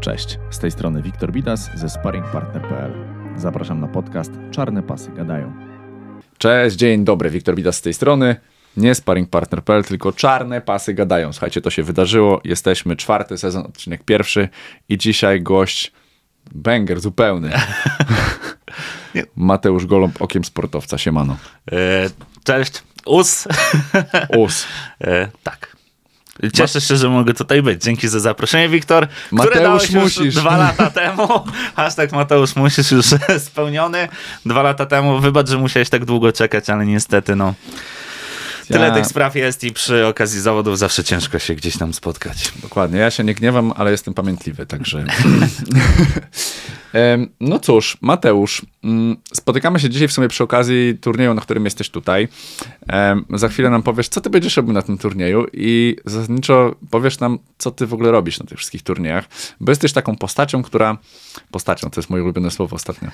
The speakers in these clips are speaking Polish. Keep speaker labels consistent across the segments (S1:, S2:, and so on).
S1: Cześć, z tej strony Wiktor Bidas ze sparringpartner.pl. Zapraszam na podcast Czarne Pasy Gadają. Cześć, dzień dobry, Wiktor Bidas z tej strony. Nie sparringpartner.pl, tylko Czarne Pasy Gadają. Słuchajcie, to się wydarzyło. Jesteśmy czwarty sezon, odcinek pierwszy i dzisiaj gość banger zupełny. Mateusz Goląb, okiem sportowca, siemano.
S2: E, cześć, US.
S1: Us.
S2: E, tak. Cieszę się, że mogę tutaj być. Dzięki za zaproszenie, Wiktor.
S1: Mateusz
S2: które dałeś już
S1: musisz.
S2: dwa lata temu. Hashtag Mateusz musisz już spełniony. Dwa lata temu. Wybacz, że musiałeś tak długo czekać, ale niestety no. Tyle tych spraw jest i przy okazji zawodów zawsze ciężko się gdzieś tam spotkać.
S1: Dokładnie, ja się nie gniewam, ale jestem pamiętliwy, także. No cóż, Mateusz, mm, spotykamy się dzisiaj w sumie przy okazji turnieju, na którym jesteś tutaj. Za chwilę nam powiesz, co ty będziesz robił na tym turnieju i zasadniczo powiesz nam, co ty w ogóle robisz na tych wszystkich turniejach, bo jesteś taką postacią, która. Postacią, to jest moje ulubione słowo ostatnio.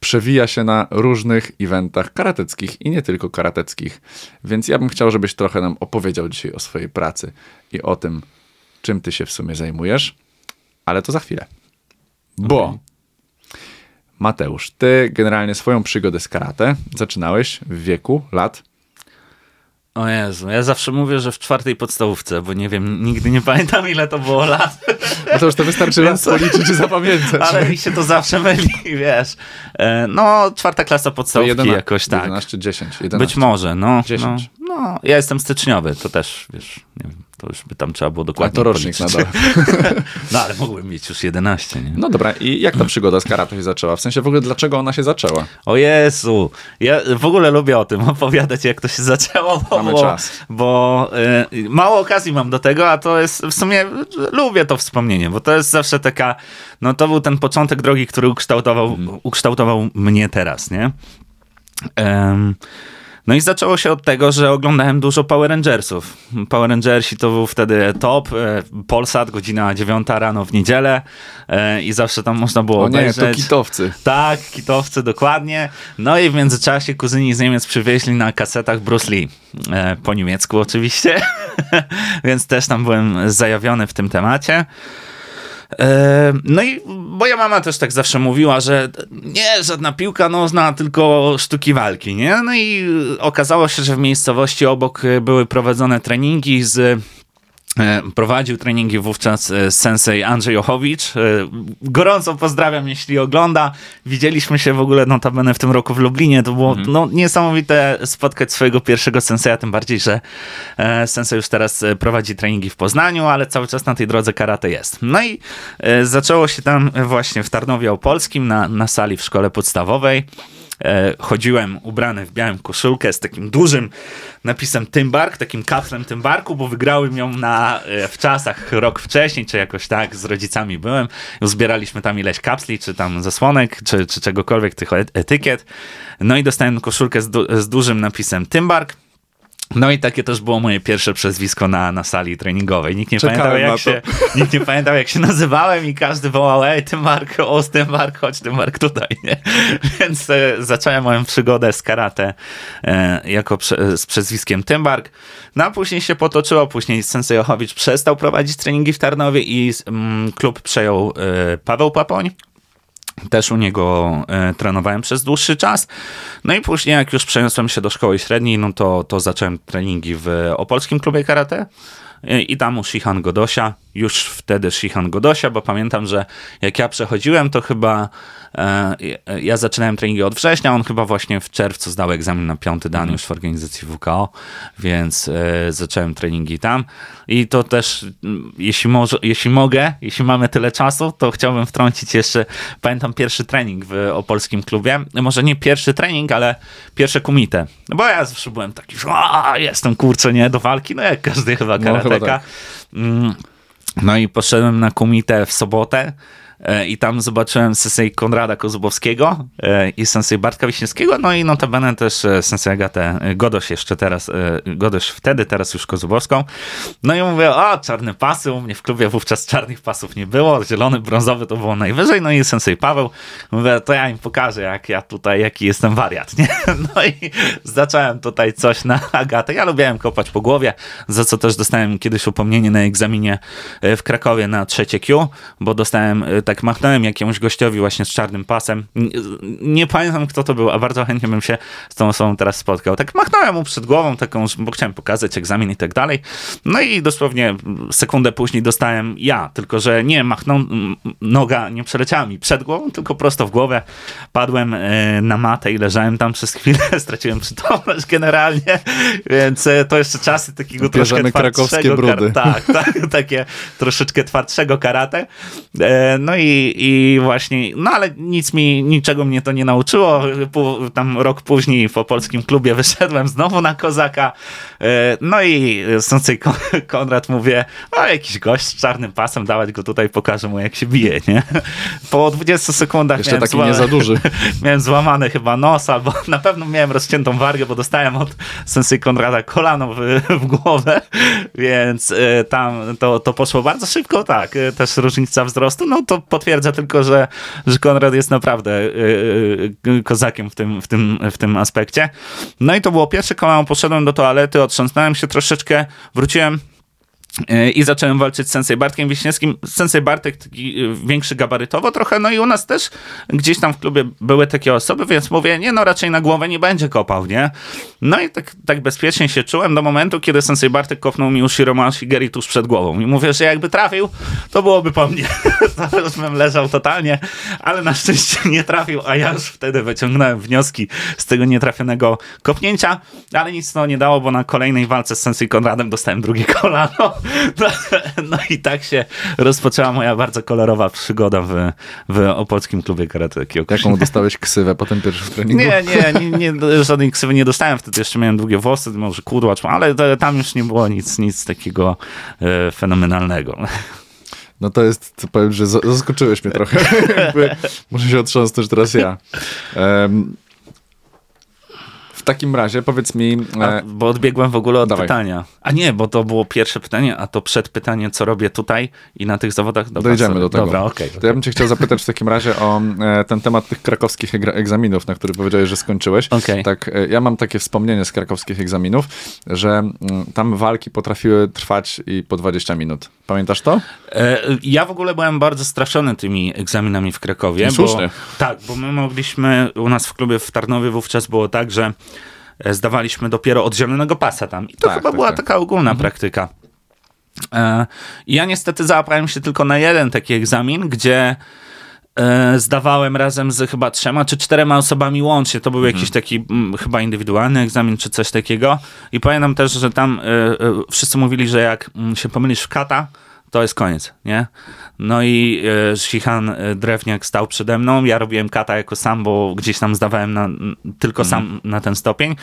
S1: Przewija się na różnych eventach karateckich i nie tylko karateckich. Więc ja bym chciał, żebyś trochę nam opowiedział dzisiaj o swojej pracy i o tym, czym ty się w sumie zajmujesz, ale to za chwilę. Bo Mateusz, ty generalnie swoją przygodę z karate zaczynałeś w wieku lat
S2: O Jezu, ja zawsze mówię, że w czwartej podstawówce, bo nie wiem, nigdy nie pamiętam ile to było lat.
S1: Mateusz, to wystarczy raz policzyć i zapamiętać.
S2: Ale mi się to zawsze myli, wiesz. E, No, czwarta klasa
S1: To
S2: podstawówki
S1: 11,
S2: jakoś tak.
S1: 11, 10, 11.
S2: Być może, no.
S1: 10.
S2: No, no, ja jestem styczniowy, to też, wiesz, nie wiem, to już by tam trzeba było
S1: A
S2: dokładnie
S1: to rocznik
S2: policzyć.
S1: nadal.
S2: No, ale mogłem mieć już 11, nie?
S1: No dobra, i jak ta przygoda z karate się zaczęła? W sensie w ogóle dlaczego ona się zaczęła?
S2: O Jezu, ja w ogóle lubię o tym opowiadać, jak to się zaczęło, bo,
S1: Mamy czas.
S2: bo y, mało okazji mam do tego, a to jest w sumie, lubię to wspomnienie, bo to jest zawsze taka, no to był ten początek drogi, który ukształtował,
S1: Mhm.
S2: ukształtował mnie teraz, nie? Em, no i zaczęło się od tego, że oglądałem dużo Power Rangersów. Power Rangersi to był wtedy top, e, Polsat, godzina 9 rano w niedzielę e, i zawsze tam można było
S1: O nie,
S2: obejrzeć.
S1: to kitowcy.
S2: Tak, kitowcy, dokładnie. No i w międzyczasie kuzyni z Niemiec przywieźli na kasetach Bruce Lee. E, po niemiecku oczywiście. Więc też tam byłem zajawiony w tym temacie. No i moja mama też tak zawsze mówiła, że nie, żadna piłka nożna, tylko sztuki walki, nie? No i okazało się, że w miejscowości obok były prowadzone treningi z Prowadził treningi wówczas e, sensei Andrzej Ochowicz. E, Gorąco pozdrawiam, jeśli ogląda. Widzieliśmy się w ogóle notabene w tym roku w Lublinie. To było no, niesamowite spotkać swojego pierwszego senseja, tym bardziej, że e, sensei już teraz e, prowadzi treningi w Poznaniu, ale cały czas na tej drodze karate jest. No i e, zaczęło się tam właśnie w Tarnowie Opolskim na, na sali w szkole podstawowej. E, chodziłem ubrany w białą koszulkę z takim dużym napisem Tymbark, takim kapslem Tymbarku, bo wygrałem ją na, e, w czasach rok wcześniej, czy jakoś tak, z rodzicami byłem. Zbieraliśmy tam ileś kapsli, czy tam zasłonek, czy, czy czegokolwiek, tych e- etykiet. No i dostałem koszulkę z, du- z dużym napisem Tymbark. No i takie też było moje pierwsze przezwisko na, na sali treningowej. Nikt nie,
S1: Czekałem
S2: pamiętał, jak
S1: to.
S2: się, nikt nie pamiętał, jak się nazywałem i każdy wołał, ej, ty Mark, o, ty Mark, chodź, ty Mark tutaj, nie? Więc e, zacząłem moją przygodę z karate e, jako prze, z przezwiskiem Tymbark. No a później się potoczyło, później Sensei Ochowicz przestał prowadzić treningi w Tarnowie i mm, klub przejął e, Paweł Papoń. Też u niego e, trenowałem przez dłuższy czas. No i później, jak już przeniosłem się do szkoły średniej, no to, to zacząłem treningi w Opolskim Klubie Karate. E, I tam u Shihan Godosia, już wtedy Shihan Godosia, bo pamiętam, że jak ja przechodziłem, to chyba ja zaczynałem treningi od września, on chyba właśnie w czerwcu zdał egzamin na piąty dan już w organizacji WKO, więc e, zacząłem treningi tam. I to też, mm, jeśli, może, jeśli mogę, jeśli mamy tyle czasu, to chciałbym wtrącić jeszcze, pamiętam pierwszy trening w opolskim klubie. Może nie pierwszy trening, ale pierwsze kumite. No bo ja zawsze byłem taki, że "A, jestem kurczę, nie, do walki, no jak każdy chyba
S1: No, chyba
S2: karateka.
S1: tak.
S2: Mm, No i poszedłem na kumite w sobotę. E, i tam zobaczyłem sensei Konrada Kozubowskiego e, i sensei Bartka Wiśniewskiego, no i notabene też e, sensei Agatę Godosz jeszcze teraz, Godosz wtedy, teraz już Kozubowską. No i mówię, o, czarne pasy, u mnie w klubie wówczas czarnych pasów nie było, zielony, brązowy to było najwyżej, no i sensei Paweł, mówię, to ja im pokażę, jak ja tutaj, jaki jestem wariat, nie? No i zacząłem tutaj coś na Agatę. Ja lubiłem kopać po głowie, za co też dostałem kiedyś upomnienie na egzaminie w Krakowie na trzecie Q, bo dostałem, tak machnąłem jakiemuś gościowi właśnie z czarnym pasem. Nie, nie pamiętam, kto to był, a bardzo chętnie bym się z tą osobą teraz spotkał. Tak machnąłem mu przed głową, taką, bo chciałem pokazać egzamin i tak dalej. No i dosłownie sekundę później dostałem ja, tylko że nie machnął, noga nie przeleciała mi przed głową, tylko prosto w głowę. Padłem e, na matę i leżałem tam przez chwilę, straciłem przytomność generalnie, więc e, to jeszcze czasy takiego
S1: Bierzemy troszkę twardszego... brudy.
S2: Tak, tak, takie troszeczkę twardszego karate. E, no i, i właśnie, no ale nic mi, niczego mnie to nie nauczyło. Tam rok później po polskim klubie wyszedłem znowu na kozaka. No i sącej Konrad mówię, o jakiś gość z czarnym pasem, dawać go tutaj, pokażę mu jak się bije, nie? Po 20 sekundach
S1: Jeszcze taki zła... nie za duży.
S2: miałem złamany chyba nos, albo na pewno miałem rozciętą wargę, bo dostałem od sensei Konrada kolano w, w głowę, więc e, tam to, to poszło bardzo szybko, tak, e, też różnica wzrostu, no to potwierdza tylko, że, że Konrad jest naprawdę e, kozakiem w tym, w, tym, w tym aspekcie. No i to było pierwsze kolano, poszedłem do toalety, otrząsnąłem się troszeczkę, wróciłem i zacząłem walczyć z Sensei Bartkiem Wiśniewskim. Sensei Bartek taki e, większy gabarytowo trochę, no i u nas też gdzieś tam w klubie były takie osoby, więc mówię, nie no, raczej na głowę nie będzie kopał, nie? No i tak, tak bezpiecznie się czułem do momentu, kiedy Sensei Bartek kopnął mi Ushiroma Shigeri tuż przed głową. I mówię, że jakby trafił, to byłoby po mnie. Zaraz bym leżał totalnie, ale na szczęście nie trafił, a ja już wtedy wyciągnąłem wnioski z tego nietrafionego kopnięcia, ale nic to nie dało, bo na kolejnej walce z Sensei Konradem dostałem drugie kolano. No, no, i tak się rozpoczęła moja bardzo kolorowa przygoda w, w opolskim klubie karate Kyokushin.
S1: Jaką dostałeś ksywę po tym pierwszym treningu?
S2: Nie, nie, nie, nie, żadnej ksywy nie dostałem, wtedy jeszcze miałem długie włosy, może kudłacz, ale tam już nie było nic, nic takiego e, fenomenalnego.
S1: No to jest, to powiem, że zaskoczyłeś mnie trochę. Muszę się otrząsnąć teraz ja. Um, takim razie powiedz mi...
S2: A, e, bo odbiegłem w ogóle od Dawaj. pytania. A nie, bo to było pierwsze pytanie, a to przed pytanie, co robię tutaj i na tych zawodach.
S1: Dobra, Dojdziemy sobie. do tego.
S2: Dobra, okay,
S1: to ja bym cię chciał zapytać w takim razie o e, ten temat tych krakowskich egzaminów, na który powiedziałeś, że skończyłeś.
S2: Okay.
S1: Tak, e, ja mam takie wspomnienie z krakowskich egzaminów, że tam walki potrafiły trwać i po 20 minut. Pamiętasz to?
S2: Ja w ogóle byłem bardzo straszony tymi egzaminami w Krakowie. Bo, tak, bo my mogliśmy, u nas w klubie w Tarnowie wówczas było tak, że zdawaliśmy dopiero od zielonego pasa tam. I to tak, chyba tak, była tak. taka ogólna mhm. praktyka. E, ja niestety załapałem się tylko na jeden taki egzamin, gdzie e, zdawałem razem z chyba trzema czy czterema osobami łącznie. To był mhm. jakiś taki m, chyba indywidualny egzamin czy coś takiego. I pamiętam też, że tam wszyscy mówili, że jak się pomylisz w kata, to jest koniec, nie? No i e, Shihan e, Drewniak stał przede mną, ja robiłem kata jako sam, bo gdzieś tam zdawałem na, tylko mm. sam na ten stopień.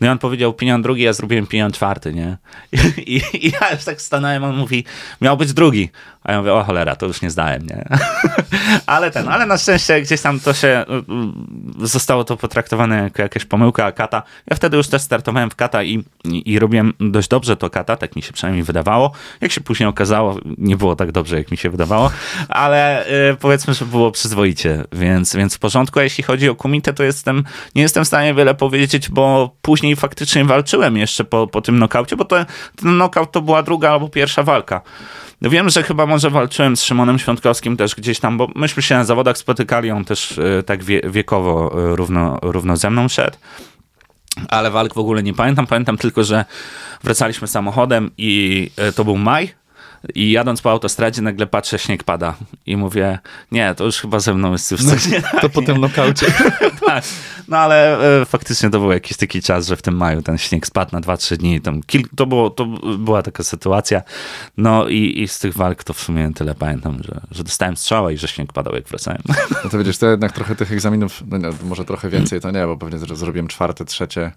S2: No i on powiedział pieniądz drugi, ja zrobiłem pieniądz czwarty, nie? I, i, I, ja już tak stanąłem, on mówi, miał być drugi. A ja mówię, o cholera, to już nie zdałem, nie? ale ten, ale na szczęście gdzieś tam to się, zostało to potraktowane jako jakaś pomyłka kata. Ja wtedy już też startowałem w kata i, i, i robiłem dość dobrze to kata, tak mi się przynajmniej wydawało. Jak się później okazało, nie było tak dobrze, jak mi się wydawało, ale y, powiedzmy, że było przyzwoicie, więc, więc w porządku. A jeśli chodzi o Kumitę, to jestem, nie jestem w stanie wiele powiedzieć, bo później faktycznie walczyłem jeszcze po, po tym nokaucie, bo to, ten nokaut to była druga albo pierwsza walka. Wiem, że chyba może walczyłem z Szymonem Świątkowskim też gdzieś tam, bo myśmy się na zawodach spotykali, on też y, tak wie, wiekowo y, równo, równo ze mną szedł ale walk w ogóle nie pamiętam. Pamiętam tylko, że wracaliśmy samochodem i y, to był maj i jadąc po autostradzie nagle patrzę, śnieg pada i mówię, nie, to już chyba ze mną jest coś no, nie
S1: tak. To po tym nokaucie.
S2: tak, no ale e, faktycznie to był jakiś taki czas, że w tym maju ten śnieg spadł na 2-3 dni. Tam kil- to, było, to była taka sytuacja. No i, i z tych walk to w sumie tyle pamiętam, że, że dostałem strzała i że śnieg padał jak wracałem.
S1: No to widzisz, to jednak trochę tych egzaminów, no nie, może trochę więcej to nie, bo pewnie zrobiłem czwarte, trzecie,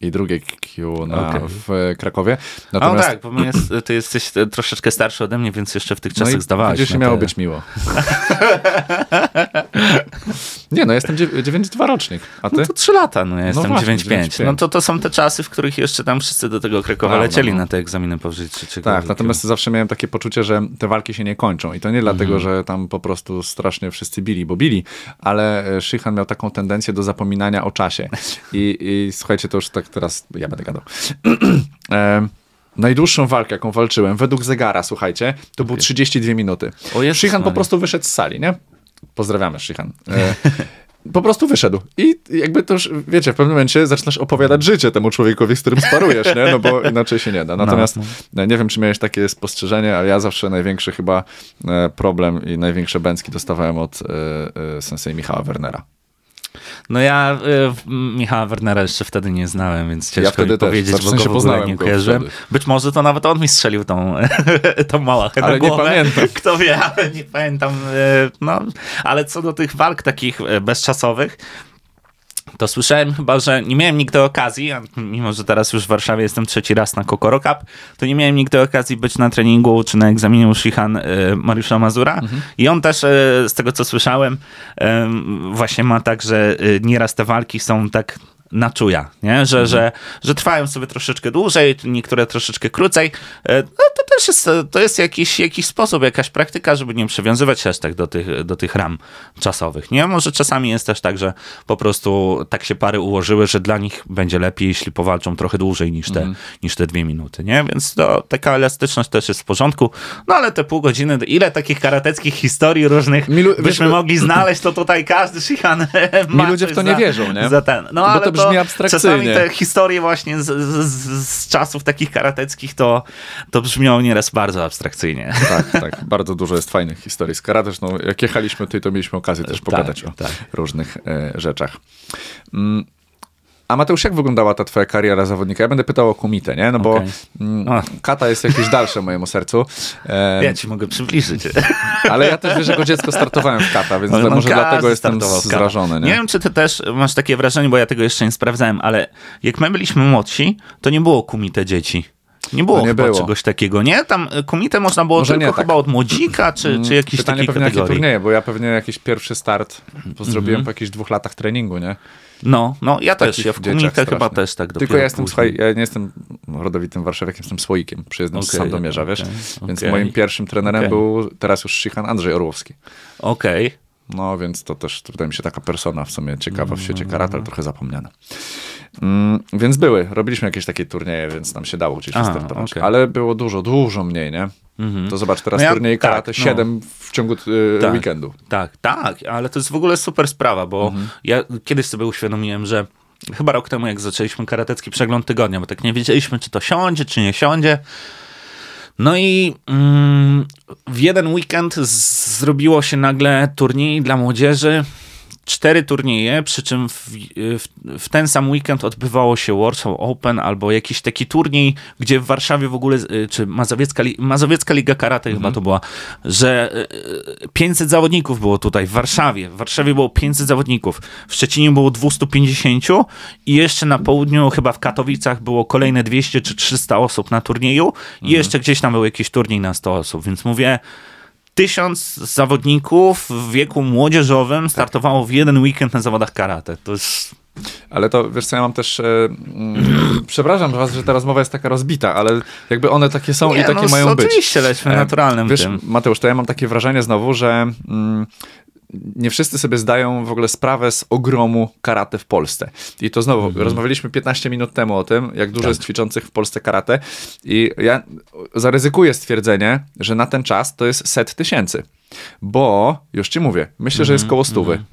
S1: i drugie Q na,
S2: Okej.
S1: w Krakowie.
S2: No
S1: Natomiast
S2: tak, bo my jest, ty jesteś troszeczkę starszy ode mnie, więc jeszcze w tych
S1: no
S2: czasach
S1: i
S2: zdawałeś. na
S1: miało
S2: te-
S1: być miło. Nie, no jestem 9-2 rocznik, a ty?
S2: No to 3 lata, no ja jestem
S1: właśnie,
S2: 9-5.
S1: 9,5.
S2: No to to są te czasy, w których jeszcze tam wszyscy do tego Krakowa
S1: No, no,
S2: lecieli
S1: no.
S2: na te egzaminy powyżej trzeciego
S1: Tak, natomiast zawsze miałem takie poczucie, że te walki się nie kończą. I to nie
S2: Mhm.
S1: dlatego, że tam po prostu strasznie wszyscy bili, bo bili, ale e, Szychan miał taką tendencję do zapominania o czasie. I, i słuchajcie, to już tak teraz ja będę gadał. e, najdłuższą walkę, jaką walczyłem, według zegara, słuchajcie, to było 32 minuty. Szychan po prostu wyszedł z sali, nie? Pozdrawiamy, Szychan. E, po prostu wyszedł. I jakby to już, wiecie, w pewnym momencie zaczynasz opowiadać życie temu człowiekowi, z którym sparujesz, nie? No bo inaczej się nie da. Natomiast e, nie wiem, czy miałeś takie spostrzeżenie, ale ja zawsze największy chyba e, problem i największe bęcki dostawałem od e, sensei Michała Wernera.
S2: No ja y, Michała Wernera jeszcze wtedy nie znałem, więc ciężko
S1: wtedy
S2: mi
S1: też.
S2: powiedzieć,
S1: w
S2: bo go w ogóle
S1: poznałem
S2: nie kojarzyłem. Być może to nawet on mi strzelił tą, tą małachę
S1: Ale
S2: na
S1: nie
S2: głowę.
S1: pamiętam.
S2: Kto wie, ale nie pamiętam. y, No, ale co do tych walk takich y, bezczasowych, to słyszałem chyba, że nie miałem nigdy okazji, a mimo że teraz już w Warszawie jestem trzeci raz na Kokoro Cup, to nie miałem nigdy okazji być na treningu czy na egzaminie u Shihan y, Mariusza Mazura. I on też, y, z tego co słyszałem, y, właśnie ma tak, że nieraz te walki są tak na czuja, nie? Że, że, że trwają sobie troszeczkę dłużej, niektóre troszeczkę krócej. E, No też jest, to jest jakiś, jakiś sposób, jakaś praktyka, żeby nie przywiązywać się aż tak do tych, do tych ram czasowych, nie? Może czasami jest też tak, że po prostu tak się pary ułożyły, że dla nich będzie lepiej, jeśli powalczą trochę dłużej niż te, niż te dwie minuty, nie? Więc to, taka elastyczność też jest w porządku. No ale te pół godziny, ile takich karateckich historii różnych
S1: Mi lu-
S2: byśmy
S1: wiesz-
S2: mogli znaleźć, to tutaj każdy shihan
S1: Mi
S2: ma
S1: ludzie w to nie
S2: za-
S1: wierzą, nie?
S2: Za ten. No,
S1: Bo
S2: ale
S1: to brzmi abstrakcyjnie.
S2: Czasami te historie właśnie z, z, z, z czasów takich karateckich to, to brzmią nieraz bardzo abstrakcyjnie.
S1: Tak, tak. Bardzo dużo jest fajnych historii z karate. Zresztą jak jechaliśmy tutaj, to mieliśmy okazję też pogadać o
S2: tak.
S1: różnych e, rzeczach. Mm. A Mateusz, jak wyglądała ta twoja kariera zawodnika? Ja będę pytał o Kumitę, nie? No bo
S2: Okej.
S1: mm,
S2: O.
S1: kata jest jakieś dalsze mojemu sercu. E,
S2: Ja ci mogę przybliżyć.
S1: ale ja też wiesz, że jako dziecko startowałem w kata, więc może
S2: no, każdy
S1: dlatego jestem zrażony. Nie?
S2: Nie wiem, czy ty też masz takie wrażenie, bo ja tego jeszcze nie sprawdzałem, ale jak my byliśmy młodsi, to nie było kumite dzieci. Nie było
S1: No nie
S2: chyba
S1: było.
S2: czegoś takiego, nie? Tam y, kumite można było
S1: Może
S2: tylko
S1: nie, tak.
S2: chyba od młodzika, czy, czy jakiś
S1: Pytanie
S2: takiej
S1: pewnie jakie turnieje, bo ja pewnie jakiś pierwszy start
S2: Mhm.
S1: zrobiłem po jakichś dwóch latach treningu, nie?
S2: No, no ja też, ja w kumite chyba też tak
S1: Tylko ja jestem,
S2: później.
S1: słuchaj, ja nie jestem rodowitym warszawiakiem, jestem słoikiem, przyjezdnym z
S2: Okej,
S1: Sandomierza, wiesz?
S2: okej,
S1: Więc
S2: okej.
S1: moim pierwszym trenerem był teraz już Szychan Andrzej Orłowski.
S2: Okej.
S1: No, więc to też wydaje mi się taka persona w sumie ciekawa w świecie karate, ale trochę zapomniana. Mm, więc były, robiliśmy jakieś takie turnieje, więc nam się dało gdzieś
S2: Aha,
S1: wystartować.
S2: okej.
S1: Ale było dużo, dużo mniej, nie? To zobacz, teraz
S2: No ja-
S1: turniej
S2: tak,
S1: karate,
S2: no.
S1: 7 w ciągu y,
S2: Tak.
S1: weekendu.
S2: Tak, tak, ale to jest w ogóle super sprawa, bo
S1: Mhm.
S2: ja kiedyś sobie uświadomiłem, że chyba rok temu, jak zaczęliśmy karatecki przegląd tygodnia, bo tak nie wiedzieliśmy, czy to siądzie, czy nie siądzie. No i mm, w jeden weekend zrobiło się nagle turniej dla młodzieży. Cztery turnieje, przy czym w, w, w ten sam weekend odbywało się Warsaw Open albo jakiś taki turniej, gdzie w Warszawie w ogóle, y, czy Mazowiecka, Mazowiecka Liga Karate chyba to była, że y, 500 zawodników było tutaj w Warszawie. W Warszawie było 500 zawodników. W Szczecinie było 250 i jeszcze na południu, chyba w Katowicach było kolejne 200 czy 300 osób na turnieju i jeszcze gdzieś tam był jakiś turniej na 100 osób, więc mówię, tysiąc zawodników w wieku młodzieżowym startowało w jeden weekend na zawodach karate. To jest...
S1: Ale to, wiesz co, ja mam też, e, mm, przepraszam was, że ta rozmowa jest taka rozbita, ale jakby one takie są i takie
S2: no,
S1: mają być.
S2: Oczywiście, lećmy
S1: E,
S2: naturalnym
S1: Wiesz,
S2: tym.
S1: Mateusz, to ja mam takie wrażenie znowu, że mm, nie wszyscy sobie zdają w ogóle sprawę z ogromu karate w Polsce. I to znowu,
S2: Mhm.
S1: rozmawialiśmy 15 minut temu o tym, jak dużo
S2: Tak.
S1: jest ćwiczących w Polsce karate i ja zaryzykuję stwierdzenie, że na ten czas to jest set tysięcy. Bo, już ci mówię, myślę, że
S2: Mhm,
S1: jest koło stówy.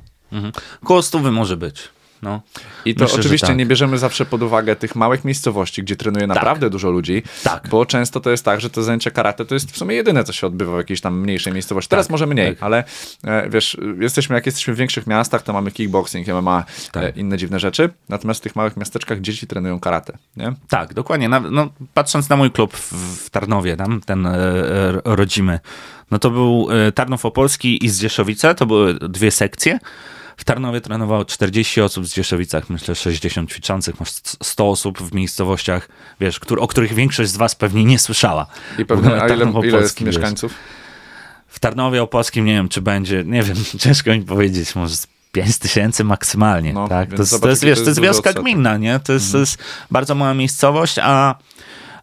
S2: Koło stówy może być. No.
S1: I to
S2: Myślę,
S1: oczywiście
S2: tak.
S1: nie bierzemy zawsze pod uwagę tych małych miejscowości, gdzie trenuje naprawdę dużo ludzi,
S2: Tak.
S1: bo często to jest tak, że to zajęcie karate to jest w sumie jedyne, co się odbywa w jakiejś tam mniejszej miejscowości. Teraz może mniej,
S2: tak.
S1: ale e, wiesz, jesteśmy, jak jesteśmy w większych miastach, to mamy kickboxing, MMA,
S2: Tak.
S1: e, inne dziwne rzeczy, natomiast w tych małych miasteczkach dzieci trenują karate, nie?
S2: Tak, dokładnie. Na, no, patrząc na mój klub w, Tarnowie, tam, ten e, e, rodzimy, no to był Tarnów Opolski i Zdzieszowice, to były dwie sekcje. W Tarnowie trenowało 40 osób, w Dzieszowicach myślę 60 ćwiczących, masz 100 osób w miejscowościach, wiesz, o których większość z was pewnie nie słyszała.
S1: I pewnie, a ile, ile jest mieszkańców?
S2: W Tarnowie Opolskim nie wiem, czy będzie, nie wiem, ciężko mi powiedzieć, może 5 tysięcy maksymalnie, no, tak? To, jest, to jest, wiesz, to jest wioska gminna, nie? To jest, mhm. to jest bardzo mała miejscowość, a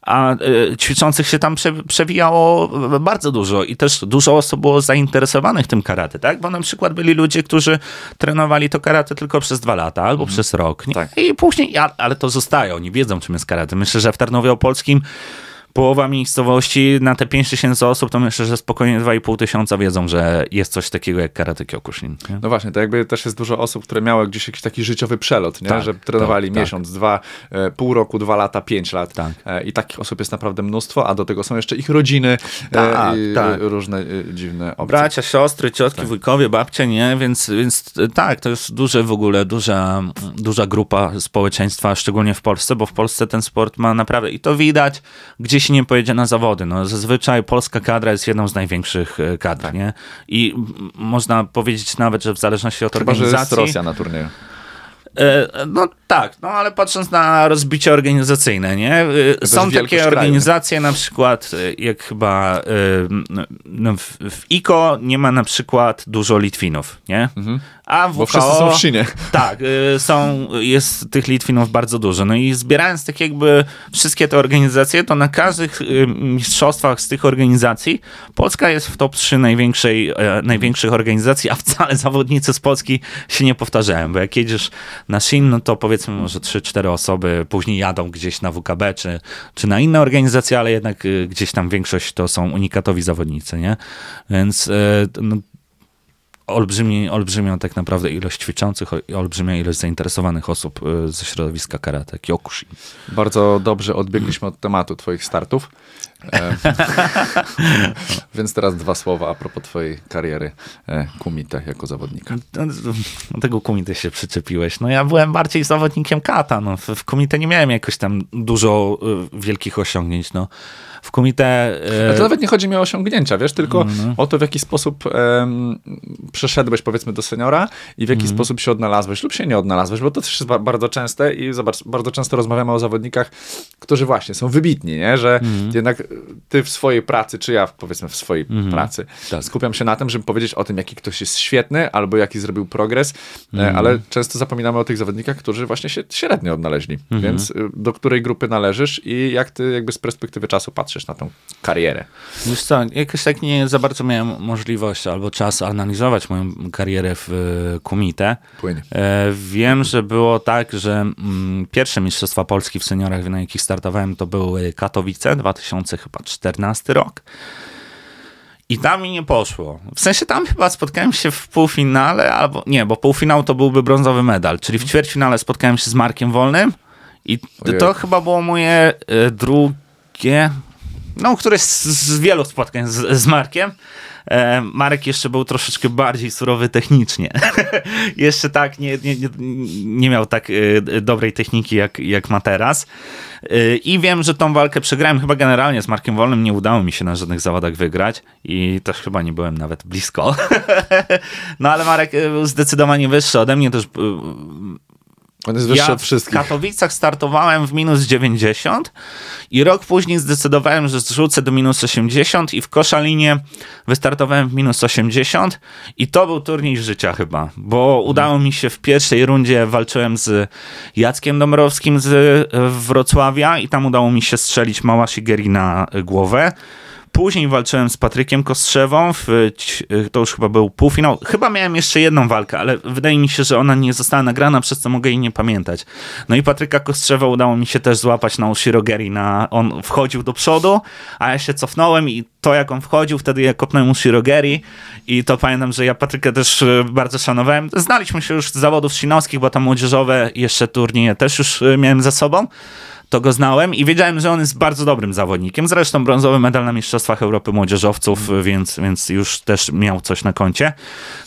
S2: a y, ćwiczących się tam przewijało bardzo dużo i też dużo osób było zainteresowanych tym karate, tak? Bo na przykład byli ludzie, którzy trenowali to karate tylko przez dwa lata albo mhm. przez rok. Tak. I później, ale to zostaje, oni wiedzą czym jest karate. Myślę, że w Tarnowie Opolskim połowa miejscowości na te 5 tysięcy osób, to myślę, że spokojnie 2,5 tysiąca wiedzą, że jest coś takiego jak karate kyokushin. Nie?
S1: No właśnie, to jakby też jest dużo osób, które miały gdzieś jakiś taki życiowy przelot, nie? Tak, że trenowali tak, miesiąc, tak. dwa, e, pół roku, dwa lata, pięć lat. Tak. E, I takich osób jest naprawdę mnóstwo, a do tego są jeszcze ich rodziny e, tak, i tak. różne dziwne opcje.
S2: Bracia, siostry, ciotki, tak. wujkowie, babcie, nie? Więc, więc tak, to jest duże w ogóle, duża, duża grupa społeczeństwa, szczególnie w Polsce, bo w Polsce ten sport ma naprawdę, i to widać, gdzieś nie pojedzie na zawody. No, zazwyczaj polska kadra jest jedną z największych e, kadr, tak. nie? I można powiedzieć nawet, że w zależności od Chyba, organizacji...
S1: Chyba, że jest Rosja na turnieju.
S2: E, no tak, no ale patrząc na rozbicie organizacyjne, nie? E, są takie organizacje, na przykład jak chyba no, w, w ICO nie ma na przykład dużo Litwinów, nie? Mhm.
S1: A w Bo wszyscy są w Chinie.
S2: Tak, y, są, jest tych Litwinów bardzo dużo. No i zbierając tak jakby wszystkie te organizacje, to na każdych y, mistrzostwach z tych organizacji Polska jest w top 3 największej, e, największych organizacji, a wcale zawodnicy z Polski się nie powtarzają, bo jak jedziesz na Shin, no to powiedzmy może 3-4 osoby później jadą gdzieś na WKB czy, czy na inne organizacje, ale jednak y, gdzieś tam większość to są unikatowi zawodnicy, nie? Więc no, olbrzymi, olbrzymią tak naprawdę ilość ćwiczących i olbrzymia ilość zainteresowanych osób y, ze środowiska karate, kyokushin.
S1: Bardzo dobrze odbiegliśmy od tematu twoich startów. E, więc teraz dwa słowa a propos twojej kariery e, kumite jako zawodnika.
S2: Do tego kumite się przyczepiłeś. No ja byłem bardziej zawodnikiem kata. No. W, w kumite nie miałem jakoś tam dużo y, wielkich osiągnięć. No w komite...
S1: E... To nawet nie chodzi mi o osiągnięcia, wiesz, tylko mm. o to, w jaki sposób um, przeszedłeś, powiedzmy, do seniora i w jaki mm. sposób się odnalazłeś lub się nie odnalazłeś, bo to też jest bardzo częste i zobacz, bardzo często rozmawiamy o zawodnikach, którzy właśnie są wybitni, nie? że mm. jednak ty w swojej pracy, czy ja powiedzmy w swojej mm. pracy, tak. skupiam się na tym, żeby powiedzieć o tym, jaki ktoś jest świetny albo jaki zrobił progres, mm. ale często zapominamy o tych zawodnikach, którzy właśnie się średnio odnaleźli, mm. więc y, do której grupy należysz i jak ty jakby z perspektywy czasu patrzysz patrzysz na tą karierę?
S2: Wiesz co, jakoś tak nie za bardzo miałem możliwość albo czas analizować moją karierę w e, Kumite. Płynie. E, wiem, że było tak, że mm, pierwsze Mistrzostwa Polski w seniorach, na jakich startowałem, to były Katowice, 2014 rok. I tam mi nie poszło. W sensie tam chyba spotkałem się w półfinale, albo nie, bo półfinał to byłby brązowy medal, czyli w ćwierćfinale spotkałem się z Markiem Wolnym i to chyba było moje e, drugie, no, któreś z, z wielu spotkań z, z Markiem. E, Marek jeszcze był troszeczkę bardziej surowy technicznie. jeszcze tak nie, nie, nie miał tak e, dobrej techniki jak, jak ma teraz. E, I wiem, że tą walkę przegrałem chyba generalnie z Markiem Wolnym. Nie udało mi się na żadnych zawodach wygrać i też chyba nie byłem nawet blisko. no ale Marek był zdecydowanie wyższy ode mnie też
S1: on jest wyższy ja od wszystkich.
S2: w Katowicach startowałem w minus 90 i rok później zdecydowałem, że zrzucę do minus 80 i w Koszalinie wystartowałem w minus 80 i to był turniej życia chyba, bo udało mi się w pierwszej rundzie, walczyłem z Jackiem Dąbrowskim z Wrocławia i tam udało mi się strzelić Małaszigeri na głowę. Później walczyłem z Patrykiem Kostrzewą, w, to już chyba był półfinał. Chyba miałem jeszcze jedną walkę, ale wydaje mi się, że ona nie została nagrana, przez co mogę jej nie pamiętać. No i Patryka Kostrzewa udało mi się też złapać na Ushirogeri. Na, on wchodził do przodu, a ja się cofnąłem i to jak on wchodził, wtedy ja kopnąłem Ushirogeri i to pamiętam, że ja Patryka też e, bardzo szanowałem. Znaliśmy się już z zawodów szinowskich, bo tam młodzieżowe jeszcze turnieje też już e, miałem za sobą to go znałem i wiedziałem, że on jest bardzo dobrym zawodnikiem. Zresztą brązowy medal na Mistrzostwach Europy Młodzieżowców, więc, więc już też miał coś na koncie.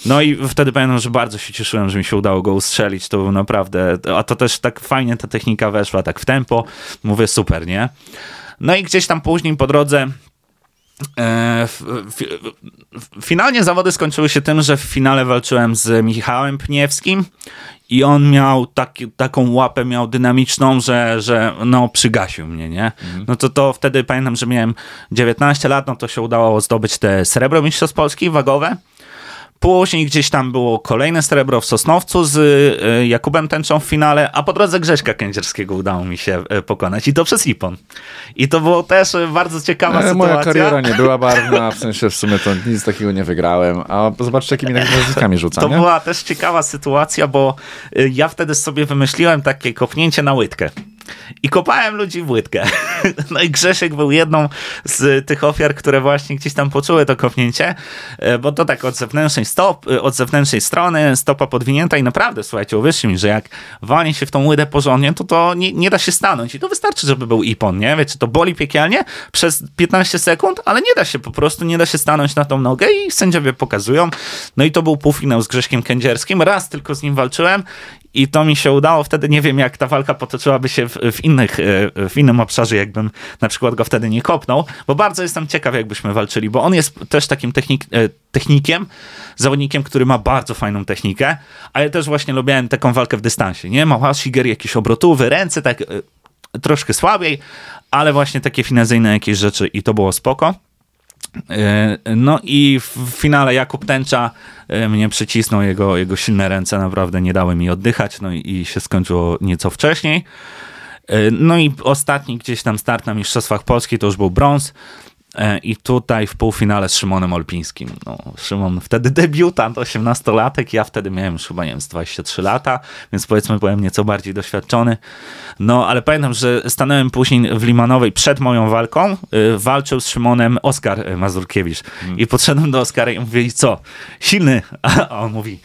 S2: No i wtedy pamiętam, że bardzo się cieszyłem, że mi się udało go ustrzelić. To był naprawdę, a to też tak fajnie ta technika weszła, tak w tempo. Mówię, super, nie? No i gdzieś tam później po drodze E, finalnie zawody skończyły się tym, że w finale walczyłem z Michałem Pniewskim i on miał taki, taką łapę, miał dynamiczną, że, że no przygasił mnie, nie? Mhm. No to to wtedy pamiętam, że miałem 19 lat, no to się udało zdobyć te srebro mistrzostw Polski wagowe. Później gdzieś tam było kolejne srebro w Sosnowcu z y, Jakubem Tęczą w finale, a po drodze Grześka Kędzierskiego udało mi się y, pokonać i to przez Ipon. I to było też bardzo ciekawa e, sytuacja.
S1: Moja kariera nie była barwna, w sensie w sumie to nic takiego nie wygrałem, a zobaczcie jakimi nazwiskami rzucam.
S2: To nie? była też ciekawa sytuacja, bo y, ja wtedy sobie wymyśliłem takie kopnięcie na łydkę. I kopałem ludzi w łydkę. No i Grzesiek był jedną z tych ofiar, które właśnie gdzieś tam poczuły to kopnięcie, e, bo to tak od zewnętrznej, stop, e, od zewnętrznej strony, stopa podwinięta i naprawdę, słuchajcie, uwierzcie mi, że jak walnie się w tą łydę porządnie, to to nie, nie da się stanąć i to wystarczy, żeby był ipon, nie? Wiecie, to boli piekielnie przez 15 sekund, ale nie da się po prostu, nie da się stanąć na tą nogę i sędziowie pokazują. No i to był półfinał z Grześkiem Kędzierskim, raz tylko z nim walczyłem i to mi się udało. Wtedy nie wiem, jak ta walka potoczyłaby się w, w, innych, e, w innym obszarze, jakbym na przykład go wtedy nie kopnął, bo bardzo jestem ciekaw, jakbyśmy walczyli, bo on jest też takim technik, e, technikiem, zawodnikiem, który ma bardzo fajną technikę, a ja też właśnie lubiłem taką walkę w dystansie, nie? Mała Shiger, jakieś obrotówy, ręce tak e, troszkę słabiej, ale właśnie takie finezyjne jakieś rzeczy i to było spoko. E, no i w finale Jakub Tęcza e, mnie przycisnął, jego, jego silne ręce naprawdę nie dały mi oddychać, no i się skończyło nieco wcześniej. E, no i ostatni gdzieś tam start na Mistrzostwach Polski to już był brąz. E, I tutaj w półfinale z Szymonem Olpińskim. No, Szymon wtedy debiutant, 18-latek, ja wtedy miałem już chyba, nie wiem, 23 lata, więc powiedzmy byłem nieco bardziej doświadczony. No, ale pamiętam, że stanąłem później w Limanowej przed moją walką, y, walczył z Szymonem Oskar Mazurkiewicz. Hmm. I podszedłem do Oskara i mówię, co, silny? A on mówi,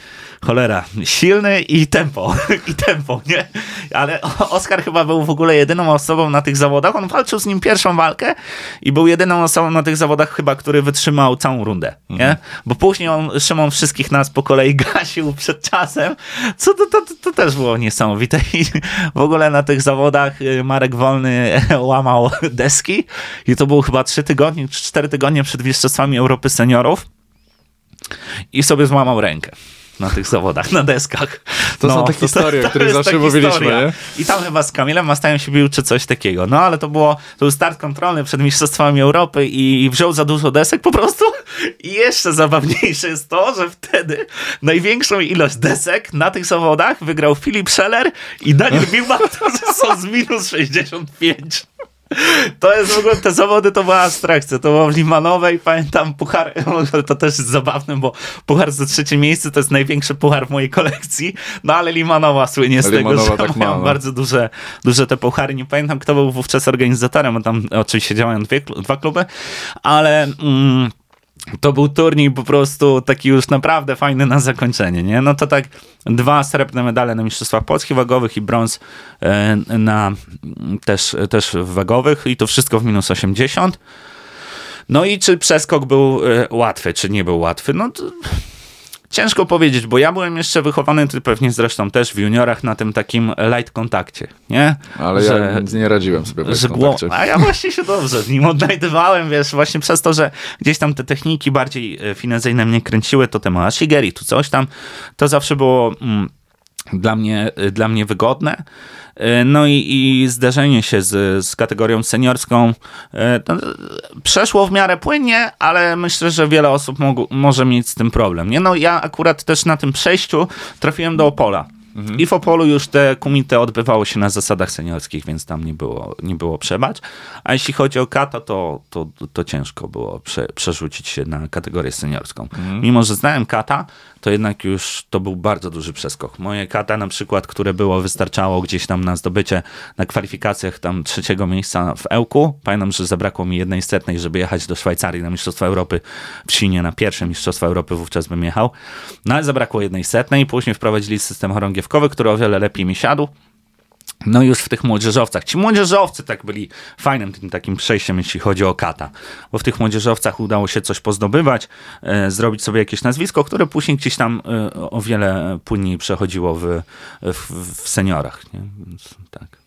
S2: cholera, silny i tempo, i tempo, nie? Ale Oskar chyba był w ogóle jedyną osobą na tych zawodach, on walczył z nim pierwszą walkę i był jedyną osobą na tych zawodach chyba, który wytrzymał całą rundę, nie? Mhm. Bo później on, Szymon wszystkich nas po kolei gasił przed czasem, co to, to, to, to też było niesamowite i w ogóle na tych zawodach y, Marek Wolny łamał deski i to było chyba trzy tygodnie, czy cztery tygodnie przed Mistrzostwami Europy Seniorów i sobie złamał rękę na tych zawodach, na deskach.
S1: To no, są te historie, to, o których zawsze mówiliśmy?
S2: I tam chyba z Kamilem Mastajem się bił, czy coś takiego. No, ale to było, to był start kontrolny przed Mistrzostwami Europy i wziął za dużo desek po prostu. I jeszcze zabawniejsze jest to, że wtedy największą ilość desek na tych zawodach wygrał Filip Scheller i Daniel Bilbao, którzy są z minus 65. To jest w ogóle, te zawody to była abstrakcja. To było w Limanowej, pamiętam puchar, to też jest zabawne, bo puchar za trzecie miejsce to jest największy puchar w mojej kolekcji, no ale Limanowa słynie z tego, że tak mają bardzo duże, duże te puchary. Nie pamiętam, kto był wówczas organizatorem, bo tam oczywiście działają dwie, dwa kluby, ale... Mm, to był turniej po prostu taki już naprawdę fajny na zakończenie, nie? No to tak dwa srebrne medale na Mistrzostwach Polskich wagowych i brąz e, na też, też wagowych i to wszystko w minus 80. No i czy przeskok był e, łatwy, czy nie był łatwy? No to Ciężko powiedzieć, bo ja byłem jeszcze wychowany, ty pewnie zresztą też w juniorach, na tym takim light kontakcie, nie?
S1: Ale że, ja nie radziłem sobie w light.
S2: A ja właśnie się dobrze w nim odnajdywałem, wiesz, właśnie przez to, że gdzieś tam te techniki bardziej e, finezyjne mnie kręciły, to temat Shigeri, tu coś tam, to zawsze było... Mm, dla mnie, dla mnie wygodne. E, no i, i zderzenie się z, z kategorią seniorską e, przeszło w miarę płynnie, ale myślę, że wiele osób mogu, może mieć z tym problem. Nie? No ja akurat też na tym przejściu trafiłem do Opola. Mhm. I w Opolu już te kumite odbywało się na zasadach seniorskich, więc tam nie było, nie było przebacz. A jeśli chodzi o kata, to, to, to ciężko było prze, przerzucić się na kategorię seniorską. Mhm. Mimo, że znałem kata, to jednak już to był bardzo duży przeskok. Moje kata na przykład, które było, wystarczało gdzieś tam na zdobycie na kwalifikacjach tam trzeciego miejsca w Ełku. Pamiętam, że zabrakło mi jednej setnej, żeby jechać do Szwajcarii na Mistrzostwa Europy w Sinie, na pierwsze Mistrzostwa Europy wówczas bym jechał. No ale zabrakło jednej setnej, później wprowadzili system chorągiewkowy, który o wiele lepiej mi siadł. No już w tych młodzieżowcach. Ci młodzieżowcy tak byli fajnym tym takim przejściem, jeśli chodzi o kata. Bo w tych młodzieżowcach udało się coś pozdobywać, e, zrobić sobie jakieś nazwisko, które później gdzieś tam e, o wiele płynniej przechodziło w, w, w seniorach. Nie? Więc tak.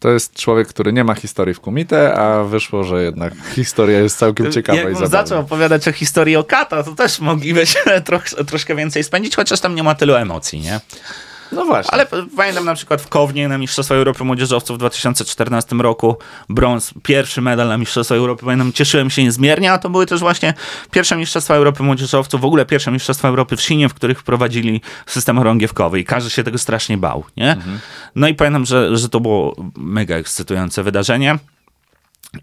S1: To jest człowiek, który nie ma historii w kumite, a wyszło, że jednak historia jest całkiem ciekawa
S2: Jakbym
S1: i zabawna.
S2: zaczął opowiadać o historii o kata, to też moglibyśmy troch, troszkę więcej spędzić, chociaż tam nie ma tylu emocji, nie?
S1: No właśnie.
S2: Ale pamiętam na przykład w Kownie na Mistrzostwa Europy Młodzieżowców w 2014 roku brąz, pierwszy medal na Mistrzostwa Europy. Pamiętam, cieszyłem się niezmiernie, a to były też właśnie pierwsze Mistrzostwa Europy Młodzieżowców, w ogóle pierwsze Mistrzostwa Europy w Sinie, w których wprowadzili system chorągiewkowy i każdy się tego strasznie bał, nie? No i pamiętam, że, że to było mega ekscytujące wydarzenie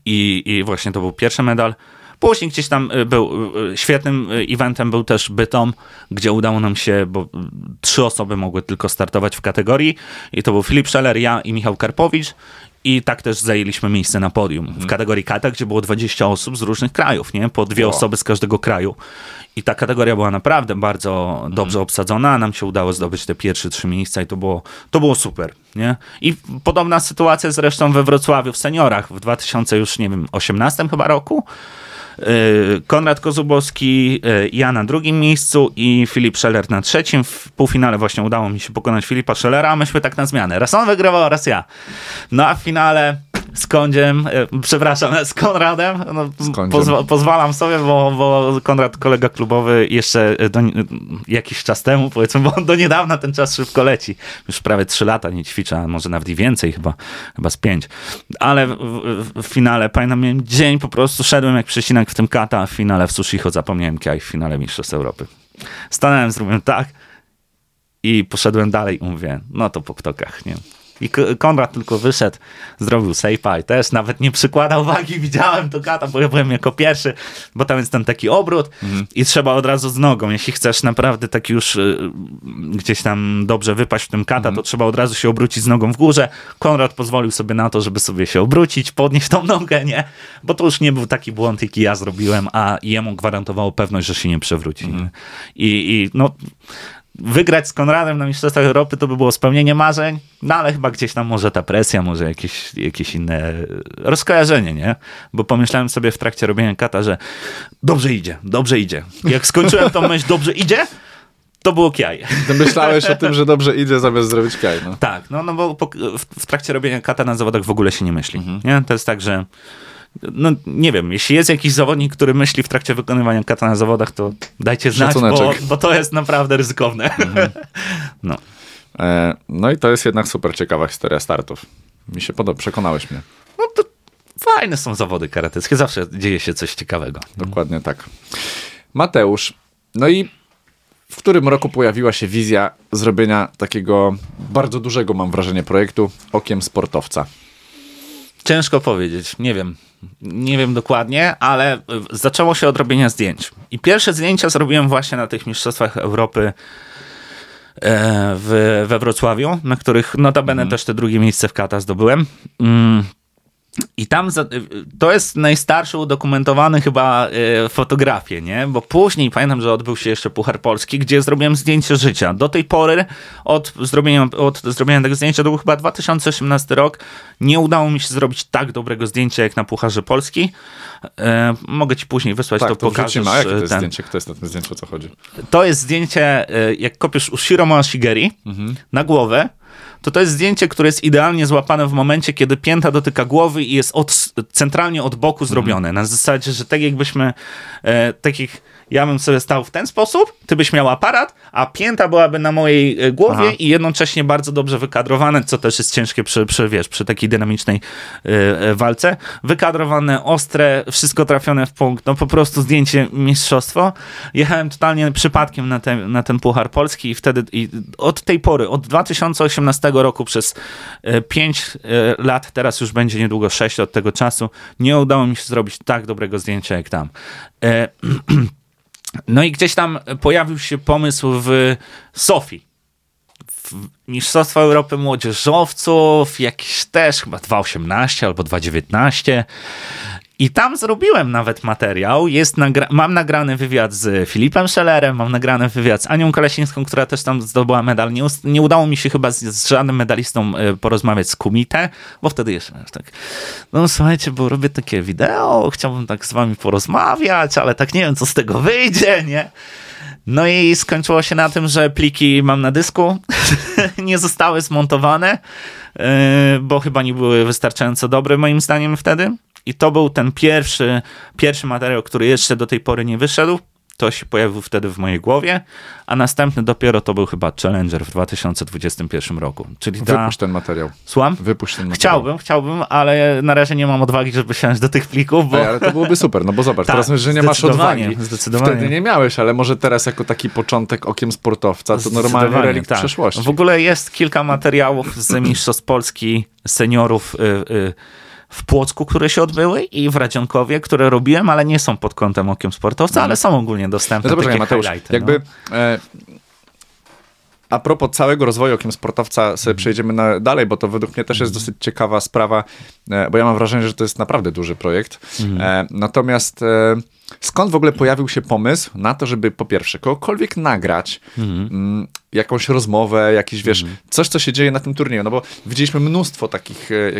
S2: i, i właśnie to był pierwszy medal. Później gdzieś tam y, był y, świetnym y, eventem był też Bytom, gdzie udało nam się, bo trzy osoby mogły tylko startować w kategorii i to był Filip Scheller, ja i Michał Karpowicz i tak też zajęliśmy miejsce na podium w kategorii kata, gdzie było 20 osób z różnych krajów, nie? Po dwie osoby z każdego kraju. I ta kategoria była naprawdę bardzo dobrze obsadzona, a nam się udało zdobyć te pierwsze trzy miejsca i to było, to było super, nie? I podobna sytuacja zresztą we Wrocławiu w seniorach w 2000 już, nie wiem, 18 chyba roku. Yy, Konrad Kozubowski, yy, ja na drugim miejscu i Filip Scheller na trzecim. W półfinale właśnie udało mi się pokonać Filipa Schellera, a myśmy tak na zmianę. Raz on wygrywał, raz ja. No a w finale z Kondziem, yy, przepraszam, z Konradem, no,
S1: Z
S2: pozwa- pozwalam sobie, bo, bo Konrad, kolega klubowy, jeszcze do, jakiś czas temu, powiedzmy, bo do niedawna ten czas szybko leci. Już prawie trzy lata nie ćwiczę, a może nawet i więcej, chyba, chyba z pięć. Ale w, w, w finale, pamiętam, miałem dzień, po prostu szedłem jak przecinak w tym kata, a w finale w Sushiho zapomniałem kiaj w finale Mistrzostw Europy. Stanąłem, zrobiłem tak i poszedłem dalej i mówię, no to po ptokach, nie? I Konrad tylko wyszedł, zrobił sejpa i też nawet nie przykładał wagi, widziałem to kata, bo ja byłem jako pierwszy, bo tam jest ten taki obrót i trzeba od razu z nogą. Jeśli chcesz naprawdę tak już y, gdzieś tam dobrze wypaść w tym kata, to trzeba od razu się obrócić z nogą w górze. Konrad pozwolił sobie na to, żeby sobie się obrócić, podnieść tą nogę, nie? Bo to już nie był taki błąd, jaki ja zrobiłem, a jemu gwarantowało pewność, że się nie przewróci. nie? I, I no wygrać z Konradem na Mistrzostwach Europy to by było spełnienie marzeń, no ale chyba gdzieś tam może ta presja, może jakieś, jakieś inne rozkojarzenie, nie? Bo pomyślałem sobie w trakcie robienia kata, że dobrze idzie, dobrze idzie. Jak skończyłem tą myśl, dobrze idzie, to było kiaj.
S1: Myślałeś o tym, że dobrze idzie zamiast zrobić kaj, no.
S2: Tak, no, no bo po, w, w trakcie robienia kata na zawodach w ogóle się nie myśli. Nie? To jest tak, że no nie wiem, jeśli jest jakiś zawodnik, który myśli w trakcie wykonywania kata na zawodach, to dajcie znać, bo, bo to jest naprawdę ryzykowne. No.
S1: E, no i to jest jednak super ciekawa historia startów. Mi się podoba, przekonałeś mnie.
S2: no to fajne są zawody karateckie, zawsze dzieje się coś ciekawego.
S1: Dokładnie tak. Mateusz, no i w którym roku pojawiła się wizja zrobienia takiego bardzo dużego, mam wrażenie, projektu Okiem Sportowca?
S2: Ciężko powiedzieć, nie wiem. Nie wiem dokładnie, ale zaczęło się od robienia zdjęć. I pierwsze zdjęcia zrobiłem właśnie na tych Mistrzostwach Europy e, w, we Wrocławiu, na których notabene też te drugie miejsce w kata zdobyłem. I tam za, to jest najstarszy udokumentowany chyba e, fotografie, nie? Bo później pamiętam, że odbył się jeszcze Puchar Polski, gdzie zrobiłem zdjęcie życia. Do tej pory od zrobienia, od zrobienia tego zdjęcia, to był chyba 2018 rok, nie udało mi się zrobić tak dobrego zdjęcia jak na Pucharze Polski. E, mogę ci później wysłać,
S1: Tak,
S2: to
S1: to
S2: pokażesz.
S1: jakie to
S2: e,
S1: jest
S2: ten.
S1: zdjęcie? Kto jest na tym zdjęciu? O co chodzi?
S2: To jest zdjęcie, e, jak kopiesz Ushiro Moashigeri na głowę, to to jest zdjęcie, które jest idealnie złapane w momencie, kiedy pięta dotyka głowy i jest od, centralnie od boku zrobione. Na zasadzie, że tak jakbyśmy e, takich... Ja bym sobie stał w ten sposób, ty byś miał aparat, a pięta byłaby na mojej e, głowie
S1: Aha.
S2: i jednocześnie bardzo dobrze wykadrowane, co też jest ciężkie przy, przy, wiesz, przy takiej dynamicznej e, walce. Wykadrowane, ostre, wszystko trafione w punkt. No po prostu zdjęcie mistrzostwo. Jechałem totalnie przypadkiem na ten, na ten Puchar Polski i wtedy i od tej pory, od 2018 roku przez 5 lat, teraz już będzie niedługo 6 od tego czasu, nie udało mi się zrobić tak dobrego zdjęcia jak tam. E, No i gdzieś tam pojawił się pomysł w Sofii. Mistrzostwa Europy Młodzieżowców, jakiś też chyba 2.18 albo 2.19. I tam zrobiłem nawet materiał. Jest nagra- mam nagrany wywiad z Filipem Schellerem, mam nagrany wywiad z Anią Kolesińską, która też tam zdobyła medal. Nie, nie udało mi się chyba z, z żadnym medalistą e, porozmawiać z Kumite, bo wtedy jeszcze tak, no słuchajcie, bo robię takie wideo, chciałbym tak z wami porozmawiać, ale tak nie wiem, co z tego wyjdzie, nie? No i skończyło się na tym, że pliki mam na dysku, nie zostały zmontowane, yy, bo chyba nie były wystarczająco dobre moim zdaniem wtedy. I to był ten pierwszy, pierwszy materiał, który jeszcze do tej pory nie wyszedł. To się pojawił wtedy w mojej głowie, a następny dopiero to był chyba Challenger w 2021 roku. Czyli ta...
S1: Wypuść ten materiał.
S2: Słucham?
S1: Wypuść ten materiał.
S2: Chciałbym, chciałbym, ale na razie nie mam odwagi, żeby siąść do tych plików, bo...
S1: Ej, ale to byłoby super, no bo zobacz,
S2: Tak,
S1: teraz mówisz, że nie masz odwagi.
S2: zdecydowanie.
S1: Wtedy nie miałeś, ale może teraz jako taki początek okiem sportowca, to normalnie
S2: Zdecydowanie,
S1: relikt
S2: tak.
S1: przeszłości.
S2: W ogóle jest kilka materiałów z Mistrzostw Polski seniorów y, y, w Płocku, które się odbyły i w Radzionkowie, które robiłem, ale nie są pod kątem okiem sportowca, ale są ogólnie dostępne.
S1: No
S2: takie
S1: Mateusz,
S2: highlighty,
S1: jakby
S2: no.
S1: e, a propos całego rozwoju okiem sportowca, sobie przejdziemy na, dalej, bo to według mnie też jest dosyć ciekawa sprawa, e, bo ja mam wrażenie, że to jest naprawdę duży projekt. E, natomiast e, skąd w ogóle pojawił się pomysł na to, żeby po pierwsze kogokolwiek nagrać, mm, jakąś rozmowę, jakiś, wiesz, coś, co się dzieje na tym turnieju, no bo widzieliśmy mnóstwo takich e,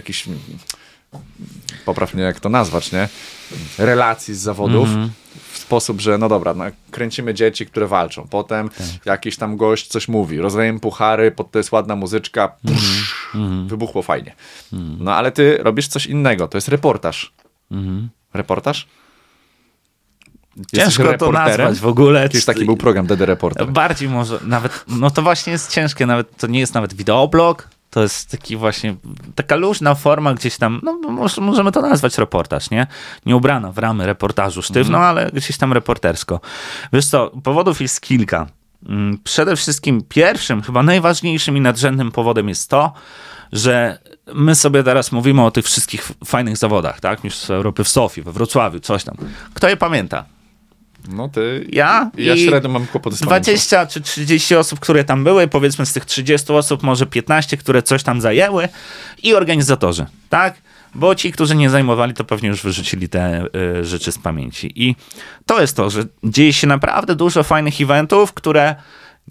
S1: poprawnie jak to nazwać, nie? Relacji z zawodów w sposób, że no dobra, no, kręcimy dzieci, które walczą. Potem jakiś tam gość coś mówi, rozdajemy puchary, pod to jest ładna muzyczka, psz, wybuchło fajnie. No ale ty robisz coś innego, to jest reportaż. Reportaż? Jesteś
S2: Ciężko to nazwać w ogóle.
S1: Kiedyś taki był program DD Reporter.
S2: Bardziej może, nawet, no to właśnie jest ciężkie, nawet to nie jest nawet wideoblog, to jest taki właśnie, taka luźna forma gdzieś tam, no może, możemy to nazwać reportaż, nie? Nie ubrana w ramy reportażu sztywno, ale gdzieś tam reportersko. Wiesz co, powodów jest kilka. Mm, Przede wszystkim pierwszym, chyba najważniejszym i nadrzędnym powodem jest to, że my sobie teraz mówimy o tych wszystkich fajnych zawodach, tak? Mistrzostwa Europy w Sofii, we Wrocławiu, coś tam. Kto je pamięta?
S1: No ty...
S2: Ja
S1: Ja średnio mam kłopoty z pamięcią.
S2: 20 czy 30 osób, które tam były, powiedzmy z tych 30 osób może 15, które coś tam zajęły i organizatorzy, tak? Bo ci, którzy nie zajmowali, to pewnie już wyrzucili te y, rzeczy z pamięci. I to jest to, że dzieje się naprawdę dużo fajnych eventów, które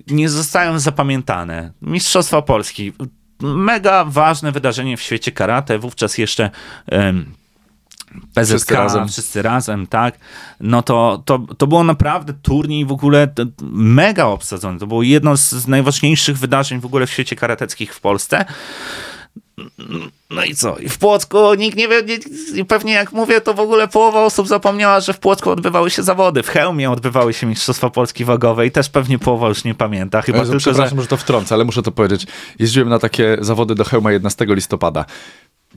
S2: nie zostają zapamiętane. Mistrzostwa Polski. Mega ważne wydarzenie w świecie karate, wówczas jeszcze... ym, PZK,
S1: Wszyscy razem.
S2: wszyscy razem, tak, no to, to, to było naprawdę turniej w ogóle mega obsadzony. To było jedno z, z najważniejszych wydarzeń w ogóle w świecie karateckich w Polsce. No i co? I w Płocku nikt nie wie, nie, i pewnie jak mówię, to w ogóle połowa osób zapomniała, że w Płocku odbywały się zawody. W Chełmie odbywały się Mistrzostwa Polski Wagowe i też pewnie połowa już nie pamięta. Chyba
S1: Jezu,
S2: tylko, że...
S1: przepraszam, że... to wtrącę, ale muszę to powiedzieć. Jeździłem na takie zawody do Chełma 11 listopada.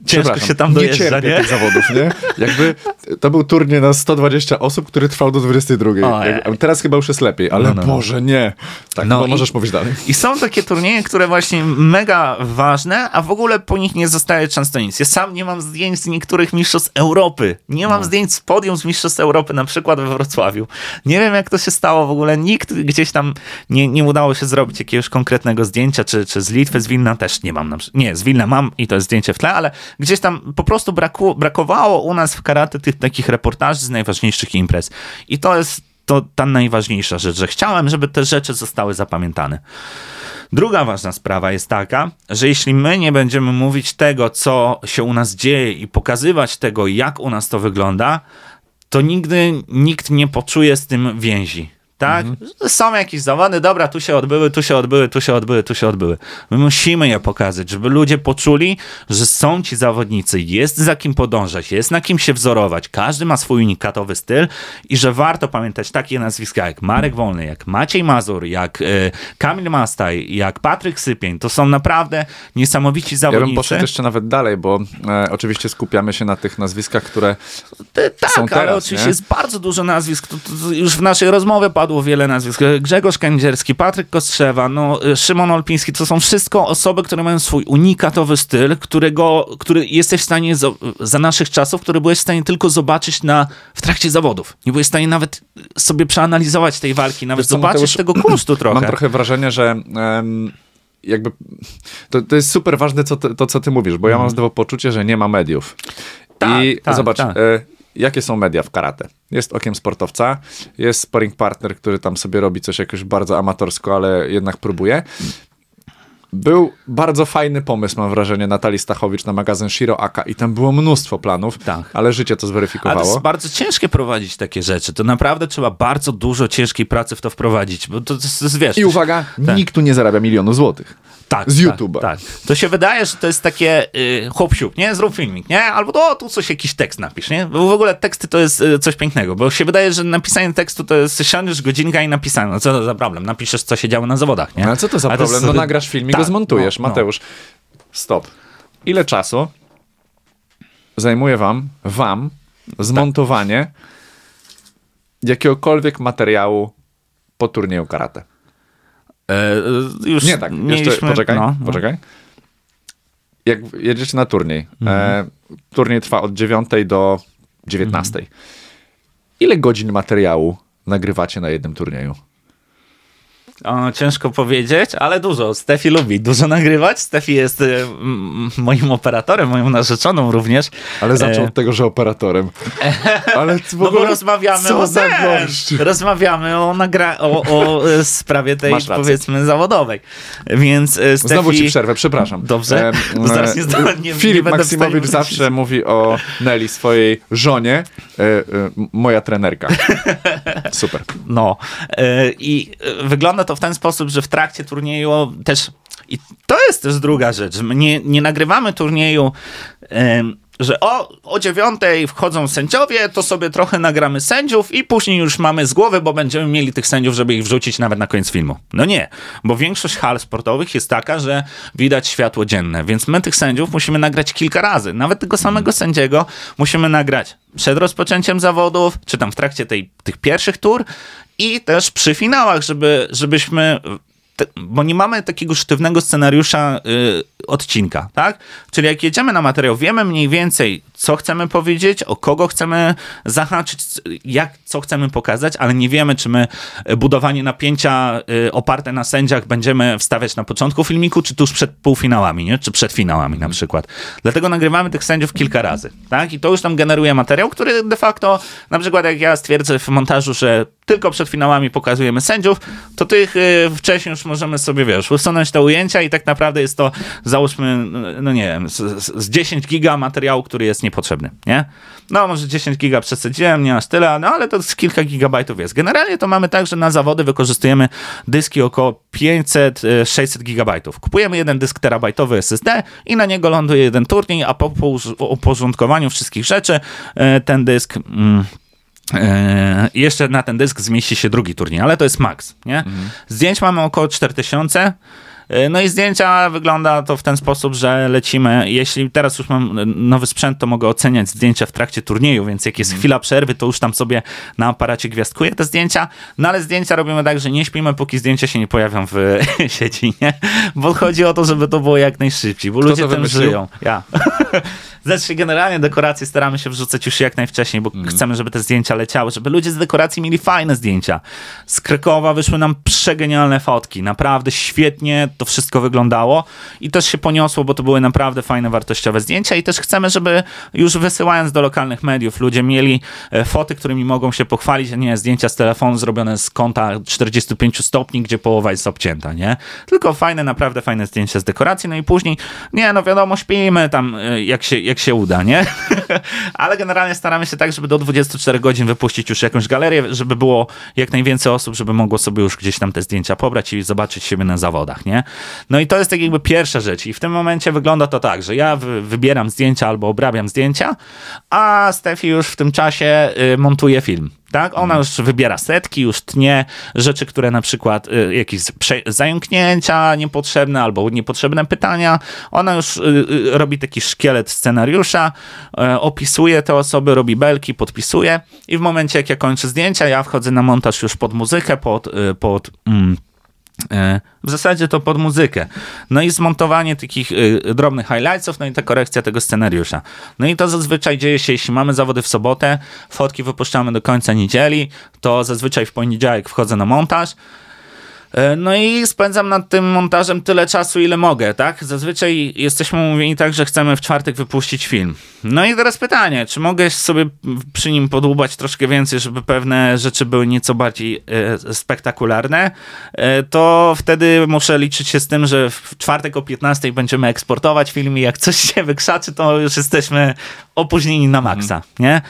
S2: Ciężko się tam
S1: nie
S2: dojeżdża,
S1: cierpię
S2: nie?
S1: tych zawodów, nie? Jakby to był turniej na 120 osób, który trwał do 22.
S2: Ojej.
S1: Jak, teraz chyba już jest lepiej, ale
S2: No, no, no.
S1: Boże, nie. Tak,
S2: No
S1: no,
S2: i-
S1: możesz mówić dalej.
S2: I są takie turnieje, które właśnie mega ważne, a w ogóle po nich nie zostaje często nic. Ja sam nie mam zdjęć z niektórych mistrzostw Europy. Nie mam zdjęć z podium z mistrzostw Europy, na przykład we Wrocławiu. Nie wiem, jak to się stało w ogóle. Nikt gdzieś tam nie, nie udało się zrobić jakiegoś konkretnego zdjęcia, czy, czy z Litwy, z Wilna też nie mam. Na, nie, z Wilna mam i to jest zdjęcie w tle, ale gdzieś tam po prostu braku, brakowało u nas w karate tych takich reportaży z najważniejszych imprez. I to jest to ta najważniejsza rzecz, że chciałem, żeby te rzeczy zostały zapamiętane. Druga ważna sprawa jest taka, że jeśli my nie będziemy mówić tego, co się u nas dzieje i pokazywać tego, jak u nas to wygląda, to nigdy nikt nie poczuje z tym więzi. Tak? Są jakieś zawody, dobra, tu się odbyły, tu się odbyły, tu się odbyły, tu się odbyły. My musimy je pokazać, żeby ludzie poczuli, że są ci zawodnicy, jest za kim podążać, jest na kim się wzorować, każdy ma swój unikatowy styl i że warto pamiętać takie nazwiska jak Marek Wolny, jak Maciej Mazur, jak e, Kamil Mastaj, jak Patryk Sypień. To są naprawdę niesamowici
S1: Ja bym
S2: zawodnicy.
S1: poszedł jeszcze nawet dalej, bo e, oczywiście skupiamy się na tych nazwiskach, które
S2: Te- Tak,
S1: są
S2: ale
S1: teraz,
S2: oczywiście
S1: nie?
S2: jest bardzo dużo nazwisk. To, to, to już w naszej rozmowie padło wiele nazwisk. Grzegorz Kędzierski, Patryk Kostrzewa, no, y, Szymon Olpiński. To są wszystko osoby, które mają swój unikatowy styl, którego, który jesteś w stanie zo- za naszych czasów, który byłeś w stanie tylko zobaczyć na, w trakcie zawodów. Nie byłeś w stanie nawet sobie przeanalizować tej walki, nawet
S1: Wiesz
S2: zobaczyć
S1: Mateusz,
S2: tego kunsztu trochę.
S1: Mam trochę wrażenie, że em, jakby to, to jest super ważne co ty, to, co ty mówisz, bo ja mam znowu poczucie, że nie ma mediów.
S2: Tak,
S1: I
S2: tak,
S1: zobacz,
S2: tak.
S1: Jakie są media w karate? Jest okiem sportowca, jest sparring partner, który tam sobie robi coś jakoś bardzo amatorsko, ale jednak próbuje. Był bardzo fajny pomysł, mam wrażenie, Natalii Stachowicz na magazyn Shiro Aka i tam było mnóstwo planów,
S2: Tak.
S1: ale życie to
S2: Ale
S1: zweryfikowało.
S2: to jest bardzo ciężkie prowadzić takie rzeczy. To naprawdę trzeba bardzo dużo ciężkiej pracy w to wprowadzić, bo to, to, to jest, wiesz...
S1: I
S2: to-
S1: uwaga, nikt tu nie zarabia milionów złotych.
S2: Tak,
S1: z
S2: tak,
S1: YouTube'a.
S2: Tak, To się wydaje, że to jest takie y, siup, nie? Zrób filmik, nie? Albo o, tu coś, jakiś tekst napisz, nie? Bo w ogóle teksty to jest y, coś pięknego, bo się wydaje, że napisanie tekstu to jest siądziesz godzinka i napisane. No co to za problem? Napiszesz, co się działo na zawodach, nie?
S1: No, ale co to za
S2: Ale
S1: problem?
S2: jest-
S1: No nagrasz film i
S2: Tak,
S1: go zmontujesz.
S2: no, no.
S1: Mateusz, stop. Ile czasu zajmuje wam, wam, zmontowanie jakiegokolwiek materiału po turnieju karate?
S2: E, już
S1: Nie tak, jeszcze
S2: mieliśmy,
S1: poczekaj,
S2: no, no.
S1: poczekaj. Jak jedziecie na turniej,
S2: Mhm.
S1: e, turniej trwa od 9 do 19.
S2: Mhm.
S1: Ile godzin materiału nagrywacie na jednym turnieju?
S2: O, ciężko powiedzieć, ale dużo. Stefi lubi dużo nagrywać. Stefi jest y, moim operatorem, moją narzeczoną również.
S1: Ale zaczął
S2: E,
S1: od tego, że operatorem. Ale w
S2: No bo
S1: ogóle
S2: rozmawiamy
S1: co
S2: o ten. Rozmawiamy o, nagra- o, o e, sprawie tej, powiedzmy, zawodowej. Więc e, Stefi...
S1: Znowu ci przerwę, przepraszam.
S2: Dobrze.
S1: Em,
S2: Zaraz nie
S1: e,
S2: nie- nie
S1: Filip Maksymowicz
S2: stanie
S1: zawsze mówi o Nelly, swojej żonie, e, e, moja trenerka. Super.
S2: No. E, I e, wygląda to w ten sposób, że w trakcie turnieju też. I to jest też druga rzecz. my Nie, nie nagrywamy turnieju. em, że o, o dziewiątej wchodzą sędziowie, to sobie trochę nagramy sędziów i później już mamy z głowy, bo będziemy mieli tych sędziów, żeby ich wrzucić nawet na koniec filmu. No nie, bo większość hal sportowych jest taka, że widać światło dzienne, więc my tych sędziów musimy nagrać kilka razy. Nawet tego samego sędziego musimy nagrać przed rozpoczęciem zawodów, czy tam w trakcie tej, tych pierwszych tur i też przy finałach, żeby, żebyśmy te, bo nie mamy takiego sztywnego scenariusza y, odcinka, tak? Czyli jak jedziemy na materiał, wiemy mniej więcej, co chcemy powiedzieć, o kogo chcemy zahaczyć, jak, co chcemy pokazać, ale nie wiemy, czy my y, budowanie napięcia y, oparte na sędziach będziemy wstawiać na początku filmiku, czy tuż przed półfinałami, nie? czy przed finałami na przykład. Dlatego nagrywamy tych sędziów kilka razy, tak? I to już tam generuje materiał, który de facto, na przykład jak ja stwierdzę w montażu, że tylko przed finałami pokazujemy sędziów, to tych y, wcześniej już możemy sobie, wiesz, usunąć te ujęcia i tak naprawdę jest to, załóżmy, no nie wiem, z- z 10 giga materiału, który jest niepotrzebny, nie? No może 10 giga przesadziłem, nie aż tyle, no ale to z kilka gigabajtów jest. Generalnie to mamy tak, że na zawody wykorzystujemy dyski około 500-600 gigabajtów. Kupujemy jeden dysk terabajtowy SSD i na niego ląduje jeden turniej, a po uporządkowaniu wszystkich rzeczy e, ten dysk... Mm, E, jeszcze na ten dysk zmieści się drugi turniej, ale to jest max, nie? Zdjęć mamy około 4000. E, No i zdjęcia wygląda to w ten sposób, że lecimy. Jeśli teraz już mam nowy sprzęt, to mogę oceniać zdjęcia w trakcie turnieju, więc jak jest chwila przerwy, to już tam sobie na aparacie gwiazdkuję te zdjęcia. No ale zdjęcia robimy tak, że nie śpimy, póki zdjęcia się nie pojawią w sieci, nie? Bo chodzi o to, żeby to było jak najszybciej, bo ludzie
S1: to
S2: tym żyją. Ja. Znaczy, generalnie dekoracje staramy się wrzucać już jak najwcześniej, bo chcemy, żeby te zdjęcia leciały, żeby ludzie z dekoracji mieli fajne zdjęcia. Z Krakowa wyszły nam przegenialne fotki. Naprawdę świetnie to wszystko wyglądało i też się poniosło, bo to były naprawdę fajne, wartościowe zdjęcia i też chcemy, żeby już wysyłając do lokalnych mediów ludzie mieli e, foty, którymi mogą się pochwalić, a nie zdjęcia z telefonu zrobione z kąta 45 stopni, gdzie połowa jest obcięta, nie? Tylko fajne, naprawdę fajne zdjęcia z dekoracji, no i później, nie, no wiadomo, śpimy tam, e, jak się, jak się uda, nie? Ale generalnie staramy się tak, żeby do 24 godzin wypuścić już jakąś galerię, żeby było jak najwięcej osób, żeby mogło sobie już gdzieś tam te zdjęcia pobrać i zobaczyć siebie na zawodach, nie? No i to jest tak jakby pierwsza rzecz i w tym momencie wygląda to tak, że ja wy- wybieram zdjęcia albo obrabiam zdjęcia, a Stefi już w tym czasie y, montuje film. Tak, ona już wybiera setki, już tnie rzeczy, które na przykład y, jakieś zająknięcia niepotrzebne albo niepotrzebne pytania. Ona już y, y, robi taki szkielet scenariusza, y, opisuje te osoby, robi belki, podpisuje i w momencie jak ja kończę zdjęcia, ja wchodzę na montaż już pod muzykę, pod, y, pod mm, W zasadzie to pod muzykę. No i zmontowanie takich y, drobnych highlightsów, no i ta korekcja tego scenariusza. No i to zazwyczaj dzieje się, jeśli mamy zawody w sobotę, fotki wypuszczamy do końca niedzieli, to zazwyczaj w poniedziałek wchodzę na montaż. E, no i spędzam nad tym montażem tyle czasu, ile mogę, tak? Zazwyczaj jesteśmy umówieni tak, że chcemy w czwartek wypuścić film. No i teraz pytanie, czy mogę sobie przy nim podłubać troszkę więcej, żeby pewne rzeczy były nieco bardziej e, spektakularne, e, to wtedy muszę liczyć się z tym, że w czwartek o 15 będziemy eksportować film i jak coś się wykrzaczy, to już jesteśmy opóźnieni na maksa, mm. nie?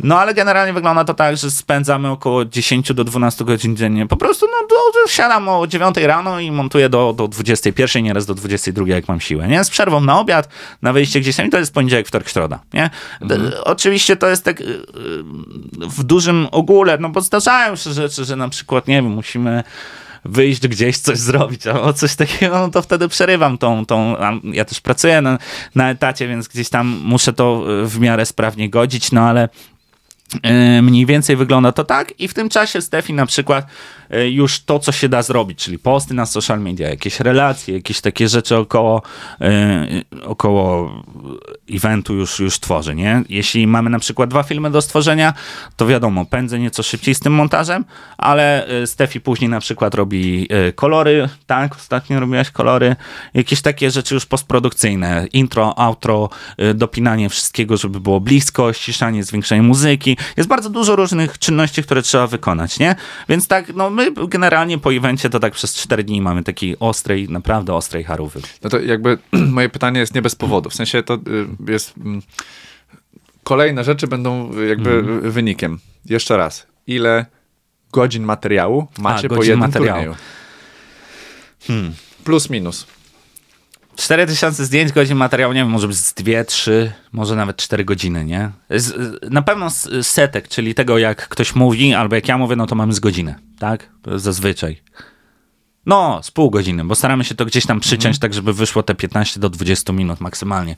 S2: No ale generalnie wygląda to tak, że spędzamy około 10 do 12 godzin dziennie. Po prostu no, do, siadam o 9 rano i montuję do, do 21, nieraz do 22, jak mam siłę, nie? Z przerwą na obiad, na wyjście gdzieś tam i to jest poniedziałek, wtorek, środa, nie? Mhm. Oczywiście to jest tak y, y, w dużym ogóle, no bo zdarzają się rzeczy, że na przykład, nie wiem, musimy wyjść gdzieś, coś zrobić, albo coś takiego, no to wtedy przerywam tą, tą ja też pracuję na, na etacie, więc gdzieś tam muszę to w miarę sprawnie godzić, no ale y, mniej więcej wygląda to tak i w tym czasie Stefi na przykład już to, co się da zrobić, czyli posty na social media, jakieś relacje, jakieś takie rzeczy około, e, około eventu już, już tworzy, nie? Jeśli mamy na przykład dwa filmy do stworzenia, to wiadomo, pędzę nieco szybciej z tym montażem, ale e, Stefi później na przykład robi kolory, tak? Ostatnio robiłaś kolory, jakieś takie rzeczy już postprodukcyjne, intro, outro, dopinanie wszystkiego, żeby było blisko, ściszanie, zwiększenie muzyki. Jest bardzo dużo różnych czynności, które trzeba wykonać, nie? Więc tak, no my generalnie po evencie to tak przez 4 dni mamy takiej ostrej, naprawdę ostrej harówy.
S1: No to jakby moje pytanie jest nie bez powodu. W sensie to y, jest... Mm, kolejne rzeczy będą jakby mm. wynikiem. Jeszcze raz. Ile godzin materiału macie A, po jednym materiału. turnieju? Hmm. Plus minus.
S2: 4000 zdjęć, godzin materiału, nie wiem, może z 2, 3, może nawet 4 godziny, nie? Z, na pewno setek, czyli tego jak ktoś mówi, albo jak ja mówię, no to mamy z godzinę, tak? Zazwyczaj. No, z pół godziny, bo staramy się to gdzieś tam przyciąć, mhm. tak żeby wyszło te 15 do 20 minut maksymalnie.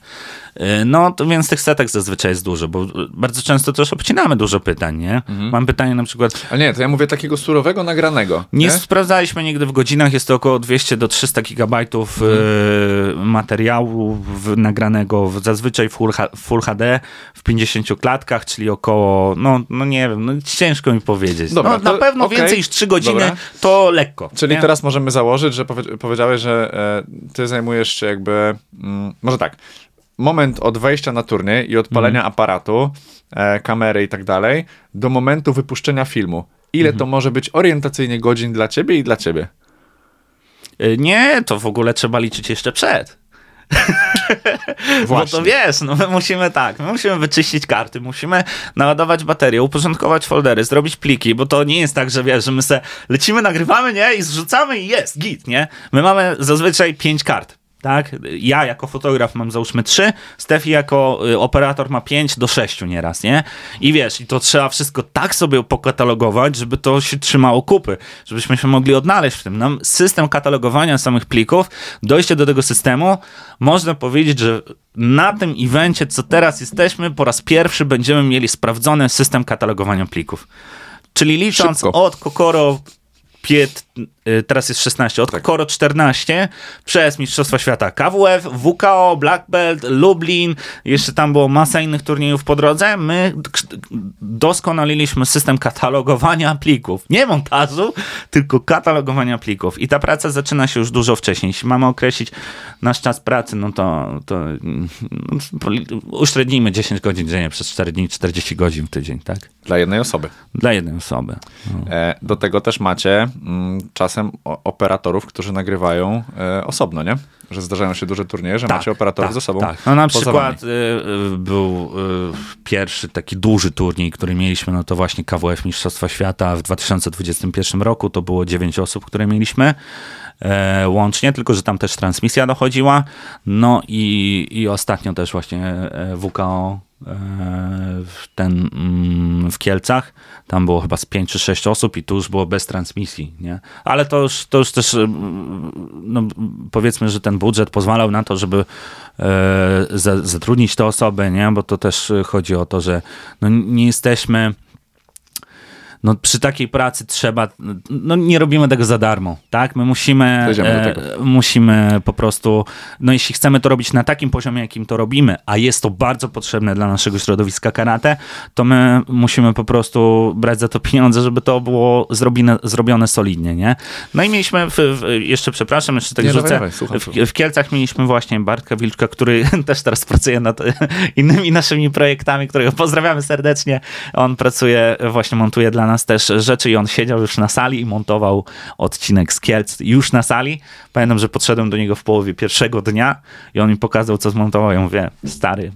S2: Y, no, to więc tych setek zazwyczaj jest dużo, bo bardzo często też obcinamy dużo pytań, nie? Mhm. Mam pytanie na przykład...
S1: Ale nie, to ja mówię takiego surowego, nagranego.
S2: Nie, nie? sprawdzaliśmy nigdy w godzinach, jest to około 200 do 300 gigabajtów mhm. materiału w, nagranego w, zazwyczaj w full, full, HD w 50 klatkach, czyli około, no, no nie wiem, no ciężko mi powiedzieć. Dobra, no, to, na pewno okay. więcej niż 3 godziny Dobra. to lekko.
S1: Czyli nie? teraz możemy założyć, że powie, powiedziałeś, że e, ty zajmujesz się jakby, mm, może tak, moment od wejścia na turniej i odpalenia mm. aparatu, e, kamery i tak dalej, do momentu wypuszczenia filmu. Ile to może być orientacyjnie godzin dla ciebie i dla ciebie?
S2: E, nie, to w ogóle trzeba liczyć jeszcze przed. Właśnie. Bo to wiesz, no my musimy tak, my musimy wyczyścić karty, musimy naładować baterię, uporządkować foldery, zrobić pliki, bo to nie jest tak, że wiesz, że my se lecimy, nagrywamy, nie, i zrzucamy i jest, git, nie? My mamy zazwyczaj pięć kart tak? Ja jako fotograf mam załóżmy 3, Stefi jako y, operator ma 5 do 6 nieraz, nie? I wiesz, i to trzeba wszystko tak sobie pokatalogować, żeby to się trzymało kupy, żebyśmy się mogli odnaleźć w tym. Nam system katalogowania samych plików, dojście do tego systemu, można powiedzieć, że na tym evencie, co teraz jesteśmy, po raz pierwszy będziemy mieli sprawdzony system katalogowania plików. Czyli licząc Szybko. od Kokoro Piet, y, teraz jest 16, od tak. Koro 14 przez Mistrzostwa Świata KWF, WKO, Black Belt, Lublin, jeszcze tam było masa innych turniejów po drodze. My doskonaliliśmy system katalogowania plików. Nie montażu, tylko katalogowania plików. I ta praca zaczyna się już dużo wcześniej. Jeśli mamy określić nasz czas pracy, no to, to no, uśrednijmy 10 godzin dziennie przez 4 dni, 40 godzin w tydzień, tak?
S1: Dla jednej osoby.
S2: Dla jednej osoby.
S1: No. E, do tego też macie Mm, czasem operatorów, którzy nagrywają e, osobno, nie? Że zdarzają się duże turnieje, że tak, macie operatorów tak, ze sobą. Tak.
S2: No na przykład y, y, był y, pierwszy taki duży turniej, który mieliśmy, no to właśnie KWF Mistrzostwa Świata w 2021 roku. To było 9 osób, które mieliśmy e, łącznie, tylko że tam też transmisja dochodziła. No i, i ostatnio też właśnie e, WKO ten mm, w Kielcach. Tam było chyba z 5 czy 6 osób i tu już było bez transmisji, nie? Ale to już, to już też, no, powiedzmy, że ten budżet pozwalał na to, żeby e, zatrudnić te osoby, nie? Bo to też chodzi o to, że no, nie jesteśmy no przy takiej pracy trzeba, no nie robimy tego za darmo, tak? My musimy, e, musimy po prostu, no jeśli chcemy to robić na takim poziomie, jakim to robimy, a jest to bardzo potrzebne dla naszego środowiska karate, to my musimy po prostu brać za to pieniądze, żeby to było zrobione, zrobione solidnie, nie? No i mieliśmy, w, w, jeszcze przepraszam, jeszcze tak nie, rzucę, dawaj, dawaj, w, w, Kielcach mieliśmy właśnie Bartka Wilczka, który też teraz pracuje nad innymi naszymi projektami, którego pozdrawiamy serdecznie. On pracuje, właśnie montuje dla nas też rzeczy i on siedział już na sali i montował odcinek z Kielc już na sali. Pamiętam, że podszedłem do niego w połowie pierwszego dnia i on mi pokazał, co zmontował. Ja mówię, stary,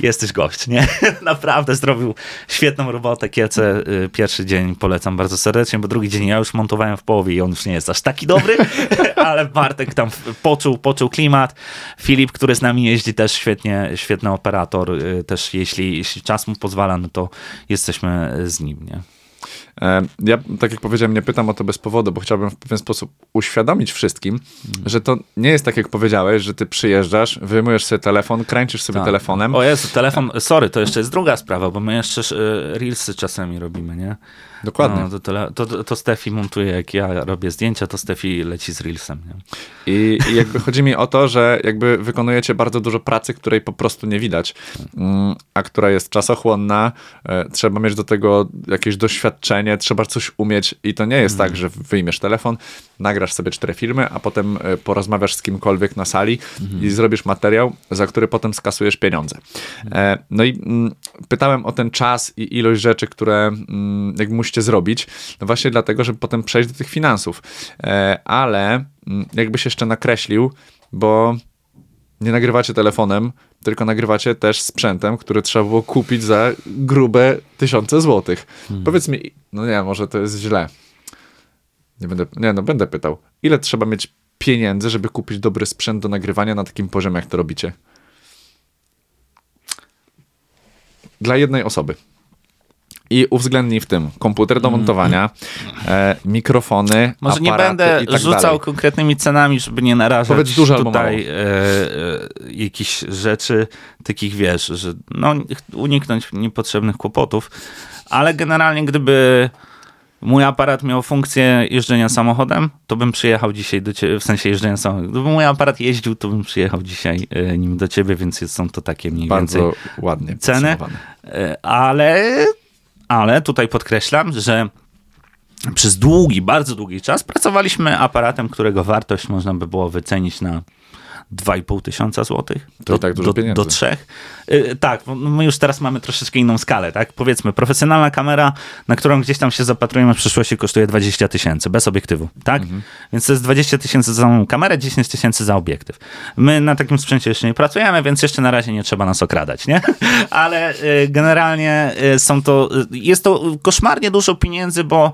S2: jesteś gość, nie? Naprawdę zrobił świetną robotę. Kielce y, pierwszy dzień polecam bardzo serdecznie, bo drugi dzień ja już montowałem w połowie i on już nie jest aż taki dobry, ale Bartek tam poczuł, poczuł klimat. Filip, który z nami jeździ też świetnie, świetny operator, y, też jeśli, jeśli czas mu pozwala, no to jesteśmy z nim, nie?
S1: E, ja, tak jak powiedziałem, nie pytam o to bez powodu, bo chciałbym w pewien sposób uświadomić wszystkim, mm. że to nie jest tak, jak powiedziałeś, że ty przyjeżdżasz, wyjmujesz sobie telefon, kręcisz sobie tak. telefonem.
S2: O Jezu, telefon, sorry, to jeszcze jest druga sprawa, bo my jeszcze e, reelsy czasami robimy, nie?
S1: Dokładnie.
S2: No, to, to, to, Stefi montuje, jak ja robię zdjęcia, to Stefi leci z Reelsem. Nie?
S1: I, I, jakby chodzi mi o to, że jakby wykonujecie bardzo dużo pracy, której po prostu nie widać, mm, a która jest czasochłonna, e, trzeba mieć do tego jakieś doświadczenie, trzeba coś umieć i to nie jest tak, że wyjmiesz telefon, nagrasz sobie cztery filmy, a potem e, porozmawiasz z kimkolwiek na sali i zrobisz materiał, za który potem skasujesz pieniądze. E, no i mm, pytałem o ten czas i ilość rzeczy, które mm, jakby musisz musicie zrobić, no właśnie dlatego, żeby potem przejść do tych finansów. E, ale mm, jakbyś jeszcze nakreślił, bo nie nagrywacie telefonem, tylko nagrywacie też sprzętem, który trzeba było kupić za grube tysiące złotych. Hmm. Powiedz mi, no nie, może to jest źle. Nie będę, nie, no będę pytał. Ile trzeba mieć pieniędzy, żeby kupić dobry sprzęt do nagrywania na takim poziomie, jak to robicie? Dla jednej osoby i uwzględnij w tym komputer do montowania, e, mikrofony,
S2: Może nie będę
S1: tak
S2: rzucał
S1: dalej.
S2: konkretnymi cenami, żeby nie narażać
S1: Powiedz dużo
S2: tutaj e, e, jakichś rzeczy takich, wiesz, że no, uniknąć niepotrzebnych kłopotów, ale generalnie gdyby mój aparat miał funkcję jeżdżenia samochodem, to bym przyjechał dzisiaj do ciebie, w sensie jeżdżenia samochodem. Gdyby mój aparat jeździł, to bym przyjechał dzisiaj e, nim do ciebie, więc są to takie mniej
S1: Bardzo
S2: więcej
S1: ładnie
S2: ceny. E, ale ale tutaj podkreślam, że przez długi, bardzo długi czas pracowaliśmy aparatem, którego wartość można by było wycenić na 2,5 tysiąca złotych.
S1: To do, tak dużo do, pieniędzy.
S2: Do trzech. Yy, tak, my już teraz mamy troszeczkę inną skalę, tak? Powiedzmy, profesjonalna kamera, na którą gdzieś tam się zapatrujemy w przyszłości, kosztuje 20 tysięcy, bez obiektywu, tak? Mhm. Więc to jest 20 tysięcy za samą kamerę, 10 tysięcy za obiektyw. My na takim sprzęcie jeszcze nie pracujemy, więc jeszcze na razie nie trzeba nas okradać, nie? Ale yy, generalnie yy, są to, y, jest to koszmarnie dużo pieniędzy, bo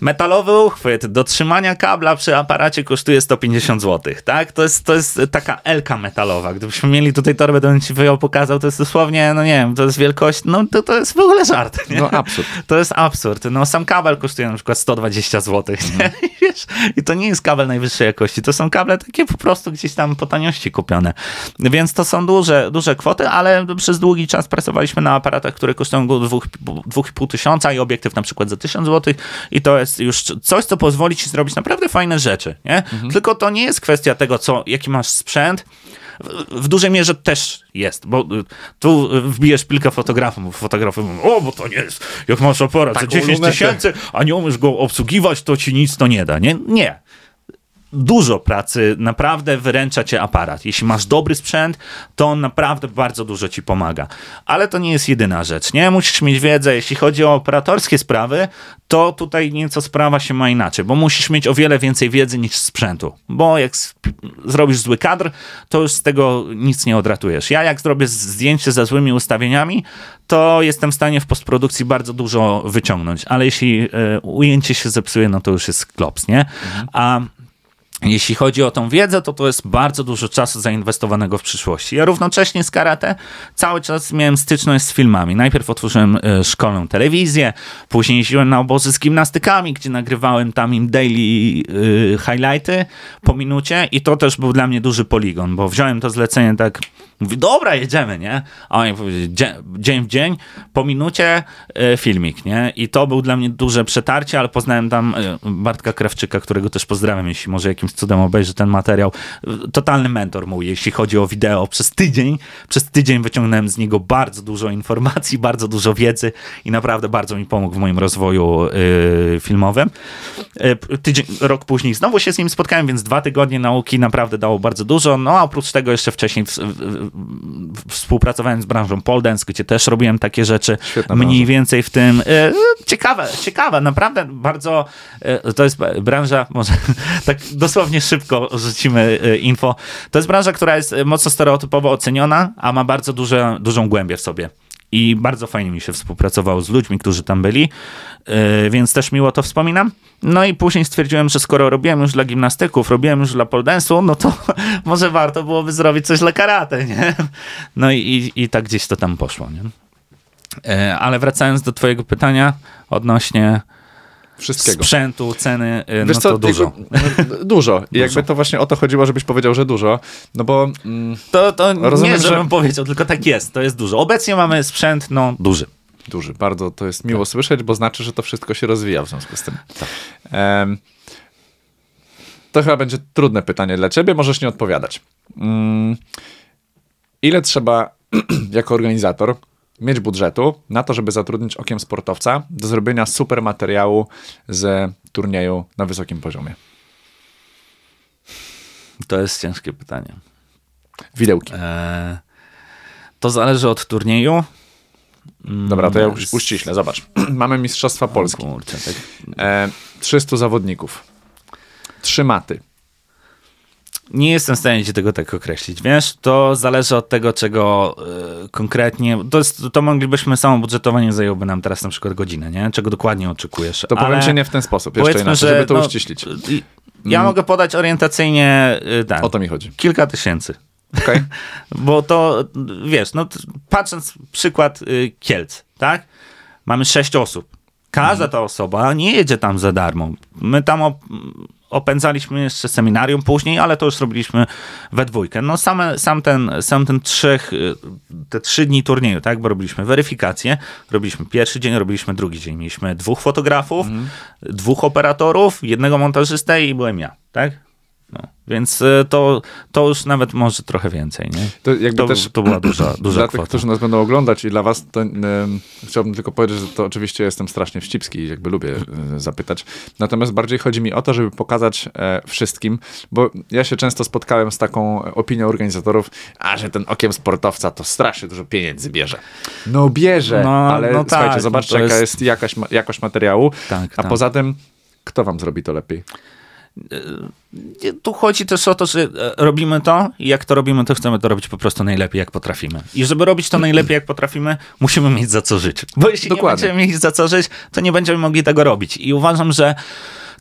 S2: metalowy uchwyt do trzymania kabla przy aparacie kosztuje 150 zł, tak? To jest, to jest taka elka metalowa. Gdybyśmy mieli tutaj torbę, to bym ci wyjął, pokazał, to jest dosłownie, no nie wiem, to jest wielkość, no to, to jest w ogóle żart, nie?
S1: No absurd.
S2: To jest absurd. No sam kabel kosztuje na przykład 120 zł? Mm. Wiesz? I to nie jest kabel najwyższej jakości, to są kable takie po prostu gdzieś tam po taniości kupione. Więc to są duże, duże kwoty, ale przez długi czas pracowaliśmy na aparatach, które kosztują 2,5 tysiąca i obiektyw na przykład za 1000 zł i to jest już coś, co pozwoli ci zrobić naprawdę fajne rzeczy, nie? Mhm. Tylko to nie jest kwestia tego, co, jaki masz sprzęt, w dużej mierze też jest, bo y, tu wbijesz pilkę fotografom, fotografy mówią, o, bo to nie jest, jak masz aparat za 10 tysięcy, a nie umiesz go obsługiwać, to ci nic to nie da, nie? Nie dużo pracy, naprawdę wyręcza cię aparat. Jeśli masz dobry sprzęt, to on naprawdę bardzo dużo ci pomaga. Ale to nie jest jedyna rzecz, nie? Musisz mieć wiedzę, jeśli chodzi o operatorskie sprawy, to tutaj nieco sprawa się ma inaczej, bo musisz mieć o wiele więcej wiedzy niż sprzętu. Bo jak zrobisz zły kadr, to już z tego nic nie odratujesz. Ja jak zrobię zdjęcie ze złymi ustawieniami, to jestem w stanie w postprodukcji bardzo dużo wyciągnąć, ale jeśli y, ujęcie się zepsuje, no to już jest klops, nie? A jeśli chodzi o tą wiedzę, to to jest bardzo dużo czasu zainwestowanego w przyszłości. Ja równocześnie z karate cały czas miałem styczność z filmami. Najpierw otworzyłem e, szkolną telewizję, później jeździłem na obozy z gimnastykami, gdzie nagrywałem tam im daily y, highlighty po minucie i to też był dla mnie duży poligon, bo wziąłem to zlecenie tak Mówi, dobra, jedziemy, nie? A oni powiedzieli, dzień, dzień w dzień, po minucie e, filmik, nie? I to był dla mnie duże przetarcie, ale poznałem tam e, Bartka Krawczyka, którego też pozdrawiam, jeśli może jakimś cudem obejrzy ten materiał. E, Totalny mentor mój, jeśli chodzi o wideo. Przez tydzień, przez tydzień wyciągnąłem z niego bardzo dużo informacji, bardzo dużo wiedzy i naprawdę bardzo mi pomógł w moim rozwoju e, filmowym. E, Tydzień, rok później znowu się z nim spotkałem, więc dwa tygodnie nauki naprawdę dało bardzo dużo. No a oprócz tego jeszcze wcześniej w, w, współpracowałem z branżą pole dance, gdzie też robiłem takie rzeczy
S1: Świetna
S2: mniej
S1: branża.
S2: więcej w tym. E, ciekawe, ciekawe, naprawdę bardzo. E, to jest branża, może tak dosłownie szybko rzucimy e, info. To jest branża, która jest mocno stereotypowo oceniona, a ma bardzo duże, dużą głębię w sobie. I bardzo fajnie mi się współpracowało z ludźmi, którzy tam byli, e, więc też miło to wspominam. No i później stwierdziłem, że skoro robiłem już dla gimnastyków, robiłem już dla pole dance'u, no to może warto byłoby zrobić coś dla karate, nie? No i, i, i tak gdzieś to tam poszło, nie? E, Ale wracając do twojego pytania odnośnie
S1: Wszystkiego.
S2: sprzętu, ceny, e,
S1: Wiesz
S2: no
S1: co,
S2: to dużo.
S1: jakby- no, dużo. I jakby to właśnie o to chodziło, żebyś powiedział, że dużo. No bo mm,
S2: To, to
S1: Rozumiem,
S2: nie,
S1: że-
S2: żebym powiedział, tylko tak jest, to jest dużo. Obecnie mamy sprzęt, no, duży.
S1: duży, bardzo to jest miło słyszeć, bo znaczy, że to wszystko się rozwija w związku z tym. Em, to chyba będzie trudne pytanie dla ciebie, możesz nie odpowiadać. Mm, ile trzeba jako organizator mieć budżetu na to, żeby zatrudnić okiem sportowca do zrobienia super materiału z turnieju na wysokim poziomie?
S2: To jest ciężkie pytanie.
S1: Widełki.
S2: E, to zależy od turnieju.
S1: Dobra, to ja
S2: Mm,
S1: już uściśle, zobacz. Mamy Mistrzostwa Polski.
S2: Kurczę, tak.
S1: E, 300 zawodników. Trzy maty.
S2: Nie jestem w stanie ci tego tak określić, wiesz? To zależy od tego, czego e, konkretnie... To, jest, to moglibyśmy, samo budżetowanie zajęłoby nam teraz na przykład godzinę, nie? Czego dokładnie oczekujesz.
S1: To powiem ci nie w ten sposób, jeszcze inaczej,
S2: że,
S1: żeby to
S2: no,
S1: uściślić.
S2: Ja mogę podać orientacyjnie tak,
S1: O to mi chodzi.
S2: kilka tysięcy.
S1: Okej?
S2: Bo to, wiesz, no patrząc przykład y, Kielc, tak? Mamy sześć osób. Każda ta osoba nie jedzie tam za darmo. My tam op- opędzaliśmy jeszcze seminarium później, ale to już robiliśmy we dwójkę. No same, sam ten, sam ten trzech, y, te trzy dni turnieju, tak? Bo robiliśmy weryfikację, robiliśmy pierwszy dzień, robiliśmy drugi dzień. Mieliśmy dwóch fotografów, dwóch operatorów, jednego montażystę i byłem ja, tak? No, więc y, to, to już nawet może trochę więcej, nie?
S1: To jakby
S2: To,
S1: też
S2: to była duża, duża
S1: dla tych,
S2: kwota.
S1: którzy nas będą oglądać i dla was, to chciałbym tylko powiedzieć, że to oczywiście jestem strasznie wścibski i jakby lubię e, zapytać. Natomiast bardziej chodzi mi o to, żeby pokazać e, wszystkim, bo ja się często spotkałem z taką opinią organizatorów, a że ten okiem sportowca to strasznie dużo pieniędzy bierze. No bierze,
S2: No,
S1: ale
S2: no
S1: słuchajcie,
S2: tak,
S1: zobaczcie
S2: no
S1: jaka
S2: jest-
S1: jest jakaś, jakość materiału,
S2: Tak,
S1: a
S2: tak.
S1: poza tym kto wam zrobi to lepiej?
S2: Tu chodzi też o to, że e, robimy to i jak to robimy, to chcemy to robić po prostu najlepiej, jak potrafimy. I żeby robić to najlepiej, jak potrafimy, musimy mieć za co żyć. Bo jeśli
S1: Dokładnie.
S2: nie będziemy mieć za co żyć, to nie będziemy mogli tego robić. I uważam, że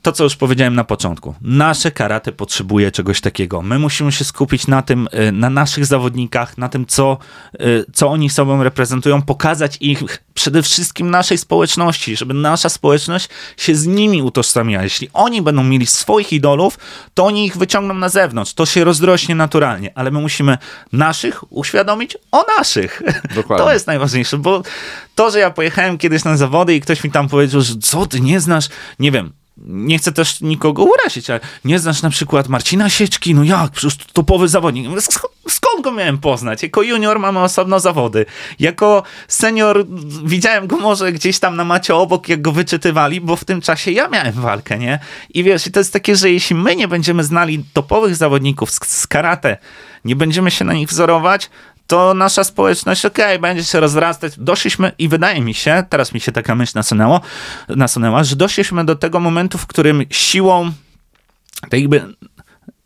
S2: to, co już powiedziałem na początku, nasze karate potrzebuje czegoś takiego. My musimy się skupić na tym, y, na naszych zawodnikach, na tym, co, y, co oni sobą reprezentują, pokazać ich przede wszystkim naszej społeczności, żeby nasza społeczność się z nimi utożsamiała. Jeśli oni będą mieli swoich idolów, to oni ich wyciągną na zewnątrz. To się rozdrośnie naturalnie, ale my musimy naszych uświadomić o naszych.
S1: Dokładnie.
S2: To jest najważniejsze, bo to, że ja pojechałem kiedyś na zawody i ktoś mi tam powiedział, że co ty nie znasz, nie wiem, nie chcę też nikogo urazić, ale nie znasz na przykład Marcina Sieczki, no jak, przecież to topowy zawodnik. Sk- Skąd go miałem poznać? Jako junior mamy osobno zawody. Jako senior widziałem go może gdzieś tam na macie obok, jak go wyczytywali, bo w tym czasie ja miałem walkę, nie? I wiesz, to jest takie, że jeśli my nie będziemy znali topowych zawodników z, z karate, nie będziemy się na nich wzorować, to nasza społeczność, okej, będzie się rozrastać. Doszliśmy i wydaje mi się, teraz mi się taka myśl nasunęło, nasunęła, że doszliśmy do tego momentu, w którym siłą tak jakby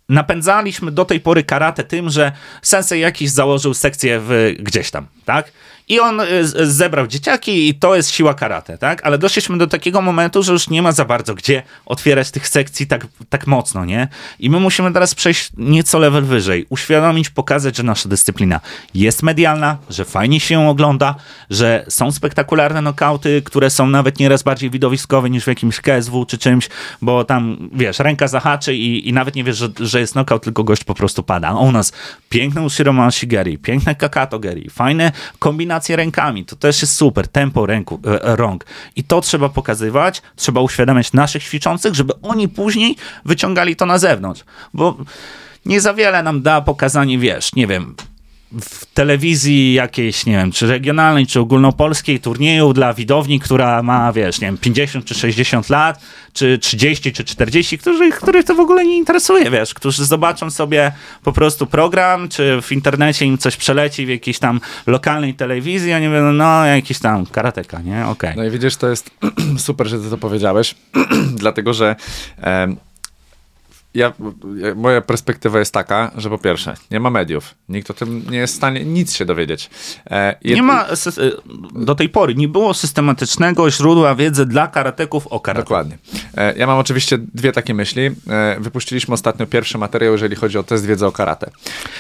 S2: napędzaliśmy do tej pory karate tym, że sensei jakiś założył sekcję w, gdzieś tam, tak? I on z- zebrał dzieciaki i to jest siła karate, tak? Ale doszliśmy do takiego momentu, że już nie ma za bardzo gdzie otwierać tych sekcji tak, tak mocno, nie? I my musimy teraz przejść nieco level wyżej, uświadomić, pokazać, że nasza dyscyplina jest medialna, że fajnie się ją ogląda, że są spektakularne nokauty, które są nawet nieraz bardziej widowiskowe niż w jakimś KSW czy czymś, bo tam, wiesz, ręka zahaczy i, i nawet nie wiesz, że, że jest nokaut, tylko gość po prostu pada. A u nas piękne Ushiroma Shigeri, piękne Kakato Geri, fajne kombinacje rękami, to też jest super, tempo ręku, e, rąk. I to trzeba pokazywać, trzeba uświadamiać naszych ćwiczących, żeby oni później wyciągali to na zewnątrz, bo nie za wiele nam da pokazanie, wiesz, nie wiem, w telewizji jakiejś, nie wiem, czy regionalnej, czy ogólnopolskiej turnieju dla widowni, która ma, wiesz, nie wiem, 50 czy 60 lat, czy 30 czy 40, którzy, których to w ogóle nie interesuje, wiesz, którzy zobaczą sobie po prostu program, czy w internecie im coś przeleci w jakiejś tam lokalnej telewizji, oni mówią, no, jakiś tam karateka, nie? Okej.
S1: No i widzisz, to jest super, że ty to powiedziałeś, dlatego że em, ja, ja, moja perspektywa jest taka, że po pierwsze, nie ma mediów, nikt o tym nie jest w stanie nic się dowiedzieć. E, jed-
S2: Nie ma, y, do tej pory nie było systematycznego źródła wiedzy dla karateków o karate.
S1: Dokładnie. E, Ja mam oczywiście dwie takie myśli. E, Wypuściliśmy ostatnio pierwszy materiał, jeżeli chodzi o test wiedzy o karate.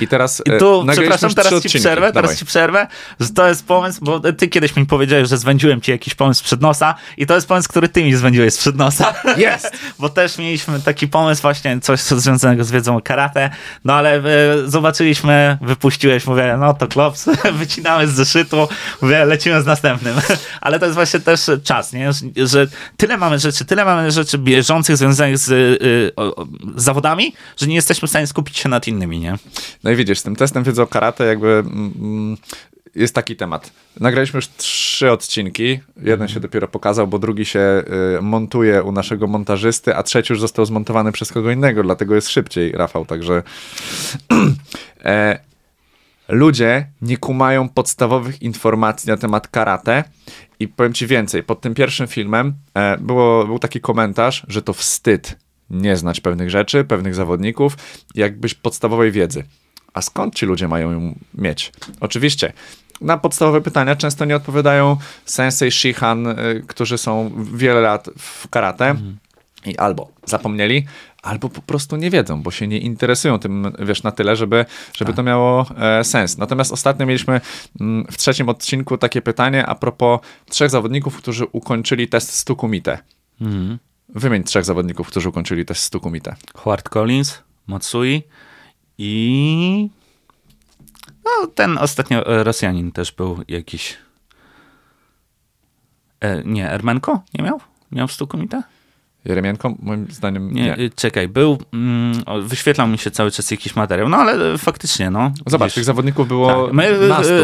S1: I teraz
S2: I
S1: e,
S2: tu, przepraszam, teraz ci
S1: odcinki.
S2: przerwę,
S1: Dawaj.
S2: teraz ci przerwę, że to jest pomysł, bo ty kiedyś mi powiedziałeś, że zwędziłem ci jakiś pomysł przed nosa i to jest pomysł, który ty mi zwędziłeś sprzed nosa.
S1: Jest!
S2: bo też mieliśmy taki pomysł właśnie, coś związanego z wiedzą o karate, no ale e, zobaczyliśmy, wypuściłeś, mówię, no to klops, wycinamy z zeszytu, mówię, lecimy z następnym. ale to jest właśnie też czas, nie? Że- tyle mamy rzeczy, tyle mamy rzeczy bieżących związanych z y, o, zawodami, że nie jesteśmy w stanie skupić się nad innymi, nie?
S1: No i widzisz, z tym testem wiedzy o karate jakby mm, jest taki temat. Nagraliśmy już trzy odcinki. Jeden się dopiero pokazał, bo drugi się y, montuje u naszego montażysty, a trzeci już został zmontowany przez kogo innego, dlatego jest szybciej, Rafał. Także e, ludzie nie kumają podstawowych informacji na temat karate. I powiem ci więcej, pod tym pierwszym filmem e, było, był taki komentarz, że to wstyd nie znać pewnych rzeczy, pewnych zawodników, jakbyś podstawowej wiedzy. A skąd ci ludzie mają ją mieć? Oczywiście, na podstawowe pytania często nie odpowiadają sensei Shihan, y, którzy są wiele lat w karate i albo zapomnieli, albo po prostu nie wiedzą, bo się nie interesują tym, wiesz, na tyle, żeby, żeby to miało e, sens. Natomiast ostatnio mieliśmy mm, w trzecim odcinku takie pytanie a propos trzech zawodników, którzy ukończyli test Stukumite. Wymień trzech zawodników, którzy ukończyli test Stukumite.
S2: Howard Collins, Matsui i no, ten ostatnio e, Rosjanin też był jakiś. E, nie, Ermenko? Nie miał? Miał w Stukumite?
S1: Jeremienko, moim zdaniem
S2: Nie,
S1: nie.
S2: y, czekaj, był, mm, wyświetlał mi się cały czas jakiś materiał, no ale e, faktycznie, no.
S1: Zobacz,
S2: Widzisz,
S1: tych zawodników było
S2: tak. My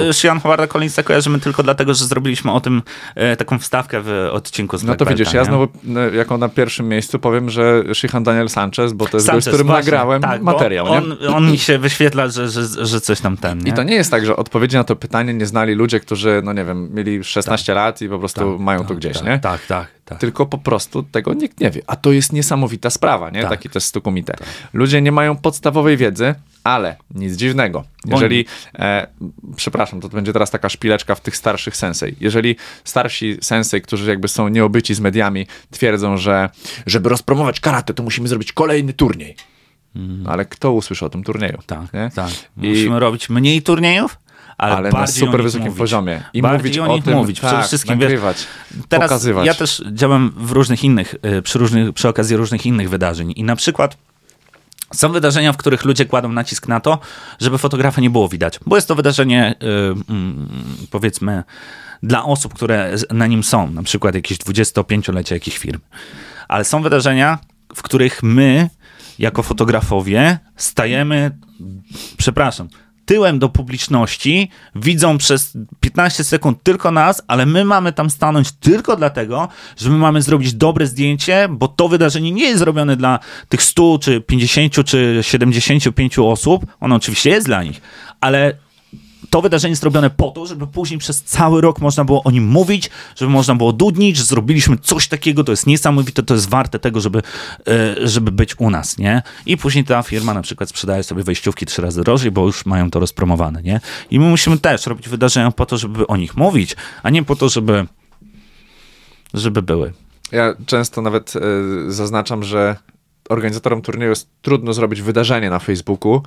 S2: e, Shian Howarda Collinsa kojarzymy tylko dlatego, że zrobiliśmy o tym e, taką wstawkę w odcinku z
S1: No to widzisz, ja znowu no, jako na pierwszym miejscu powiem, że Shihan Daniel Sanchez, bo to jest gość,
S2: Sanchez,
S1: z którym
S2: właśnie,
S1: nagrałem
S2: tak,
S1: materiał.
S2: On, on mi się wyświetla, że, że, że coś tam ten, nie?
S1: I to nie jest tak, że odpowiedzi na to pytanie nie znali ludzie, którzy, no nie wiem, mieli 16 lat i po prostu mają to gdzieś,
S2: tak,
S1: nie?
S2: Tak, tak, tak.
S1: Tylko po prostu tego nikt nie wie. A to jest niesamowita sprawa, nie?
S2: Tak.
S1: Taki test stukumite. Ludzie nie mają podstawowej wiedzy, ale nic dziwnego. Jeżeli, e, przepraszam, to będzie teraz taka szpileczka w tych starszych sensei. Jeżeli starsi sensei, którzy jakby są nieobyci z mediami, twierdzą, że żeby rozpromować karate, to musimy zrobić kolejny turniej. No, ale kto usłyszy o tym turnieju?
S2: Mhm. Tak,
S1: nie?
S2: tak.
S1: I-
S2: Musimy robić mniej turniejów, ale,
S1: ale na super wysokim
S2: mówić.
S1: poziomie. I
S2: bardziej
S1: mówić
S2: o
S1: o
S2: nich
S1: tym,
S2: mówić. Przede
S1: tak,
S2: wszystkim, wiesz,
S1: nagrywać,
S2: Teraz
S1: pokazywać.
S2: ja też działam w różnych innych, y, przy, różnych, przy okazji różnych innych wydarzeń i na przykład są wydarzenia, w których ludzie kładą nacisk na to, żeby fotografa nie było widać, bo jest to wydarzenie, y, mm, powiedzmy, dla osób, które na nim są, na przykład jakieś 25-lecie jakichś firm. Ale są wydarzenia, w których my, jako fotografowie, stajemy, przepraszam, tyłem do publiczności, widzą przez 15 sekund tylko nas, ale my mamy tam stanąć tylko dlatego, że my mamy zrobić dobre zdjęcie, bo to wydarzenie nie jest zrobione dla tych 100 czy 50 czy 75 osób. Ono oczywiście jest dla nich, ale to wydarzenie jest robione po to, żeby później przez cały rok można było o nim mówić, żeby można było dudnić, że zrobiliśmy coś takiego, to jest niesamowite, to jest warte tego, żeby, e, żeby być u nas, nie? I później ta firma na przykład sprzedaje sobie wejściówki trzy razy drożej, bo już mają to rozpromowane, nie? I my musimy też robić wydarzenia po to, żeby o nich mówić, a nie po to, żeby żeby były.
S1: Ja często nawet y, zaznaczam, że organizatorom turnieju jest trudno zrobić wydarzenie na Facebooku,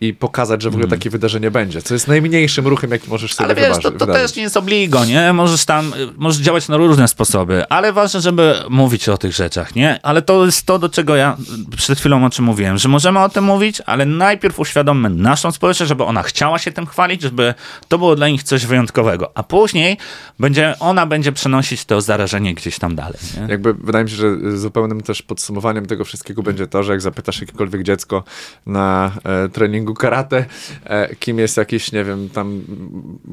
S1: i pokazać, że w ogóle takie wydarzenie będzie, co jest najmniejszym ruchem, jaki możesz sobie
S2: Ale wiesz, to, to też nie jest obligo, nie? Możesz tam, możesz działać na różne sposoby, ale ważne, żeby mówić o tych rzeczach, nie? Ale to jest to, do czego ja przed chwilą o czym mówiłem, że możemy o tym mówić, ale najpierw uświadommy naszą społeczność, żeby ona chciała się tym chwalić, żeby to było dla nich coś wyjątkowego, a później będzie, ona będzie przenosić to zarażenie gdzieś tam dalej, nie?
S1: Jakby wydaje mi się, że zupełnym też podsumowaniem tego wszystkiego będzie to, że jak zapytasz jakiekolwiek dziecko na e, treningu karate, e, kim jest jakiś, nie wiem, tam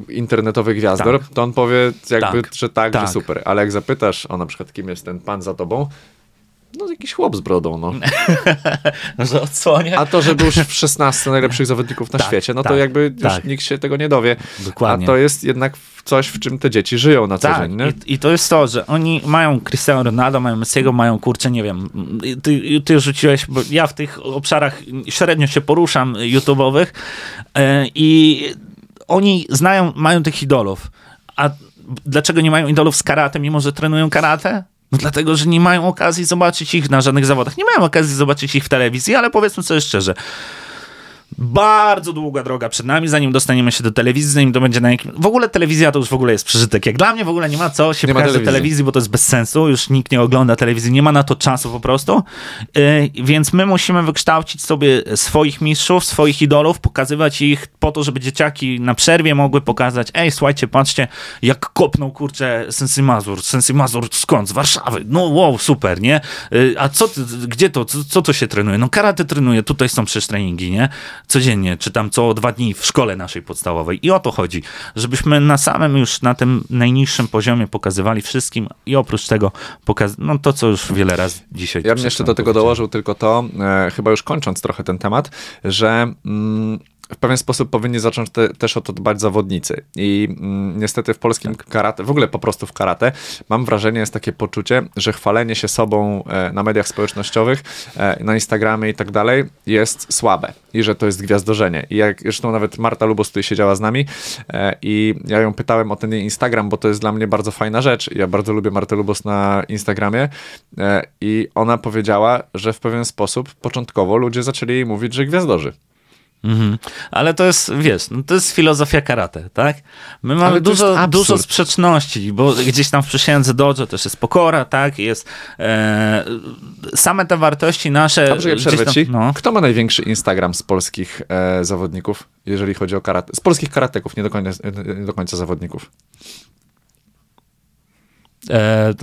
S1: internetowy gwiazdor, tak. to on powie jakby, tak. że tak, tak, że super. Ale jak zapytasz o na przykład, kim jest ten pan za tobą, no jakiś chłop z brodą, no.
S2: że odsłonie.
S1: A to, że był już w 16 najlepszych zawodników na tak, świecie, no tak, to jakby już tak. nikt się tego nie dowie.
S2: Dokładnie.
S1: A to jest jednak coś, w czym te dzieci żyją na co tak, dzień, nie?
S2: I, I, to jest to, że oni mają Cristiano Ronaldo, mają Messiego, mają, kurczę, nie wiem, ty, ty rzuciłeś, bo ja w tych obszarach średnio się poruszam YouTube'owych yy, i oni znają, mają tych idolów, a dlaczego nie mają idolów z karate, mimo że trenują karate? No dlatego, że nie mają okazji zobaczyć ich na żadnych zawodach. Nie mają okazji zobaczyć ich w telewizji, ale powiedzmy sobie szczerze, bardzo długa droga przed nami, zanim dostaniemy się do telewizji, zanim to będzie na jakim... W ogóle telewizja to już w ogóle jest przeżytek. Jak dla mnie w ogóle nie ma co się nie pchać do telewizji, bo to jest bez sensu. Już nikt nie ogląda telewizji, nie ma na to czasu po prostu. Yy, więc my musimy wykształcić sobie swoich mistrzów, swoich idolów, pokazywać ich po to, żeby dzieciaki na przerwie mogły pokazać ej, słuchajcie, patrzcie, jak kopnął, kurczę, Sensy Mazur. Sensy Mazur skąd? Z Warszawy. No wow, super, nie? Yy, a co, gdzie to? Co, co to się trenuje? No karate trenuje, tutaj są przecież treningi, nie? Codziennie, czy tam co dwa dni w szkole naszej podstawowej. I o to chodzi, żebyśmy na samym już, na tym najniższym poziomie pokazywali wszystkim i oprócz tego pokaz no to, co już wiele razy dzisiaj...
S1: Ja bym jeszcze do tego dołożył tylko to, e, chyba już kończąc trochę ten temat, że... Mm, w pewien sposób powinni zacząć te, też o to dbać zawodnicy. I mm, niestety w polskim tak. karate, w ogóle po prostu w karate, mam wrażenie, jest takie poczucie, że chwalenie się sobą e, na mediach społecznościowych, e, na Instagramie i tak dalej jest słabe i że to jest gwiazdorzenie. I jak zresztą nawet Marta Lubos tutaj siedziała z nami e, i ja ją pytałem o ten Instagram, bo to jest dla mnie bardzo fajna rzecz. Ja bardzo lubię Martę Lubos na Instagramie e, i ona powiedziała, że w pewien sposób początkowo ludzie zaczęli jej mówić, że gwiazdorzy.
S2: Mhm. Ale to jest, wiesz, no to jest filozofia karate, tak? My mamy dużo, dużo sprzeczności, bo gdzieś tam w przysiędze dojo też jest pokora, tak? Jest e, same te wartości nasze.
S1: Dobrze, ja przerwę tam, ci. No. Kto ma największy Instagram z polskich e, zawodników, jeżeli chodzi o karate? Z polskich karateków, nie do końca, nie do końca zawodników.
S2: E,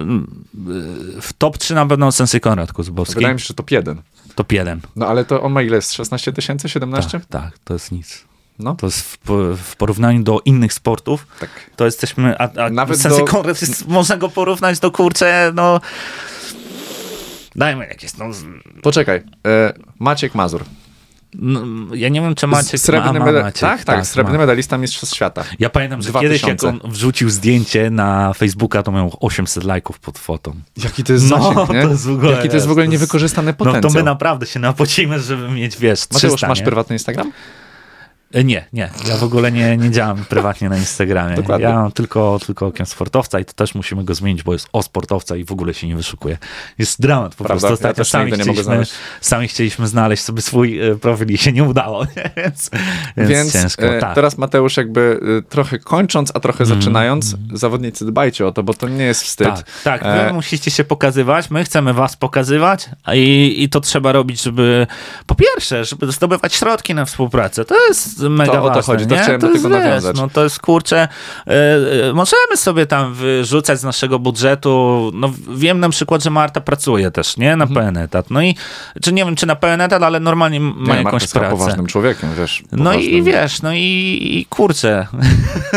S2: w top 3 na pewno Sensei Konrad Kuzbowski.
S1: Wydaje mi się, że top 1
S2: top 1.
S1: No ale to on ma ile? 16 tysięcy? 17?
S2: Tak, tak, to jest nic. No. To jest w, w, porównaniu do innych sportów, tak. to jesteśmy, a, a Nawet do... Konrad jest, można go porównać do kurcze, no dajmy jakieś, no.
S1: Poczekaj, e, Maciek Mazur.
S2: No, ja nie wiem, czy Maciek
S1: srebrny ma, ma Maciek. Tak, tak, tak srebrny ma. medalista Mistrzostw Świata.
S2: Ja pamiętam, że 2000. kiedyś jak on wrzucił zdjęcie na Facebooka, to miał 800 lajków pod fotą.
S1: Jaki to jest no, zasięg, nie? To jest w ogóle, Jaki to jest w ogóle niewykorzystany potencjał.
S2: No to my naprawdę się napocimy, żeby mieć, wiesz, 300,
S1: Mateusz, masz nie? prywatny Instagram?
S2: E, nie, nie. Ja w ogóle nie, nie działam prywatnie na Instagramie. Dokładnie. Ja mam tylko, tylko okiem sportowca i to też musimy go zmienić, bo jest o sportowca i w ogóle się nie wyszukuje. Jest dramat po Prawda? prostu. Ostatnio ja sami, chcieliśmy, sami chcieliśmy znaleźć sobie swój e, profil i się nie udało, więc, więc, więc ciężko. E,
S1: tak. Teraz Mateusz jakby trochę kończąc, a trochę mm. zaczynając, zawodnicy dbajcie o to, bo to nie jest wstyd.
S2: Tak, tak wy e... musicie się pokazywać, my chcemy was pokazywać i, i to trzeba robić, żeby po pierwsze, żeby zdobywać środki na współpracę. To jest mega to ważne.
S1: o to chodzi, to nie? chciałem to do tego jest, nawiązać.
S2: No to jest kurczę, yy, możemy sobie tam wyrzucać z naszego budżetu, no wiem na przykład, że Marta pracuje też, nie? Na mhm. pełen etat. No i, czy nie wiem, czy na pełen etat, ale normalnie ma nie, jakąś Marta pracę.
S1: poważnym człowiekiem, wiesz.
S2: No i wiesz, no i, i kurczę.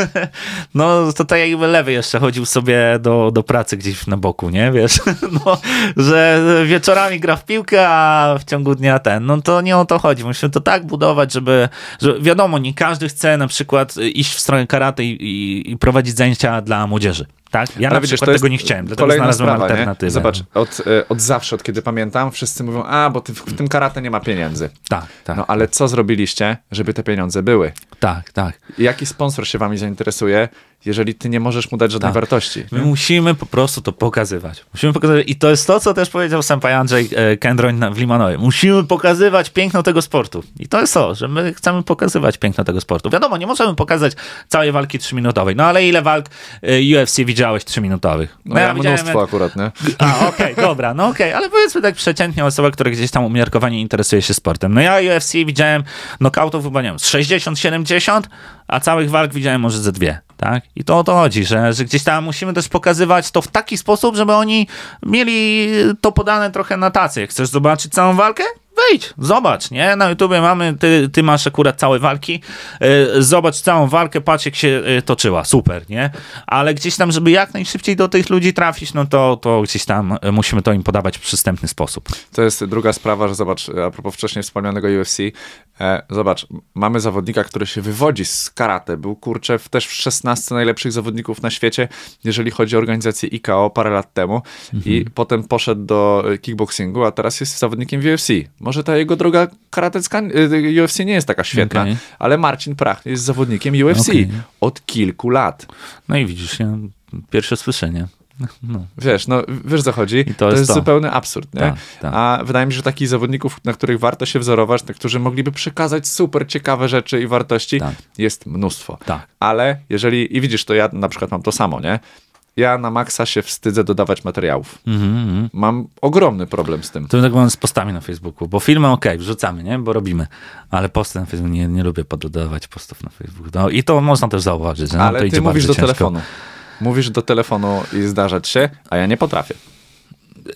S2: no to tak jakby lewy jeszcze chodził sobie do, do pracy gdzieś na boku, nie? Wiesz, no, że wieczorami gra w piłkę, a w ciągu dnia ten, no to nie o to chodzi. Musimy to tak budować, żeby, żeby wiadomo, nie każdy chce na przykład iść w stronę karate i, i, i prowadzić zajęcia dla młodzieży. Tak? Ja
S1: Ale
S2: na
S1: widzisz,
S2: przykład tego nie chciałem, dlatego znalazłem
S1: sprawa, nie?
S2: alternatywę.
S1: Zobacz, od, e, od zawsze, od kiedy pamiętam, wszyscy mówią, a, bo ty, w tym karate nie ma pieniędzy.
S2: Tak, tak,
S1: No ale co zrobiliście, żeby te pieniądze były?
S2: tak, tak.
S1: Jaki sponsor się wami zainteresuje, jeżeli ty nie możesz mu dać żadnej
S2: Tak.
S1: wartości?
S2: My musimy po prostu to pokazywać. Musimy pokazywać. I to jest to, co też powiedział senpai Andrzej e, Kendroń w Limanowie. Musimy pokazywać piękno tego sportu. I to jest to, że my chcemy pokazywać piękno tego sportu. Wiadomo, nie możemy pokazać całej walki trzyminutowej. No ale ile walk e, UFC widziałeś trzyminutowych?
S1: No ja
S2: widziałem
S1: mnóstwo akurat, nie?
S2: A, okej, dobra, no okej, ale powiedzmy tak przeciętnie osoba, która gdzieś tam umiarkowanie interesuje się sportem. No ja UFC widziałem knockoutów chyba, nie wiem, z 60-70, a całych walk widziałem może ze dwie, tak? I to o to chodzi, że, że gdzieś tam musimy też pokazywać to w taki sposób, żeby oni mieli to podane trochę na tacy. Chcesz zobaczyć całą walkę? Wejdź, zobacz, nie? Na YouTubie mamy, ty, ty masz akurat całe walki, e, zobacz całą walkę, patrz jak się e, toczyła, super, nie? Ale gdzieś tam, żeby jak najszybciej do tych ludzi trafić, no to, to gdzieś tam e, musimy to im podawać w przystępny sposób.
S1: To jest druga sprawa, że zobacz, a propos wcześniej wspomnianego UFC, e, zobacz, mamy zawodnika, który się wywodzi z karate, był kurczę w, też w 16 najlepszych zawodników na świecie, jeżeli chodzi o organizację IKO parę lat temu i potem poszedł do kickboxingu, a teraz jest zawodnikiem w UFC. Może ta jego droga karatecka e, UFC nie jest taka świetna,
S2: Okej.
S1: ale Marcin Prach jest zawodnikiem UFC
S2: Okej.
S1: od kilku lat.
S2: No i widzisz, ja, pierwsze słyszenie. No,
S1: Wiesz, no wiesz co chodzi?
S2: to
S1: to,
S2: jest
S1: jest
S2: to.
S1: zupełny absurd, nie?
S2: Tak, tak.
S1: A wydaje mi się, że takich zawodników, na których warto się wzorować, na którzy mogliby przekazać super ciekawe rzeczy i wartości,
S2: Tak.
S1: jest mnóstwo.
S2: Tak.
S1: Ale jeżeli, i widzisz, to ja na przykład mam to samo, nie? Ja na maksa się wstydzę dodawać materiałów.
S2: Mhm, mhm.
S1: Mam ogromny problem z tym.
S2: To tak mam z postami na Facebooku, bo filmy okej, wrzucamy, nie? Bo robimy, ale posty na Facebooku, nie, nie lubię poddawać postów na Facebooku. No i to można też zauważyć, to
S1: Ale
S2: idzie
S1: ty mówisz do
S2: ciężko.
S1: telefonu. Mówisz do telefonu i zdarzać się, a ja nie potrafię.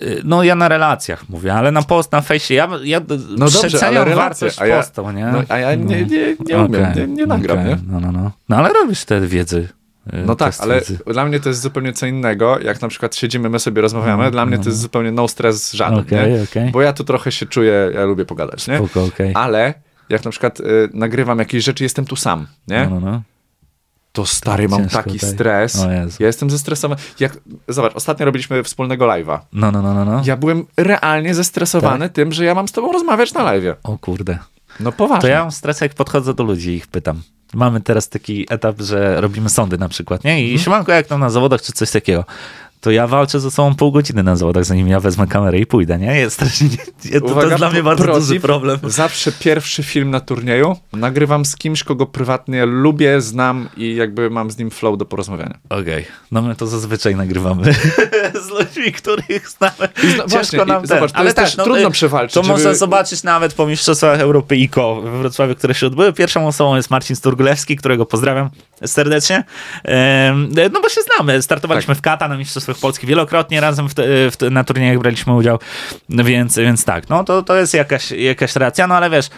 S2: Y, No ja na relacjach mówię, ale na post na fejsie, ja, ja
S1: No dobrze,
S2: przeceniam
S1: ale relacje,
S2: wartość
S1: a ja-
S2: postu, nie?
S1: no, a ja nie- nie- nie umiem, nie- nie nagram,
S2: okej,
S1: nie?
S2: No, no, no. No ale robisz te wiedzy. Y,
S1: No tak,
S2: test
S1: ale dla mnie to jest zupełnie co innego, jak na przykład siedzimy, my sobie rozmawiamy, dla mnie to jest zupełnie no stres żaden,
S2: Okej,
S1: nie?
S2: okej.
S1: Bo ja tu trochę się czuję, ja lubię pogadać, nie?
S2: Spoko, okej.
S1: Ale jak na przykład y, nagrywam jakieś rzeczy, jestem tu sam, nie?
S2: No, no, no.
S1: To stary, mam
S2: Ciężko,
S1: taki
S2: tak.
S1: stres, ja jestem zestresowany. Jak, zobacz, ostatnio robiliśmy wspólnego live'a.
S2: No, no, no, no, no.
S1: Ja byłem realnie zestresowany tym, że ja mam z tobą rozmawiać na live'ie.
S2: O kurde.
S1: No poważnie.
S2: To ja mam stres, jak podchodzę do ludzi i ich pytam. Mamy teraz taki etap, że robimy sądy na przykład, nie?
S1: Mhm.
S2: I siemanko, jak tam na zawodach, czy coś takiego. To ja walczę ze sobą pół godziny na zawodach, zanim ja wezmę kamerę i pójdę, nie? Jest strasznie... To, to
S1: Uwaga,
S2: jest dla mnie
S1: pro-
S2: bardzo
S1: protip.
S2: duży problem.
S1: Zawsze pierwszy film na turnieju nagrywam z kimś, kogo prywatnie lubię, znam i jakby mam z nim flow do porozmawiania.
S2: Okej, no my to zazwyczaj nagrywamy z ludźmi, których znamy.
S1: zna-
S2: Ciężko
S1: właśnie,
S2: nam
S1: i zobacz, to jest też trudno
S2: y,
S1: przewalczyć,
S2: To
S1: żeby-
S2: można zobaczyć nawet po Mistrzostwach Europy IKO we Wrocławiu, które się odbyły. Pierwszą osobą jest Marcin Sturgulewski, którego pozdrawiam serdecznie. No bo się znamy. Startowaliśmy
S1: Tak.
S2: w Kata na Mistrzostwach Polski wielokrotnie razem w te, w te, na turniejach braliśmy udział, więc, więc tak, no to, to jest jakaś, jakaś racja, no ale wiesz...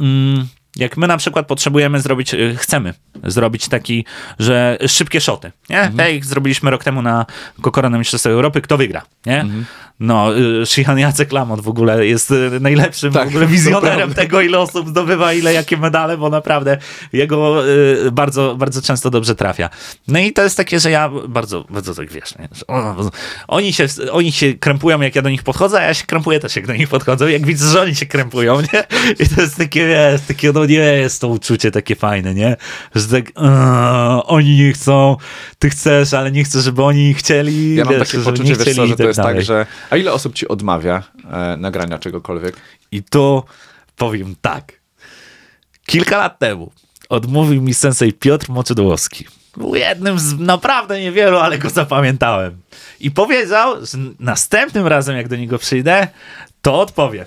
S2: Mm, jak my na przykład potrzebujemy zrobić, y, chcemy zrobić taki, że szybkie szoty, nie?
S1: Mhm.
S2: Tak jak zrobiliśmy rok temu na Kokora na Mistrzostwach Europy, kto wygra, nie?
S1: Mhm.
S2: No, y, Shihan Jacek Lamot w ogóle jest y, najlepszym
S1: Tak,
S2: w ogóle wizjonerem tego, ile osób zdobywa, ile jakie medale, bo naprawdę jego bardzo, bardzo często dobrze trafia. No i to jest takie, że ja bardzo, bardzo tak wiesz, nie? Oni, się, oni się krępują, jak ja do nich podchodzę, a ja się krępuję też, jak do nich podchodzę, jak widzę, że oni się krępują, nie? I to jest takie, wiesz, takie, no nie jest to uczucie takie fajne, nie? Że tak, "Eee, oni nie chcą, ty chcesz, ale nie chcesz, żeby oni chcieli.
S1: Ja mam
S2: wiesz,
S1: takie poczucie, wiesz co, że to
S2: tak
S1: jest tak,
S2: dalej.
S1: że... A ile osób ci odmawia e, nagrania czegokolwiek?
S2: I to powiem tak. Kilka lat temu odmówił mi sensei Piotr Moczydłowski. Był jednym z naprawdę niewielu, ale go zapamiętałem. I powiedział, że następnym razem, jak do niego przyjdę, to odpowiem.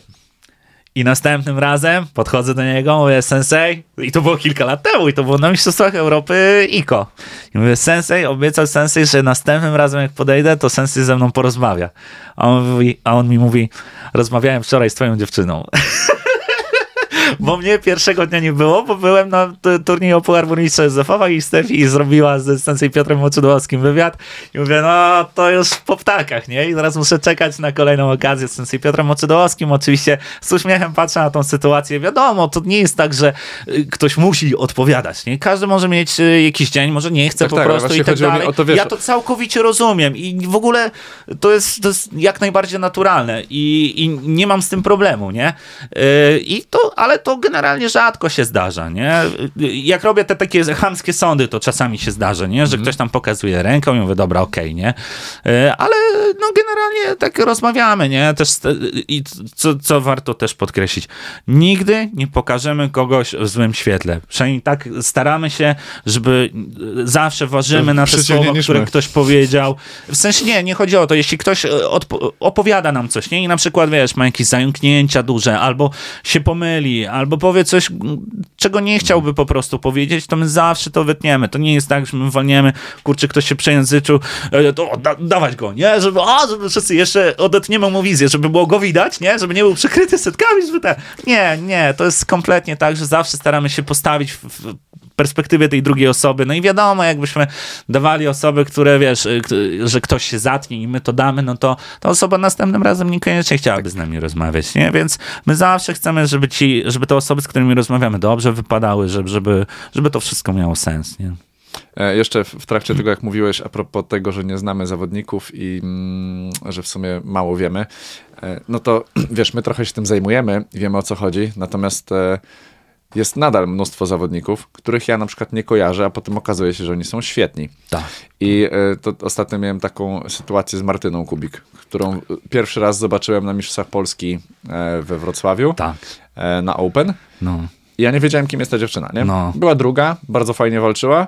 S2: I następnym razem podchodzę do niego, mówię, sensei, i to było kilka lat temu, i to było na Mistrzostwach Europy IKO. I mówię, sensei, obiecał sensei, że następnym razem jak podejdę, to sensei ze mną porozmawia. A on, mówi, a on mi mówi, rozmawiałem wczoraj z twoją dziewczyną. bo mnie pierwszego dnia nie było, bo byłem na turnieju Puchar Burmistrza Józefowa i Stefi zrobiła z Sensei Piotrem Moczydłowskim wywiad i mówię, no to już po ptakach, nie? I teraz muszę czekać na kolejną okazję z Sensei Piotrem Moczydłowskim. Oczywiście z uśmiechem patrzę na tą sytuację. Wiadomo, to nie jest tak, że y, ktoś musi odpowiadać, nie? Każdy może mieć y, jakiś dzień, może nie chce
S1: Tak,
S2: po
S1: tak,
S2: prostu i tak dalej.
S1: To, wiesz,
S2: ja to całkowicie rozumiem i w ogóle to jest, to jest jak najbardziej naturalne i, i nie mam z tym problemu, nie? Yy, I to, ale to generalnie rzadko się zdarza, nie? Jak robię te takie chamskie sądy, to czasami się zdarza, nie? Że
S1: Mhm.
S2: ktoś tam pokazuje ręką i mówię, dobra, okej, nie? Yy, Ale no generalnie tak rozmawiamy, nie? Też i co, co warto też podkreślić, nigdy nie pokażemy kogoś w złym świetle. Przynajmniej tak staramy się, żeby zawsze ważymy na te słowa, które
S1: my.
S2: ktoś powiedział. W sensie nie, nie chodzi o to. Jeśli ktoś e, opowiada nam coś, nie? I na przykład, wiesz, ma jakieś zająknięcia duże, albo się pomyli, albo powie coś, czego nie chciałby po prostu powiedzieć, to my zawsze to wytniemy. To nie jest tak, że my walniemy, kurczę, ktoś się przejęzyczył, e, to da, dawać go, nie? Żeby, a, żeby wszyscy jeszcze odetniemy mu wizję, żeby było go widać, nie? Żeby nie był przykryty setkami, żeby te... Nie, nie, to jest kompletnie tak, że zawsze staramy się postawić w, w perspektywie tej drugiej osoby. No i wiadomo, jakbyśmy dawali osoby, które wiesz, y, że ktoś się zatnie i my to damy, no to ta osoba następnym razem niekoniecznie chciałaby z nami rozmawiać, nie? Więc my zawsze chcemy, żeby ci, żeby te osoby, z którymi rozmawiamy, dobrze wypadały, żeby, żeby, żeby to wszystko miało sens, nie?
S1: E, Jeszcze w w trakcie tego, jak mówiłeś a propos tego, że nie znamy zawodników i mm, że w sumie mało wiemy, e, no to wiesz, my trochę się tym zajmujemy i wiemy o co chodzi, natomiast e, jest nadal mnóstwo zawodników, których ja na przykład nie kojarzę, a potem okazuje się, że oni są świetni.
S2: Tak.
S1: I e, to ostatnio miałem taką sytuację z Martyną Kubik, którą e, pierwszy raz zobaczyłem na Mistrzostwach Polski e, we Wrocławiu
S2: Tak.
S1: na Open.
S2: No.
S1: I ja nie wiedziałem, kim jest ta dziewczyna, nie?
S2: No.
S1: Była druga, bardzo fajnie walczyła.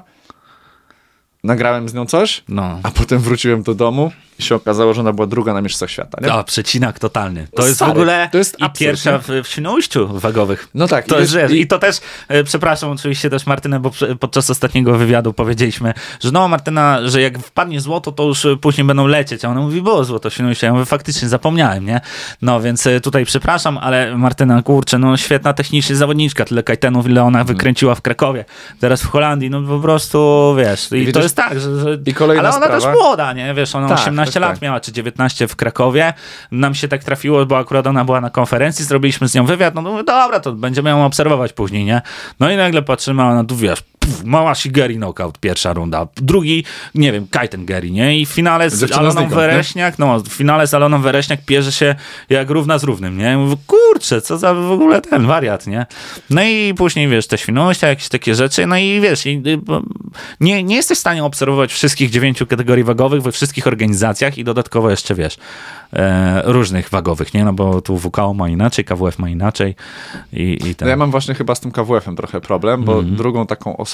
S1: Nagrałem z nią coś,
S2: No.
S1: a potem wróciłem do domu i się okazało, że ona była druga na Mistrzostwach Świata, nie?
S2: A, przecinak totalny. To jest
S1: Stary,
S2: w ogóle
S1: to jest
S2: i
S1: absurd,
S2: pierwsza w, w Świnoujściu wagowych.
S1: No tak,
S2: To
S1: i
S2: jest, i,
S1: i-
S2: to też, e, przepraszam oczywiście też Martynę, bo podczas ostatniego wywiadu powiedzieliśmy, że no Martyna, że jak wpadnie złoto, to już e, później będą lecieć, a ona mówi, było złoto w Świnoujściu. Ja mówię, faktycznie zapomniałem, nie? No więc e, tutaj przepraszam, ale Martyna, kurczę, no świetna technicznie zawodniczka, tyle kajtenów, ile ona wykręciła w Krakowie, teraz w Holandii, no po prostu, wiesz, i, to
S1: widzisz,
S2: jest tak, że, że
S1: i kolejna
S2: ale ona
S1: sprawa.
S2: też młoda, nie? Wiesz, ona
S1: Tak,
S2: 18
S1: tak,
S2: lat
S1: tak.
S2: miała, czy 19 w Krakowie. Nam się tak trafiło, bo akurat ona była na konferencji, zrobiliśmy z nią wywiad, no mówię, dobra, to będziemy ją obserwować później, nie? No i nagle patrzymy, a ona tu, wiesz, puf, mała Shigeri knockout, pierwsza runda. Drugi, nie wiem, Kaiten Geri, nie? I w finale z
S1: Dziewczyna
S2: Aloną
S1: znikąd, nie?
S2: Wereśniak, no, w finale z Aloną Wereśniak pierze się jak równa z równym, nie? Mówię, kurczę, co za w ogóle ten wariat, nie? No i później, wiesz, te świnoujścia, jakieś takie rzeczy, no i wiesz, i, y, nie, nie jesteś w stanie obserwować wszystkich dziewięciu kategorii wagowych we wszystkich organizacjach i dodatkowo jeszcze, wiesz, e, różnych wagowych, nie? No bo tu WKO ma inaczej, KWF ma inaczej i, i
S1: No
S2: ten.
S1: ja mam właśnie chyba z tym KWF-em trochę problem, bo
S2: Mhm.
S1: drugą taką osobą,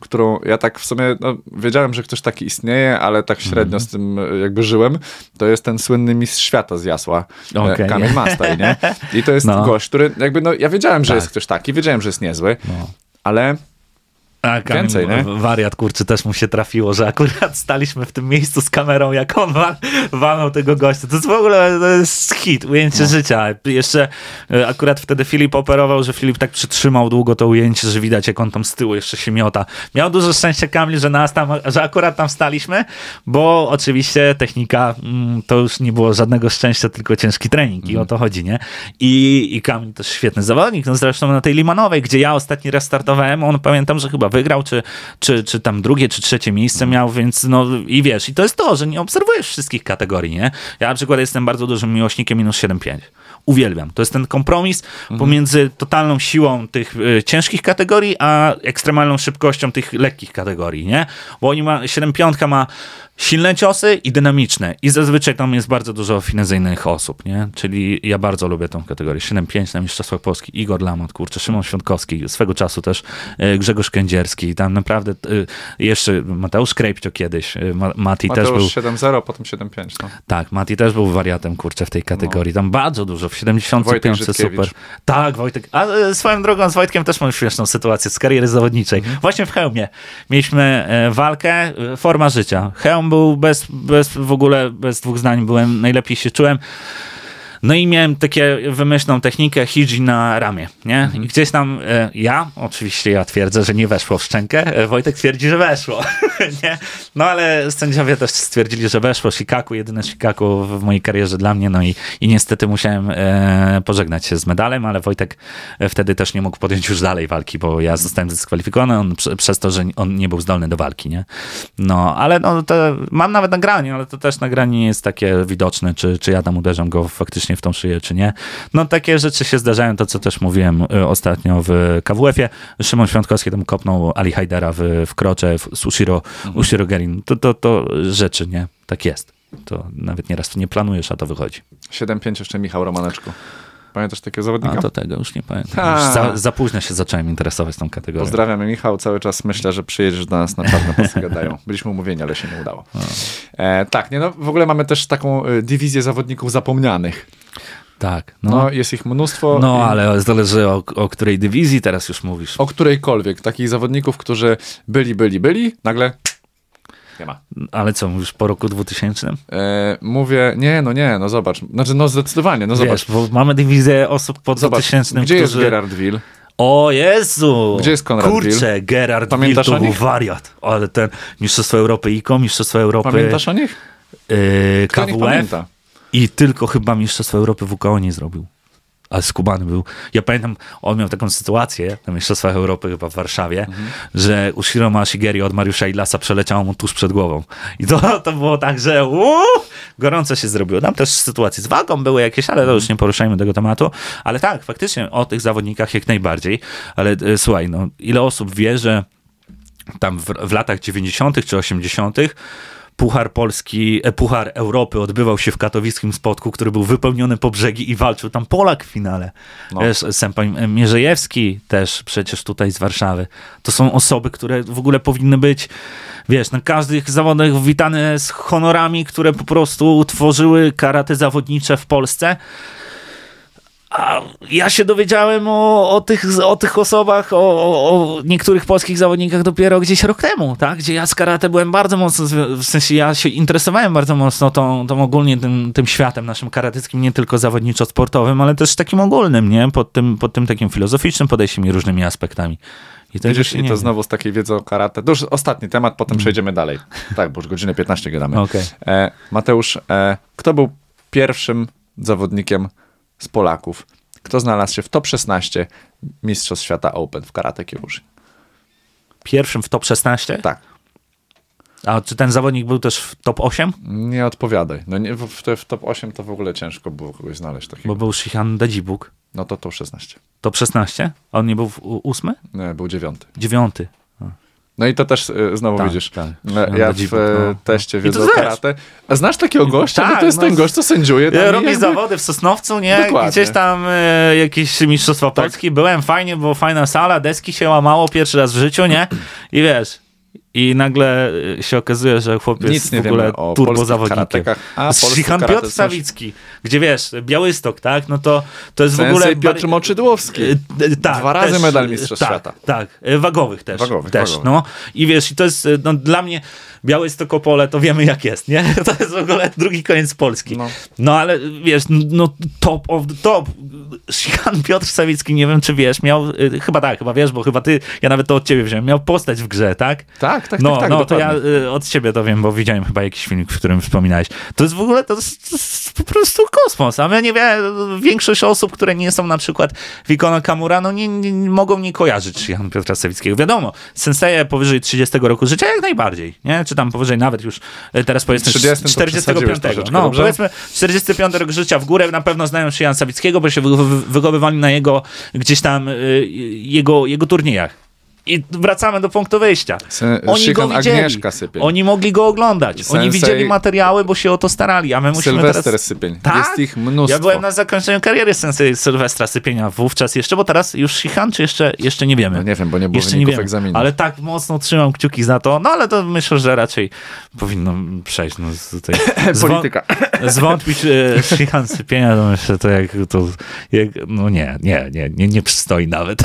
S1: którą ja tak w sumie, no, wiedziałem, że ktoś taki istnieje, ale tak średnio
S2: Mhm.
S1: z tym e, jakby żyłem, to jest ten słynny mistrz świata z Jasła, e,
S2: Okej.
S1: Kamil Mastaj, nie? I to jest
S2: No.
S1: gość, który jakby, no ja wiedziałem, że
S2: Tak.
S1: jest ktoś taki, wiedziałem, że jest niezły,
S2: No.
S1: ale
S2: A Kamil,
S1: Więcej, nie?
S2: Wariat, kurczę, też mu się trafiło, że akurat staliśmy w tym miejscu z kamerą, jak on wa- walnął tego gościa. To jest w ogóle jest hit, ujęcie
S1: No.
S2: życia. Jeszcze e, akurat wtedy Filip operował, że Filip tak przytrzymał długo to ujęcie, że widać, jak on tam z tyłu jeszcze się miota. Miał dużo szczęścia Kamil, że nas tam, że akurat tam staliśmy, bo oczywiście technika mm, to już nie było żadnego szczęścia, tylko ciężki trening
S1: Mhm.
S2: i o to chodzi, nie? I, I Kamil też świetny zawodnik, no zresztą na tej Limanowej, gdzie ja ostatni raz startowałem, on pamiętam, że chyba wygrał, czy, czy, czy tam drugie, czy trzecie miejsce miał, więc no i wiesz, i to jest to, że nie obserwujesz wszystkich kategorii, nie? Ja na przykład jestem bardzo dużym miłośnikiem minus 7.5. Uwielbiam. To jest ten kompromis pomiędzy totalną siłą tych y, ciężkich kategorii, a ekstremalną szybkością tych lekkich kategorii, nie? Bo oni ma, 7.5 ma silne ciosy i dynamiczne. I zazwyczaj tam jest bardzo dużo finezyjnych osób, nie? Czyli ja bardzo lubię tą kategorię. 7-5 na Mistrzostwach Polski. Igor Lamot, kurczę, Szymon Świątkowski, swego czasu też e, Grzegorz Kędzierski. Tam naprawdę e, jeszcze Mateusz Krejpcio kiedyś. e, Ma, Mati też był...
S1: Mateusz 7-0, potem 7-5, no.
S2: Tak, Mati też był wariatem, kurczę, w tej kategorii. Tam bardzo dużo, w 75
S1: Wojtek
S2: super. Tak, Wojtek. A swoją drogą z Wojtkiem też mam śmieszną sytuację z kariery zawodniczej.
S1: Mhm.
S2: Właśnie w hełmie. Mieliśmy walkę, forma życia. Hełm był bez, bez w ogóle, bez dwóch zdań byłem, najlepiej się czułem. No i miałem takie wymyślną technikę hiji na ramię, nie? I gdzieś tam e, ja, oczywiście ja twierdzę, że nie weszło w szczękę, e, Wojtek twierdzi, że weszło, nie? No ale sędziowie też stwierdzili, że weszło Shikaku, jedyne Shikaku w mojej karierze dla mnie, no i, i niestety musiałem e, pożegnać się z medalem, ale Wojtek e, wtedy też nie mógł podjąć już dalej walki, bo ja zostałem zdyskwalifikowany on, prze, przez to, że on nie był zdolny do walki, nie? No, ale no, to mam nawet nagranie, ale to też nagranie nie jest takie widoczne, czy, czy ja tam uderzam go faktycznie w tą szyję, czy nie. No takie rzeczy się zdarzają, to co też mówiłem y, ostatnio w KWF-ie. Szymon Świątkowski tam kopnął Ali Hajdera w, w krocze, w Ushiro,
S1: Mhm.
S2: Ushiro Gerin. To, to, to rzeczy, nie? Tak jest. To nawet nieraz to nie planujesz, a to wychodzi.
S1: 7-5 jeszcze Michał Romaneczko. Pamiętasz takiego zawodnika?
S2: A to tego już nie pamiętam.
S1: Ta.
S2: Już za, za późno się zacząłem interesować tą kategorią.
S1: Pozdrawiamy Michał, cały czas myślę, że przyjedziesz do nas na czarne pasy gadają. Byliśmy umówieni, ale się nie udało. E, tak, nie no, w ogóle mamy też taką y, dywizję zawodników zapomnianych.
S2: Tak.
S1: No,
S2: No,
S1: jest ich mnóstwo.
S2: no
S1: i-
S2: ale zależy o, o której dywizji teraz już mówisz.
S1: O którejkolwiek. Takich zawodników, którzy byli, byli, byli, nagle nie ma.
S2: Ale co, mówisz po roku 2000?
S1: E, mówię, nie, no nie, no zobacz. Znaczy, no zdecydowanie, no zobacz.
S2: Wiesz, bo mamy dywizję osób po
S1: Zobacz,
S2: 2000,
S1: gdzie jest
S2: którzy...
S1: Gerard Will?
S2: O Jezu!
S1: Gdzie jest Konrad
S2: Kurczę, Gerard
S1: Pamiętasz
S2: Will
S1: o
S2: to był
S1: nich?
S2: wariat. Ale ten Mistrzostwo Europy ICO, Mistrzostwo Europy
S1: Pamiętasz o nich?
S2: yy,
S1: Kto
S2: KWF
S1: pamięta?
S2: I tylko chyba Mistrzostwo Europy WKO nie zrobił. Ale skubany był. Ja pamiętam, on miał taką sytuację na Mistrzostwach Europy chyba w Warszawie,
S1: Mhm.
S2: że Ushiro Mashigeri od Mariusza Ilasa przeleciało mu tuż przed głową. I to, to było tak, że uu, gorąco się zrobiło. Tam też sytuacje z wagą były jakieś, ale to już nie poruszajmy tego tematu. Ale tak, faktycznie o tych zawodnikach jak najbardziej. Ale e, słuchaj, no, ile osób wie, że tam w, w latach 90. czy 80. Puchar Polski, e, Puchar Europy odbywał się w katowickim spotku, który był wypełniony po brzegi i walczył tam Polak w finale.
S1: No.
S2: Wiesz, Sępań Mierzejewski też przecież tutaj z Warszawy. To są osoby, które w ogóle powinny być, wiesz, na każdych zawodach witane z honorami, które po prostu utworzyły karate zawodnicze w Polsce. A ja się dowiedziałem o, o, tych, o tych osobach, o, o, niektórych polskich zawodnikach dopiero gdzieś rok temu, tak? Gdzie ja z karate byłem bardzo mocno, w sensie ja się interesowałem bardzo mocno tą, tą ogólnie tym, tym światem naszym karatyckim, nie tylko zawodniczo-sportowym, ale też takim ogólnym, nie? Pod tym, pod tym takim filozoficznym podejściem i różnymi aspektami. I to,
S1: Widzisz, i to znowu z takiej wiedzy o karate. To już ostatni temat, potem przejdziemy dalej. Tak, bo już godzinę 15 gadamy.
S2: Okej.
S1: E, Mateusz, e, kto był pierwszym zawodnikiem z Polaków? Kto znalazł się w top 16 Mistrzostw Świata Open w karate Kyokushin?
S2: Pierwszym w top 16?
S1: Tak,
S2: A czy ten zawodnik był też w top 8?
S1: nie odpowiadaj. No nie, w, w, top 8 to w ogóle ciężko było kogoś znaleźć takiego.
S2: Bo był Shihan Dajibuk.
S1: No to top 16.
S2: Top 16? A on nie był w u- ósmy?
S1: Nie, był dziewiąty.
S2: Dziewiąty.
S1: No i to też e, znowu
S2: Tak,
S1: widzisz.
S2: tak.
S1: E, Ja w e,
S2: no.
S1: teście wiedzy o karate. A znasz takiego gościa? no
S2: Tak,
S1: to jest
S2: no.
S1: ten gość, co sędziuje. tam
S2: Ja
S1: i
S2: robię
S1: jakby-
S2: zawody w Sosnowcu, nie?
S1: Dokładnie.
S2: Gdzieś tam e, jakieś Mistrzostwa Polski. Byłem fajnie, było fajna sala, deski się łamało pierwszy raz w życiu, nie? I wiesz, i nagle e, się okazuje, że chłopiec
S1: Nic
S2: w ogóle turbo zawodnikiem.
S1: karate
S2: Piotr Sawicki, gdzie wiesz, Białystok, tak? No to, to jest w ogóle...
S1: Piotr Moczydłowski.
S2: E, e, tak,
S1: Dwa razy
S2: też,
S1: medal Mistrzostw
S2: tak,
S1: Świata.
S2: Tak, wagowych też.
S1: Wagowych,
S2: też
S1: wagowych.
S2: No. I wiesz, i to jest, no, dla mnie Białystok Opole, to wiemy jak jest, nie? To jest w ogóle drugi koniec Polski.
S1: No.
S2: No, ale wiesz, no top of the top. Shihan Piotr Sawicki, nie wiem czy wiesz, miał, y, chyba tak, chyba wiesz, bo chyba ty, ja nawet to od ciebie wziąłem, miał postać w grze, tak?
S1: Tak, tak,
S2: no,
S1: tak, tak,
S2: no to
S1: dokładnie.
S2: ja y, od ciebie to wiem, bo widziałem chyba jakiś filmik, w którym wspominałeś. To jest w ogóle, to jest, to jest po prostu kosmos, a my nie wiem, większość osób, które nie są na przykład w Kamura, no nie, nie, nie mogą nie kojarzyć Shihan Piotra Sawickiego. Wiadomo, senseje powyżej 30 roku życia jak najbardziej, nie? Czy tam powyżej nawet już, y, teraz powiedzmy
S1: 30 to
S2: 45.
S1: przesadziłeś troszeczkę,
S2: No, powiedzmy 45 rok życia w górę na pewno znają Shihan Sawickiego, bo się wy- wy- wychowywali na jego gdzieś tam y, jego, jego turniejach. I wracamy do punktu wyjścia.
S1: Se-
S2: Oni go widzieli. Oni mogli go oglądać. Oni
S1: Sensei-
S2: widzieli materiały, bo się o to starali, a my musimy
S1: Sylwester
S2: teraz...
S1: Sypień.
S2: Tak?
S1: Jest ich mnóstwo.
S2: Ja byłem na zakończeniu kariery sensei Sylwestra Sypienia wówczas jeszcze, bo teraz już Shihan, czy jeszcze, jeszcze nie wiemy.
S1: No nie wiem, bo nie było
S2: jeszcze nie wiemy,
S1: egzaminu.
S2: ale tak mocno trzymam kciuki za to, no ale to myślę, że raczej powinno przejść. No, tutaj, zwą-
S1: Polityka.
S2: Zwątpić e, Shihan Sypienia, to myślę, to jak to, jak, no nie, nie, nie, nie, nie przystoi nawet.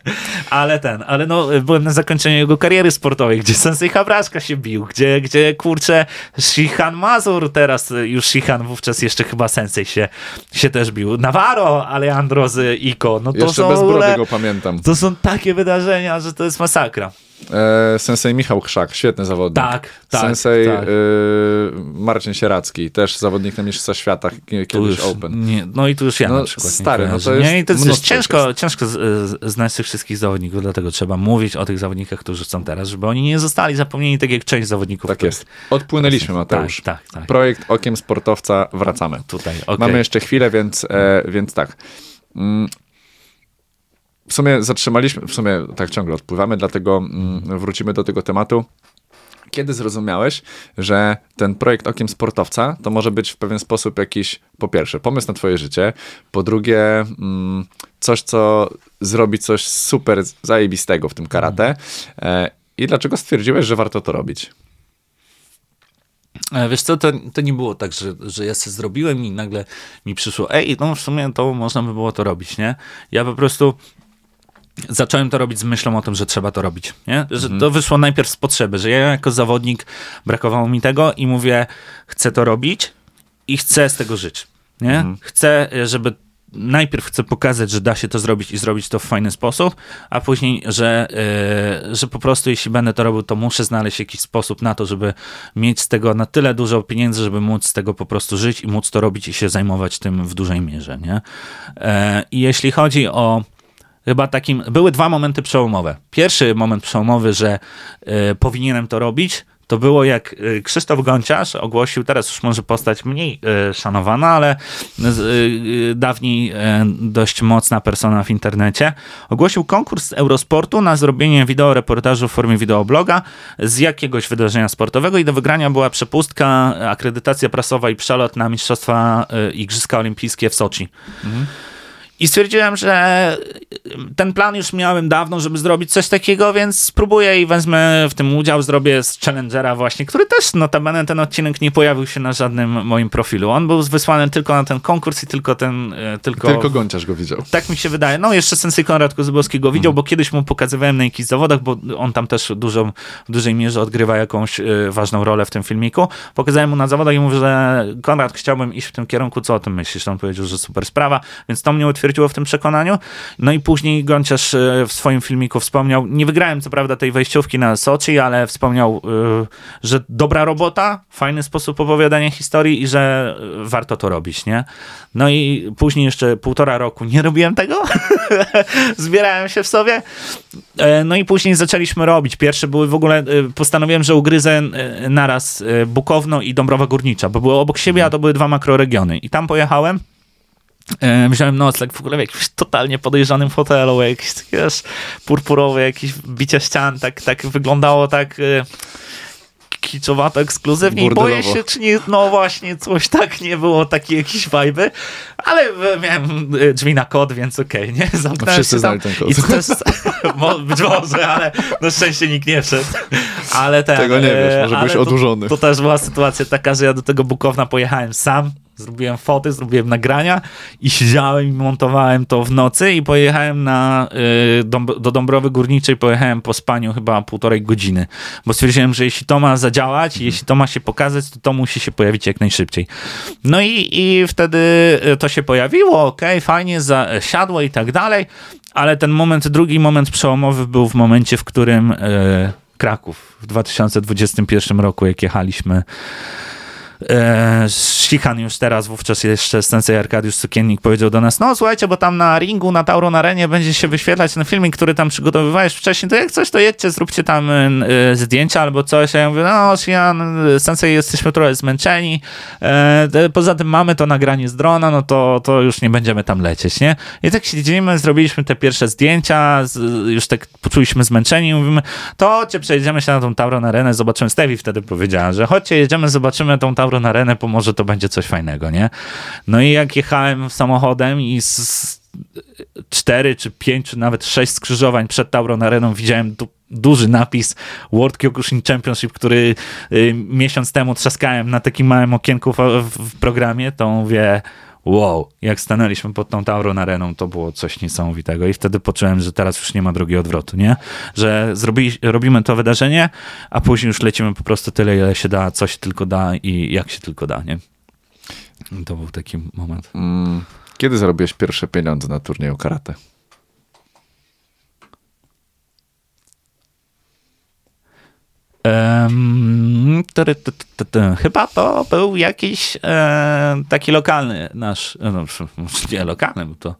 S2: ale ten, ale no, byłem na zakończeniu jego kariery sportowej, gdzie Sensei Habraszka się bił, gdzie, gdzie kurczę, Shihan Mazur teraz, już Shihan wówczas jeszcze chyba Sensei się, się też bił. Navarro, Alejandro z Iko. No to
S1: Jeszcze
S2: są
S1: bez brody go pamiętam.
S2: To są takie wydarzenia, że to jest masakra.
S1: E, sensei Michał Chrzak, świetny zawodnik.
S2: Tak, tak,
S1: Sensei
S2: tak.
S1: y, Marcin Sieracki, też zawodnik na Mistrzostwa Świata, kiedyś
S2: już,
S1: Open.
S2: Nie, no i tu już ja
S1: No,
S2: na przykład.
S1: stary, no to jest
S2: nie? To jest ciężko, ciężko z, znać tych wszystkich zawodników, dlatego trzeba mówić o tych zawodnikach, którzy są teraz, żeby oni nie zostali zapomnieni, tak jak część zawodników.
S1: Tak jest. Odpłynęliśmy, Mateusz.
S2: Tak, tak, tak.
S1: Projekt Okiem Sportowca, wracamy.
S2: Tutaj, okej.
S1: Mamy jeszcze chwilę, więc, e, więc tak. W sumie zatrzymaliśmy, w sumie tak ciągle odpływamy, dlatego mm, wrócimy do tego tematu. Kiedy zrozumiałeś, że ten projekt Okiem Sportowca to może być w pewien sposób jakiś, po pierwsze, pomysł na twoje życie, po drugie, mm, coś, co zrobi coś super zajebistego w tym karate e, i dlaczego stwierdziłeś, że warto to robić?
S2: E, Wiesz co, to, to nie było tak, że, że ja sobie zrobiłem i nagle mi przyszło, ej, no w sumie to można by było to robić, nie? Ja po prostu zacząłem to robić z myślą o tym, że trzeba to robić, nie? Że to wyszło najpierw z potrzeby, że ja jako zawodnik brakowało mi tego i mówię, chcę to robić i chcę z tego żyć, nie? Chcę, e, żeby najpierw chcę pokazać, że da się to zrobić i zrobić to w fajny sposób, a później, że, e, że po prostu jeśli będę to robił, to muszę znaleźć jakiś sposób na to, żeby mieć z tego na tyle dużo pieniędzy, żeby móc z tego po prostu żyć i móc to robić i się zajmować tym w dużej mierze, nie? E, I jeśli chodzi o chyba takim, były dwa momenty przełomowe. Pierwszy moment przełomowy, że e, powinienem to robić, to było jak e, Krzysztof Gonciarz ogłosił, teraz już może postać mniej e, szanowana, ale e, dawniej dość mocna persona w internecie, ogłosił konkurs Eurosportu na zrobienie wideoreportażu w formie wideobloga z jakiegoś wydarzenia sportowego i do wygrania była przepustka, akredytacja prasowa i przelot na Mistrzostwa Igrzyska Olimpijskie w Soczi. I stwierdziłem, że ten plan już miałem dawno, żeby zrobić coś takiego, więc spróbuję i wezmę w tym udział, zrobię z Challengera właśnie, który też notabene ten odcinek nie pojawił się na żadnym moim profilu. On był wysłany tylko na ten konkurs i tylko ten, e, tylko...
S1: Tylko Gonciarz go widział.
S2: Tak mi się wydaje. No jeszcze Sensei Konrad Kozłowski go widział, bo kiedyś mu pokazywałem na jakichś zawodach, bo on tam też dużo, w dużej mierze odgrywa jakąś y, ważną rolę w tym filmiku. Pokazałem mu na zawodach i mówię, że Konrad, chciałbym iść w tym kierunku, co o tym myślisz? On powiedział, że super sprawa, więc to mnie utwierdziło w tym przekonaniu. No i później Gonciarz y, w swoim filmiku wspomniał, nie wygrałem co prawda tej wejściówki na Soczi, ale wspomniał, y, że dobra robota, fajny sposób opowiadania historii i że y, warto to robić, nie? No i później jeszcze półtora roku nie robiłem tego, zbierałem się w sobie. E, No i później zaczęliśmy robić. Pierwsze były w ogóle, e, postanowiłem, że ugryzę e, naraz e, Bukowno i Dąbrowa Górnicza, bo były obok siebie, a to były dwa makroregiony. I tam pojechałem. E, Wziąłem nocleg w ogóle w jakimś totalnie podejrzanym hotelu, jakiś taki wiesz, purpurowy, jakieś bicie ścian, tak, tak wyglądało tak e, kiczowato, ekskluzywnie i boję
S1: Burdelowo.
S2: się, czy nie, no właśnie, coś tak nie było, takie jakieś wajby, ale miałem e, drzwi na kod, więc okej, nie? Zamknąłem
S1: Wszyscy
S2: się tam
S1: znali ten kod.
S2: i to też, być może, ale na szczęście nikt nie wszedł. Ale ten,
S1: Tego nie wiesz, może byłeś
S2: to-
S1: odurzony.
S2: To też była sytuacja taka, że ja do tego Bukowna pojechałem sam, zrobiłem foty, zrobiłem nagrania i siedziałem i montowałem to w nocy i pojechałem na, y, do Dąbrowy Górniczej, pojechałem po spaniu chyba półtorej godziny, bo stwierdziłem, że jeśli to ma zadziałać,
S1: Mhm.
S2: jeśli to ma się pokazać, to to musi się pojawić jak najszybciej. No i, i wtedy y, to się pojawiło, okej, fajnie, za, siadło i tak dalej, ale ten moment, drugi moment przełomowy był w momencie, w którym y, Kraków w 2021 roku, jak jechaliśmy e, Shihan już teraz, wówczas jeszcze Sensei Arkadiusz Sukiennik powiedział do nas, no słuchajcie, bo tam na ringu, na Tauron Arenie będzie się wyświetlać ten filmik, który tam przygotowywałeś wcześniej, to jak coś, to jedźcie, zróbcie tam e, zdjęcia albo coś. A ja mówię, no Shihan, Sensei, jesteśmy trochę zmęczeni, e, poza tym mamy to nagranie z drona, no to, to już nie będziemy tam lecieć, nie? I tak siedzimy, zrobiliśmy te pierwsze zdjęcia, z, już tak poczuliśmy zmęczeni mówimy, to chodźcie, przejdziemy się na tą Tauron Arenę, zobaczymy. Stevie wtedy powiedziała, że chodźcie, jedziemy, zobaczymy tą Tauron Arenę, bo może to będzie coś fajnego, nie? No i jak jechałem samochodem i z cztery czy pięć, czy nawet sześć skrzyżowań przed Tauron Areną widziałem du duży napis World Kyokushin Championship, który y, miesiąc temu trzaskałem na takim małym okienku w, w programie, to mówię wow, jak stanęliśmy pod tą Tauron Areną, to było coś niesamowitego i wtedy poczułem, że teraz już nie ma drugiego odwrotu, nie? Że zrobi, robimy to wydarzenie, a później już lecimy po prostu tyle, ile się da, co się tylko da i jak się tylko da, nie? I to był taki moment.
S1: Mm, kiedy zarobiłeś pierwsze pieniądze na turnieju karate?
S2: Ty, ty, ty, Chyba to był jakiś e, taki lokalny nasz, no, nie lokalny, bo to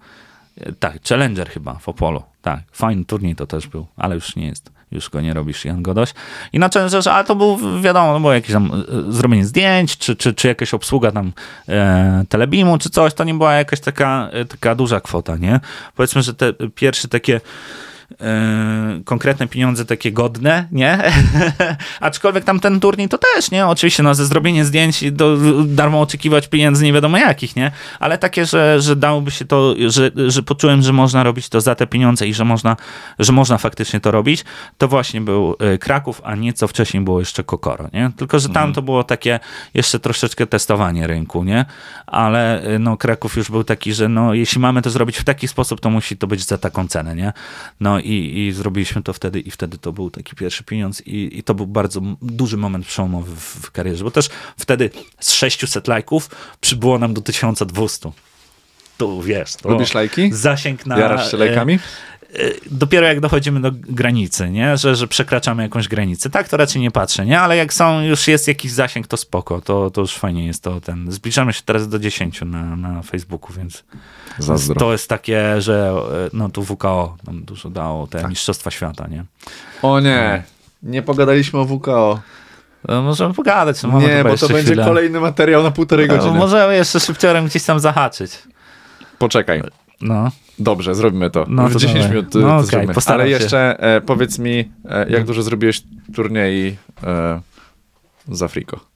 S2: e, tak, Challenger chyba w Opolu. Tak, fajny turniej to też był, ale już nie jest. Już go nie robisz, Jan Godoś. I na Challengerze, ale to był, wiadomo, no było jakieś tam e, zrobienie zdjęć, czy, czy, czy jakaś obsługa tam e, telebimu, czy coś, to nie była jakaś taka, e, taka duża kwota, nie? Powiedzmy, że te pierwsze takie konkretne pieniądze takie godne, nie? Aczkolwiek tam ten turniej to też, nie? Oczywiście, no ze zrobienie zdjęć do darmo oczekiwać pieniędzy nie wiadomo jakich, nie? Ale takie, że, że dałoby się to, że, że poczułem, że można robić to za te pieniądze i że można, że można faktycznie to robić, to właśnie był y, Kraków, a nieco wcześniej było jeszcze Kokoro, nie? Tylko, że tam mhm. to było takie jeszcze troszeczkę testowanie rynku, nie? Ale y, no Kraków już był taki, że no jeśli mamy to zrobić w taki sposób, to musi to być za taką cenę, nie? No i, i zrobiliśmy to wtedy i wtedy to był taki pierwszy pieniądz i, i to był bardzo duży moment przełomowy w, w karierze, bo też wtedy z 600 lajków przybyło nam do 1200 to wiesz. To
S1: Lubisz lajki?
S2: Zasięg na...
S1: Jarasz się lajkami?
S2: E, e, dopiero jak dochodzimy do granicy, nie? Że, że przekraczamy jakąś granicę. Tak, to raczej nie patrzę, nie? Ale jak są, już jest jakiś zasięg, to spoko, to, to już fajnie jest to ten. Zbliżamy się teraz do 10 na, na Facebooku, więc
S1: Zazdro.
S2: to jest takie, że e, no tu WKO nam dużo dało, te tak. Mistrzostwa Świata, nie?
S1: O nie, nie pogadaliśmy o WKO.
S2: No, możemy pogadać. No,
S1: nie, bo to będzie chwilę. kolejny materiał na półtorej no, godziny.
S2: No, możemy jeszcze szybciorem gdzieś tam zahaczyć.
S1: Poczekaj.
S2: No.
S1: Dobrze, zrobimy to.
S2: No,
S1: w 10 dawaj. minut no, to okay, Ale się. jeszcze e, powiedz mi, e, jak dużo zrobiłeś turniej e, z Afriko?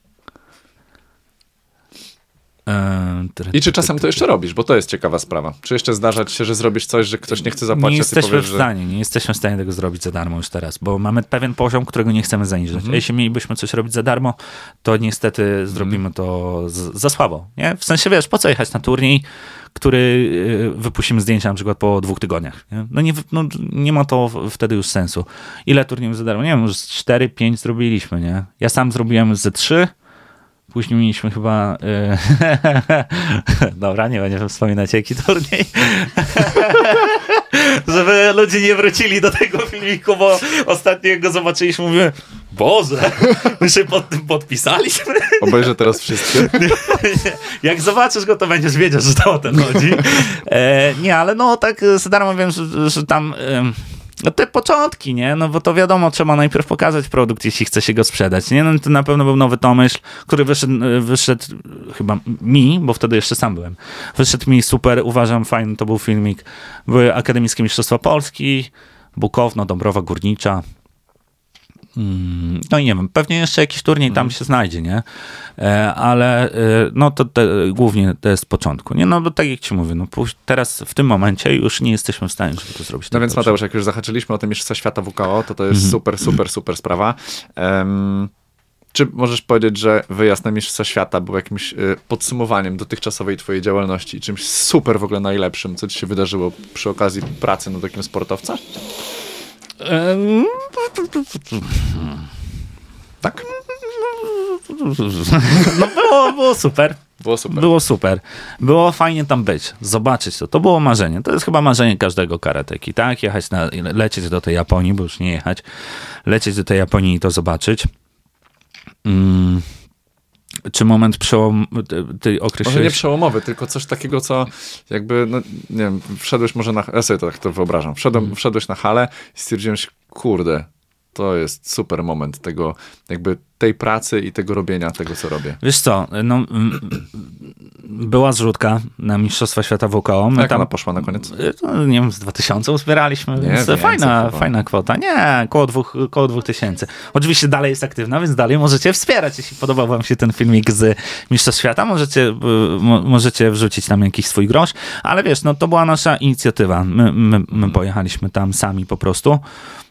S1: I czy czasem to jeszcze robisz, bo to jest ciekawa sprawa. Czy jeszcze zdarza ci się, że zrobisz coś, że ktoś nie chce zapłacić,
S2: nie jesteśmy
S1: powiesz,
S2: w stanie,
S1: że...
S2: nie jesteśmy w stanie tego zrobić za darmo już teraz, bo mamy pewien poziom, którego nie chcemy zaniżyć. Mhm. Jeśli mielibyśmy coś robić za darmo, to niestety mhm. zrobimy to z, za słabo. Nie? W sensie, wiesz, po co jechać na turniej, który y, wypuścimy zdjęcia na przykład po dwóch tygodniach. Nie? No, nie, no, nie ma to wtedy już sensu. Ile turniejów za darmo? Nie wiem, już 4-5 zrobiliśmy, nie? Ja sam zrobiłem ze 3, Później mieliśmy chyba. Yy... Dobra, nie będziemy wspominać jaki turniej. Żeby ludzie nie wrócili do tego filmiku, bo ostatnio jak go zobaczyliśmy, mówimy, Boże, my się pod tym podpisaliśmy.
S1: Obejrzę teraz wszystkie.
S2: jak zobaczysz go, to będziesz wiedział, że to o ten chodzi. E, nie, ale no tak z darmo wiem, że, że tam... No te początki, nie? No bo to wiadomo, trzeba najpierw pokazać produkt, jeśli chce się go sprzedać, nie? No to na pewno był nowy tomyśl, który wyszedł, wyszedł chyba mi, bo wtedy jeszcze sam byłem. Wyszedł mi super, uważam, fajny to był filmik. Były Akademickie Mistrzostwa Polski, Bukowno, Dąbrowa Górnicza, no i nie wiem, pewnie jeszcze jakiś turniej tam mhm. się znajdzie, nie? E, ale e, no to te, głównie to jest początku, nie? No bo tak jak ci mówię, no teraz w tym momencie już nie jesteśmy w stanie, żeby to zrobić.
S1: No tak więc Mateusz, jak już zahaczyliśmy o tym Mistrzostwa Świata WKO, to to jest mhm. super, super, super sprawa. Um, czy możesz powiedzieć, że wyjazd na Mistrzostwa Świata był jakimś y, podsumowaniem dotychczasowej twojej działalności, czymś super w ogóle najlepszym, co ci się wydarzyło przy okazji pracy nad takim sportowca?
S2: Tak? No było, było super.
S1: Było super.
S2: Było super. Było fajnie tam być, zobaczyć to. To było marzenie. To jest chyba marzenie każdego karateki, tak? Jechać na, lecieć do tej Japonii, bo już nie jechać. Lecieć do tej Japonii i to zobaczyć. Mm czy moment przełom, ty określiłeś...
S1: Może nie przełomowy, tylko coś takiego, co jakby, no nie wiem, wszedłeś może na... Ja sobie to tak to wyobrażam. Wszedłem, hmm. Wszedłeś na halę i stwierdziłem, kurde, to jest super moment tego, jakby tej pracy i tego robienia tego, co robię.
S2: Wiesz co, no, była zrzutka na Mistrzostwa Świata WKO.
S1: My Jak tam, ona poszła na koniec?
S2: To, nie wiem, z 2000 uzbieraliśmy, nie, więc fajna, fajna kwota. Nie, koło dwóch, koło dwóch tysięcy. Oczywiście dalej jest aktywna, więc dalej możecie wspierać. Jeśli podobał wam się ten filmik z Mistrzostw Świata, możecie, y, możecie wrzucić tam jakiś swój grosz, ale wiesz, no to była nasza inicjatywa. My, my, my pojechaliśmy tam sami po prostu.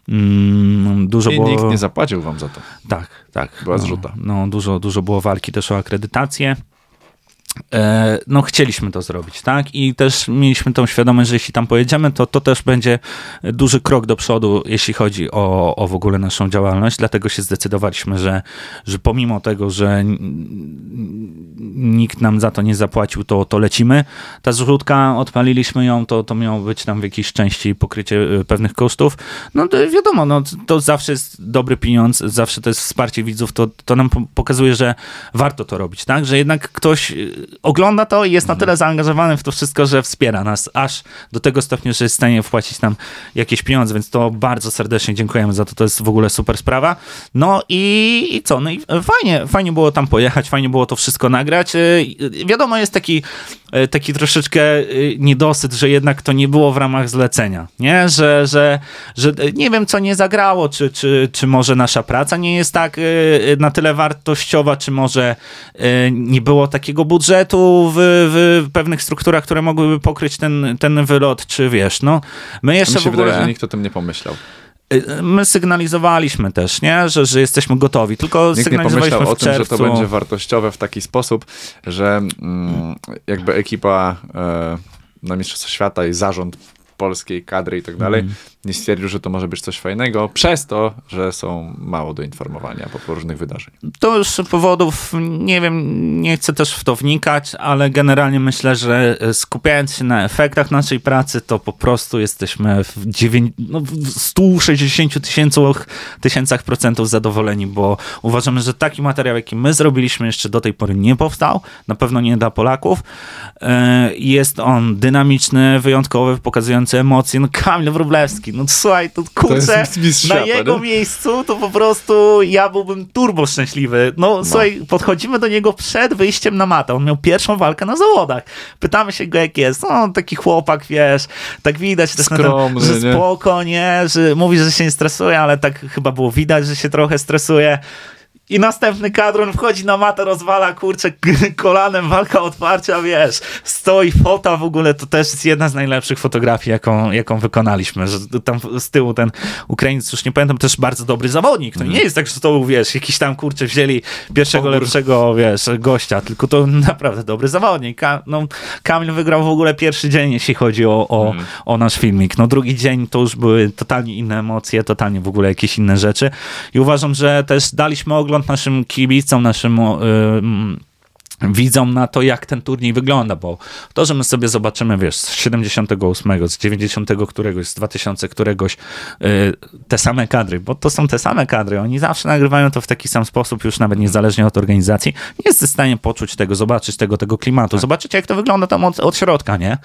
S1: Mm, dużo I było... nikt nie zapłacił wam za to.
S2: Tak, tak.
S1: Była zrzuta.
S2: No, no, dużo, dużo było walki też o akredytację. E, no chcieliśmy to zrobić, tak? I też mieliśmy tą świadomość, że jeśli tam pojedziemy, to to też będzie duży krok do przodu, jeśli chodzi o, o w ogóle naszą działalność. Dlatego się zdecydowaliśmy, że, że pomimo tego, że nikt nam za to nie zapłacił, to, to lecimy. Ta zrzutka, odpaliliśmy ją, to, to miało być tam w jakiejś części pokrycie e, pewnych kosztów. No to wiadomo, no, to zawsze jest dobry pieniądz, zawsze to jest wsparcie widzów, to, to nam pokazuje, że warto to robić, tak? Że jednak ktoś ogląda to i jest na tyle zaangażowany w to wszystko, że wspiera nas aż do tego stopnia, że jest w stanie wpłacić nam jakieś pieniądze, więc to bardzo serdecznie dziękujemy za to, to jest w ogóle super sprawa. No i, i co? No i fajnie, fajnie było tam pojechać, fajnie było to wszystko nagrać. Y, wiadomo, jest taki E, taki troszeczkę niedosyt, że jednak to nie było w ramach zlecenia, nie? Że, że, że nie wiem, co nie zagrało, czy, czy, czy może nasza praca nie jest tak na tyle wartościowa, czy może nie było takiego budżetu w, w pewnych strukturach, które mogłyby pokryć ten, ten wylot, czy wiesz, no.
S1: My jeszcze Mi się w ogóle... wydaje, że nikt o tym nie pomyślał.
S2: Y, my sygnalizowaliśmy też, nie? Że, że jesteśmy gotowi, tylko
S1: Nikt
S2: sygnalizowaliśmy nie
S1: pomyślał
S2: o tym,
S1: że to będzie wartościowe w taki sposób, że mm, jakby ekipa e, na Mistrzostwa Świata i zarząd polskiej kadry i tak dalej, mm. Nie stwierdził, że to może być coś fajnego, przez to, że są mało do informowania po różnych wydarzeń.
S2: To już powodów, nie wiem, nie chcę też w to wnikać, ale generalnie myślę, że skupiając się na efektach naszej pracy, to po prostu jesteśmy w, 9, no, w 160 tysiącach, tysiącach procentów zadowoleni, bo uważamy, że taki materiał, jaki my zrobiliśmy, jeszcze do tej pory nie powstał, na pewno nie dla Polaków. E, jest on dynamiczny, wyjątkowy, pokazujący emocje. No Kamil Wróblewski, no słuchaj, to kurczę, to na jego nie? miejscu to po prostu ja byłbym turbo szczęśliwy. No, no, słuchaj, podchodzimy do niego przed wyjściem na matę. On miał pierwszą walkę na zawodach. Pytamy się go, jak jest. No, taki chłopak, wiesz, tak widać też Skromny, na tym, że spoko, nie? Że mówi, że się nie stresuje, ale tak chyba było widać, że się trochę stresuje. I następny kadron wchodzi na matę, rozwala kurczę kolanem, walka otwarcia, wiesz, stoi fota w ogóle, to też jest jedna z najlepszych fotografii, jaką, jaką wykonaliśmy, że tam z tyłu ten Ukrainiec, już nie pamiętam, też bardzo dobry zawodnik, to mm. nie jest tak, że to, wiesz, jakiś tam kurczę wzięli pierwszego lepszego, wiesz, gościa, tylko to naprawdę dobry zawodnik. Ka no, Kamil wygrał w ogóle pierwszy dzień, jeśli chodzi o, o, mm. o nasz filmik, no drugi dzień to już były totalnie inne emocje, totalnie w ogóle jakieś inne rzeczy i uważam, że też daliśmy ogląd naszym kibicom, naszym widzą na to, jak ten turniej wygląda, bo to, że my sobie zobaczymy, wiesz, z 78, z 90 któregoś, z 2000 któregoś yy, te same kadry, bo to są te same kadry, oni zawsze nagrywają to w taki sam sposób, już nawet niezależnie od organizacji, nie jest w stanie poczuć tego, zobaczyć tego, tego klimatu, tak. zobaczyć jak to wygląda tam od, od środka, nie?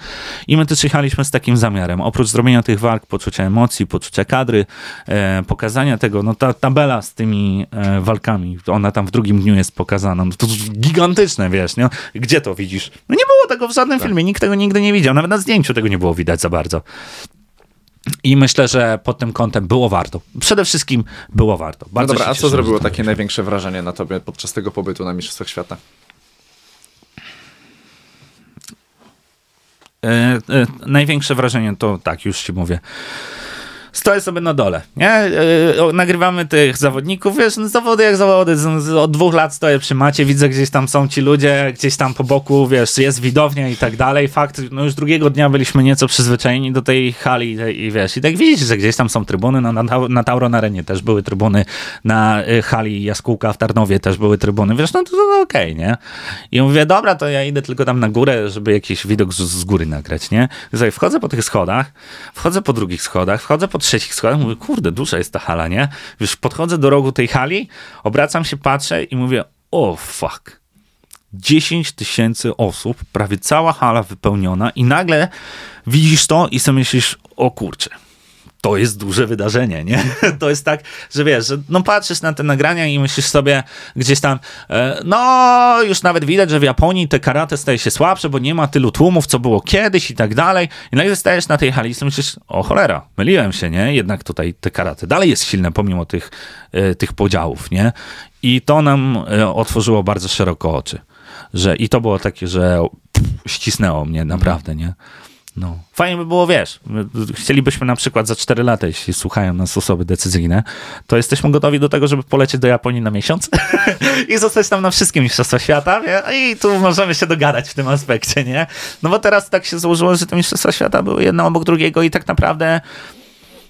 S2: I my też jechaliśmy z takim zamiarem, oprócz zrobienia tych walk, poczucia emocji, poczucia kadry, e, pokazania tego, no ta tabela z tymi e, walkami, ona tam w drugim dniu jest pokazana, no to gigantyczne, wiesz, nie? Gdzie to widzisz? No nie było tego w żadnym tak. filmie, nikt tego nigdy nie widział, nawet na zdjęciu tego nie było widać za bardzo. I myślę, że pod tym kątem było warto. Przede wszystkim było warto.
S1: Bardzo no dobra, a co zrobiło takie największe wrażenie na tobie podczas tego pobytu na Mistrzostwach Świata?
S2: E, e, największe wrażenie to tak, już ci mówię stoję sobie na dole, nie? E, nagrywamy tych zawodników, wiesz, no zawody jak zawody, od dwóch lat stoję przy macie, widzę gdzieś tam są ci ludzie, gdzieś tam po boku, wiesz, jest widownia i tak dalej. Fakt, no już drugiego dnia byliśmy nieco przyzwyczajeni do tej hali i wiesz, i tak widzisz, że gdzieś tam są trybuny, na, na, na Tauron Arenie też były trybuny, na y, hali Jaskółka w Tarnowie też były trybuny, wiesz, no to, to okej, okay, nie? I mówię, dobra, to ja idę tylko tam na górę, żeby jakiś widok z, z góry nagrać, nie? I wchodzę po tych schodach, wchodzę po drugich schodach, wchodzę po trzecich schodach, mówię, kurde, duża jest ta hala, nie? Wiesz, podchodzę do rogu tej hali, obracam się, patrzę i mówię, o oh, fuck. 10 tysięcy osób, prawie cała hala wypełniona i nagle widzisz to i sobie myślisz, o kurczę, to jest duże wydarzenie, nie? To jest tak, że wiesz, że no patrzysz na te nagrania i myślisz sobie gdzieś tam, e, no już nawet widać, że w Japonii te karate staje się słabsze, bo nie ma tylu tłumów, co było kiedyś i tak dalej. I nagle stajesz na tej hali i myślisz, o cholera, myliłem się, nie? Jednak tutaj te karate dalej jest silne pomimo tych, e, tych podziałów, nie? I to nam e, otworzyło bardzo szeroko oczy. Że, I to było takie, że pff, ścisnęło mnie naprawdę, nie? No. Fajnie by było, wiesz, chcielibyśmy na przykład za 4 lata, jeśli słuchają nas osoby decyzyjne, to jesteśmy gotowi do tego, żeby polecieć do Japonii na miesiąc i zostać tam na wszystkie Mistrzostwa Świata nie? i tu możemy się dogadać w tym aspekcie, nie? No bo teraz tak się złożyło, że te Mistrzostwa Świata były jedno obok drugiego i tak naprawdę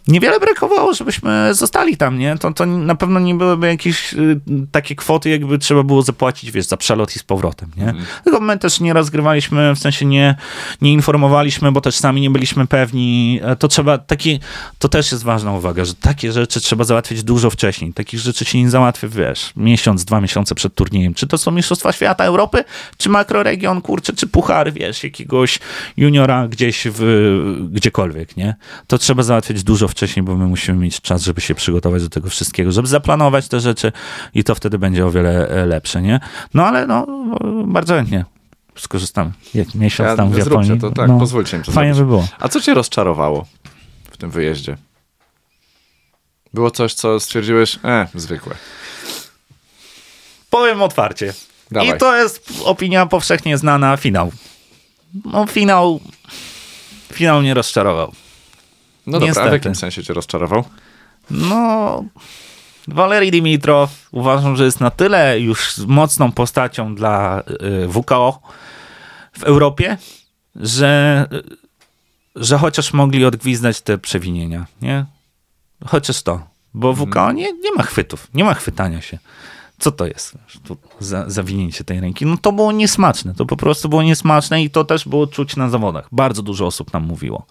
S2: niewiele brakowało, żebyśmy zostali tam, nie? To, to na pewno nie byłyby jakieś y, takie kwoty, jakby trzeba było zapłacić, wiesz, za przelot i z powrotem, nie? Mm. Tylko my też nie rozgrywaliśmy, w sensie nie, nie informowaliśmy, bo też sami nie byliśmy pewni. E, to trzeba, taki, to też jest ważna uwaga, że takie rzeczy trzeba załatwić dużo wcześniej. Takich rzeczy się nie załatwi, wiesz, miesiąc, dwa miesiące przed turniejem. Czy to są Mistrzostwa Świata Europy, czy makroregion, kurczę, czy puchar, wiesz, jakiegoś juniora gdzieś w, gdziekolwiek, nie? To trzeba załatwić dużo wcześniej, bo my musimy mieć czas, żeby się przygotować do tego wszystkiego, żeby zaplanować te rzeczy i to wtedy będzie o wiele e, lepsze, nie? No ale no, bardzo chętnie skorzystamy. Jak miesiąc ja, tam w Japonii.
S1: to tak,
S2: no,
S1: pozwólcie mi to
S2: Fajnie zrobić. by było.
S1: A co cię rozczarowało w tym wyjeździe? Było coś, co stwierdziłeś, e, zwykłe.
S2: Powiem otwarcie. Dawaj. I to jest opinia powszechnie znana, finał. No finał, finał mnie rozczarował.
S1: No dobra, Niestety. a w jakim sensie cię rozczarował?
S2: No, Walerii Dimitrow uważam, że jest na tyle już mocną postacią dla y, WKO w Europie, że, że chociaż mogli odgwizdać te przewinienia, nie? Chociaż to. Bo WKO mhm. nie, nie ma chwytów, nie ma chwytania się. Co to jest? Tu za, zawinięcie tej ręki. No to było niesmaczne. To po prostu było niesmaczne i to też było czuć na zawodach. Bardzo dużo osób nam mówiło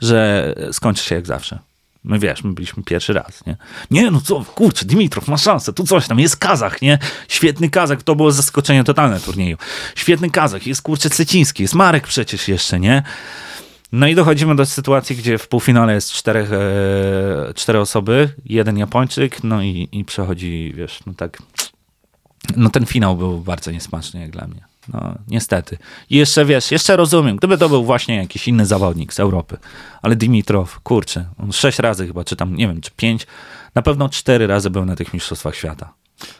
S2: że skończy się jak zawsze. My wiesz, my byliśmy pierwszy raz, nie? Nie, no co, kurczę, Dimitrow ma szansę, tu coś tam, jest Kazach, nie? Świetny Kazach, to było zaskoczenie totalne turnieju. Świetny Kazach, jest kurczę Ceciński, jest Marek przecież jeszcze, nie? No i dochodzimy do sytuacji, gdzie w półfinale jest czterech, e, cztery osoby, jeden Japończyk, no i, i przechodzi, wiesz, no tak, no ten finał był bardzo niesmaczny jak dla mnie. No, niestety. I jeszcze wiesz, jeszcze rozumiem, gdyby to był właśnie jakiś inny zawodnik z Europy, ale Dimitrow, kurczę, on sześć razy chyba, czy tam, nie wiem, czy pięć, na pewno cztery razy był na tych Mistrzostwach Świata.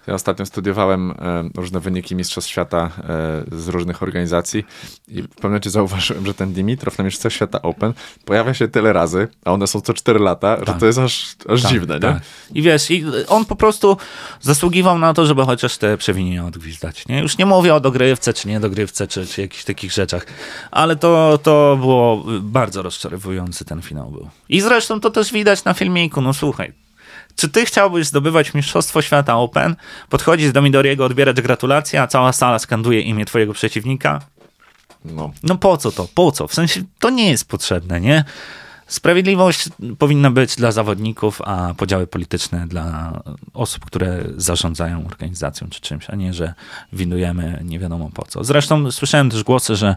S1: Ja ostatnio studiowałem e, różne wyniki Mistrzostw Świata e, z różnych organizacji i w pewnym momencie zauważyłem, że ten Dimitrow na Mistrzostwach Świata Open pojawia się tyle razy, a one są co 4 lata, tak. że to jest aż, aż tak, dziwne, tak. nie?
S2: I wiesz, i on po prostu zasługiwał na to, żeby chociaż te przewinienia odgwizdać, nie? Już nie mówię o dogrywce, czy nie dogrywce, czy, czy jakichś takich rzeczach, ale to, to było bardzo rozczarowujący ten finał był. I zresztą to też widać na filmiku, no słuchaj, czy ty chciałbyś zdobywać Mistrzostwo Świata Open, podchodzić do Midoriego, odbierać gratulacje, a cała sala skanduje imię twojego przeciwnika? No. No po co to? Po co? W sensie to nie jest potrzebne, nie? Sprawiedliwość powinna być dla zawodników, a podziały polityczne dla osób, które zarządzają organizacją czy czymś, a nie, że winujemy nie wiadomo po co. Zresztą słyszałem też głosy, że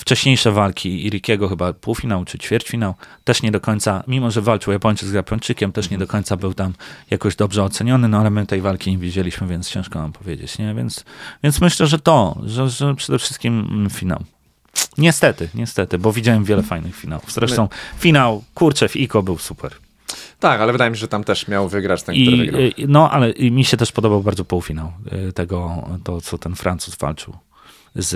S2: wcześniejsze walki Irikiego, chyba półfinał czy ćwierćfinał, też nie do końca, mimo że walczył Japończyk z Japończykiem, też nie do końca był tam jakoś dobrze oceniony, no ale my tej walki nie widzieliśmy, więc ciężko nam powiedzieć, nie? Więc, więc myślę, że to, że, że przede wszystkim mm, finał. Niestety, niestety, bo widziałem wiele fajnych finałów. Zresztą finał, kurczę, w Iko był super.
S1: Tak, ale wydaje mi się, że tam też miał wygrać ten, I, który wygrał.
S2: No, ale mi się też podobał bardzo półfinał y, tego, to co ten Francuz walczył z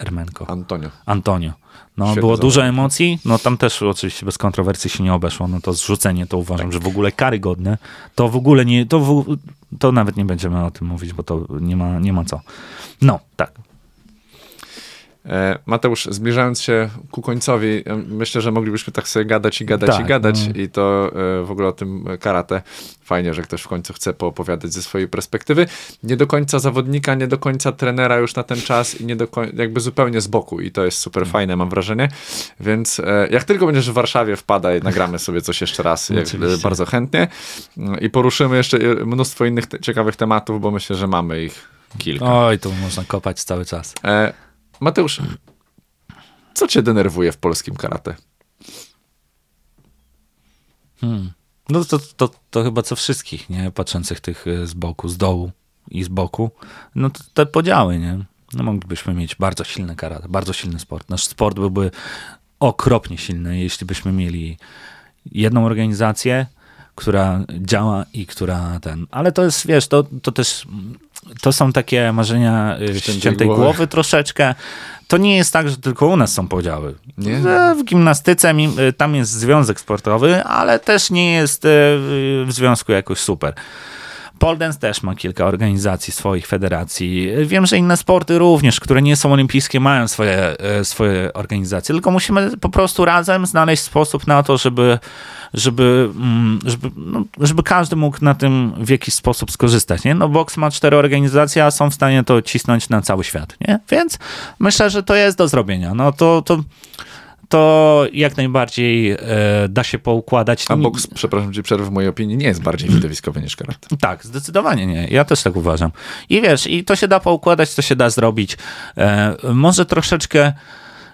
S2: Ermenko.
S1: Antonio.
S2: Antonio. No, Świetny było dużo emocji, no tam też oczywiście bez kontrowersji się nie obeszło, no to zrzucenie to uważam, tak. że w ogóle karygodne, to w ogóle nie, to, w, to nawet nie będziemy o tym mówić, bo to nie ma, nie ma co. No, tak,
S1: Mateusz, zbliżając się ku końcowi, e, myślę, że moglibyśmy tak sobie gadać i gadać tak, i gadać no. i to e, w ogóle o tym karate. Fajnie, że ktoś w końcu chce poopowiadać ze swojej perspektywy. Nie do końca zawodnika, nie do końca trenera już na ten czas i nie do końca, jakby zupełnie z boku i to jest super mm. fajne, mam wrażenie. Więc jak tylko będziesz w Warszawie, wpadaj, nagramy sobie coś jeszcze raz, jak, bardzo chętnie i poruszymy jeszcze mnóstwo innych ciekawych tematów, bo myślę, że mamy ich kilka.
S2: Oj, tu można kopać cały czas.
S1: E Mateusz, co cię denerwuje w polskim karate?
S2: Hmm. No to, to, to chyba co wszystkich, nie? Patrzących tych e, z boku, z dołu i z boku. No to te podziały, nie? No moglibyśmy mieć bardzo silne karate, bardzo silny sport. Nasz sport byłby okropnie silny, jeśli byśmy mieli jedną organizację, która działa i która ten. Ale to jest, wiesz, to, to też to są takie marzenia y,
S1: Ściętej
S2: ściętej
S1: głowy.
S2: głowy troszeczkę. To nie jest tak, że tylko u nas są podziały.
S1: Nie?
S2: W gimnastyce y, tam jest związek sportowy, ale też nie jest y, w związku jakoś super. Pole dance też ma kilka organizacji, swoich federacji. Wiem, że inne sporty również, które nie są olimpijskie, mają swoje, e, swoje organizacje, tylko musimy po prostu razem znaleźć sposób na to, żeby, żeby, mm, żeby, no, żeby każdy mógł na tym w jakiś sposób skorzystać. Nie? No, boks ma cztery organizacje, a są w stanie to cisnąć na cały świat. Nie? Więc myślę, że to jest do zrobienia. No, to, to, to jak najbardziej e, da się poukładać.
S1: A boks, przepraszam cię, przerwę w mojej opinii, nie jest bardziej widowiskowy niż karate.
S2: Tak, zdecydowanie nie. Ja też tak uważam. I wiesz, i to się da poukładać, to się da zrobić. E, może troszeczkę.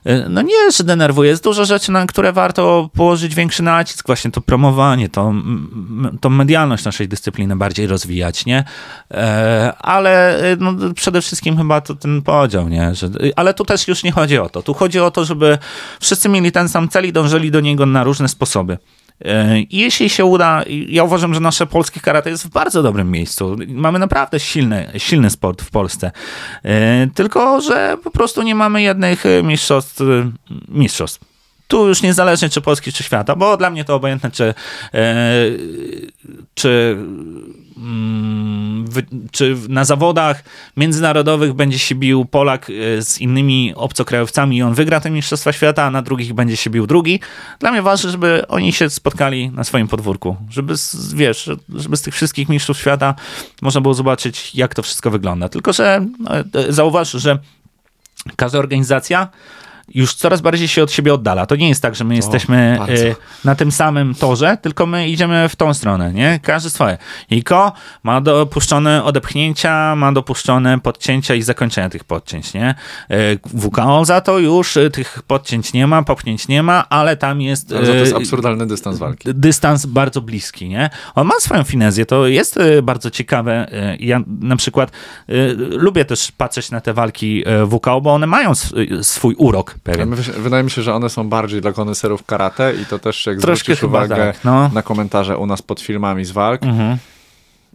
S2: E, No nie, że denerwuje. Jest dużo rzeczy, na które warto położyć większy nacisk. Właśnie to promowanie, m- to medialność naszej dyscypliny bardziej rozwijać, nie? E, Ale e, no, przede wszystkim chyba to ten podział, nie? Że, ale tu też już nie chodzi o to. Tu chodzi o to, żeby wszyscy mieli ten sam cel i dążyli do niego na różne sposoby. E, jeśli się uda, ja uważam, że nasze polskie karate jest w bardzo dobrym miejscu. Mamy naprawdę silny, silny sport w Polsce. E, Tylko, że po prostu nie mamy jednych e, mistrzostw. mistrzostw. Tu już niezależnie czy Polski, czy świata, bo dla mnie to obojętne, czy, e, czy, mm, czy na zawodach międzynarodowych będzie się bił Polak e, z innymi obcokrajowcami i on wygra te Mistrzostwa Świata, a na drugich będzie się bił drugi. Dla mnie ważne, żeby oni się spotkali na swoim podwórku, żeby, z- wiesz, żeby z tych wszystkich mistrzów świata można było zobaczyć, jak to wszystko wygląda. Tylko, że no, zauważ, że każda organizacja już coraz bardziej się od siebie oddala. To nie jest tak, że my jesteśmy e, na tym samym torze, tylko my idziemy w tą stronę, nie? Każdy swoje. IKO ma dopuszczone odepchnięcia, ma dopuszczone podcięcia i zakończenia tych podcięć, nie? E, WKO za to już e, tych podcięć nie ma, popchnięć nie ma, ale tam jest...
S1: Ale za to jest absurdalny dystans walki.
S2: dystans bardzo bliski, nie? On ma swoją finezję, to jest bardzo ciekawe. Ja na przykład lubię też patrzeć na te walki WKO, bo one mają sw- swój urok pewien.
S1: Wydaje mi się, że one są bardziej dla koneserów karate i to też jak
S2: Troszkę
S1: zwrócisz uwagę
S2: tak, no.
S1: na komentarze u nas pod filmami z walk,
S2: Mhm.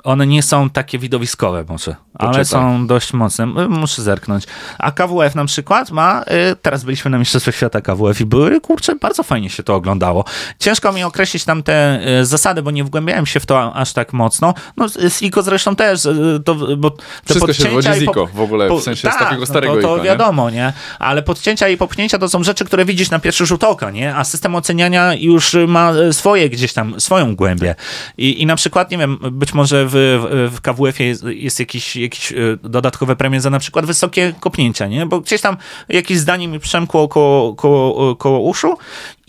S2: One nie są takie widowiskowe może, ale są dość mocne. Muszę zerknąć. A KWF na przykład ma, y, teraz byliśmy na Mistrzostwach Świata KWF i były, kurczę, bardzo fajnie się to oglądało. Ciężko mi określić tam te y, zasady, bo nie wgłębiałem się w to aż tak mocno. No z IKO zresztą też, y, to, bo te
S1: Wszystko się wywodzi z IKO w ogóle, w sensie z takiego starego
S2: no to, to
S1: IKO, nie?
S2: wiadomo, nie? Ale podcięcia i popchnięcia to są rzeczy, które widzisz na pierwszy rzut oka, nie? A system oceniania już ma swoje gdzieś tam, swoją głębię. I, i na przykład, nie wiem, być może w, w, KWF-ie jest, jest jakiś e, dodatkowe premie za na przykład wysokie kopnięcia, nie? Bo gdzieś tam jakieś zdanie mi przemkło koło, koło, koło uszu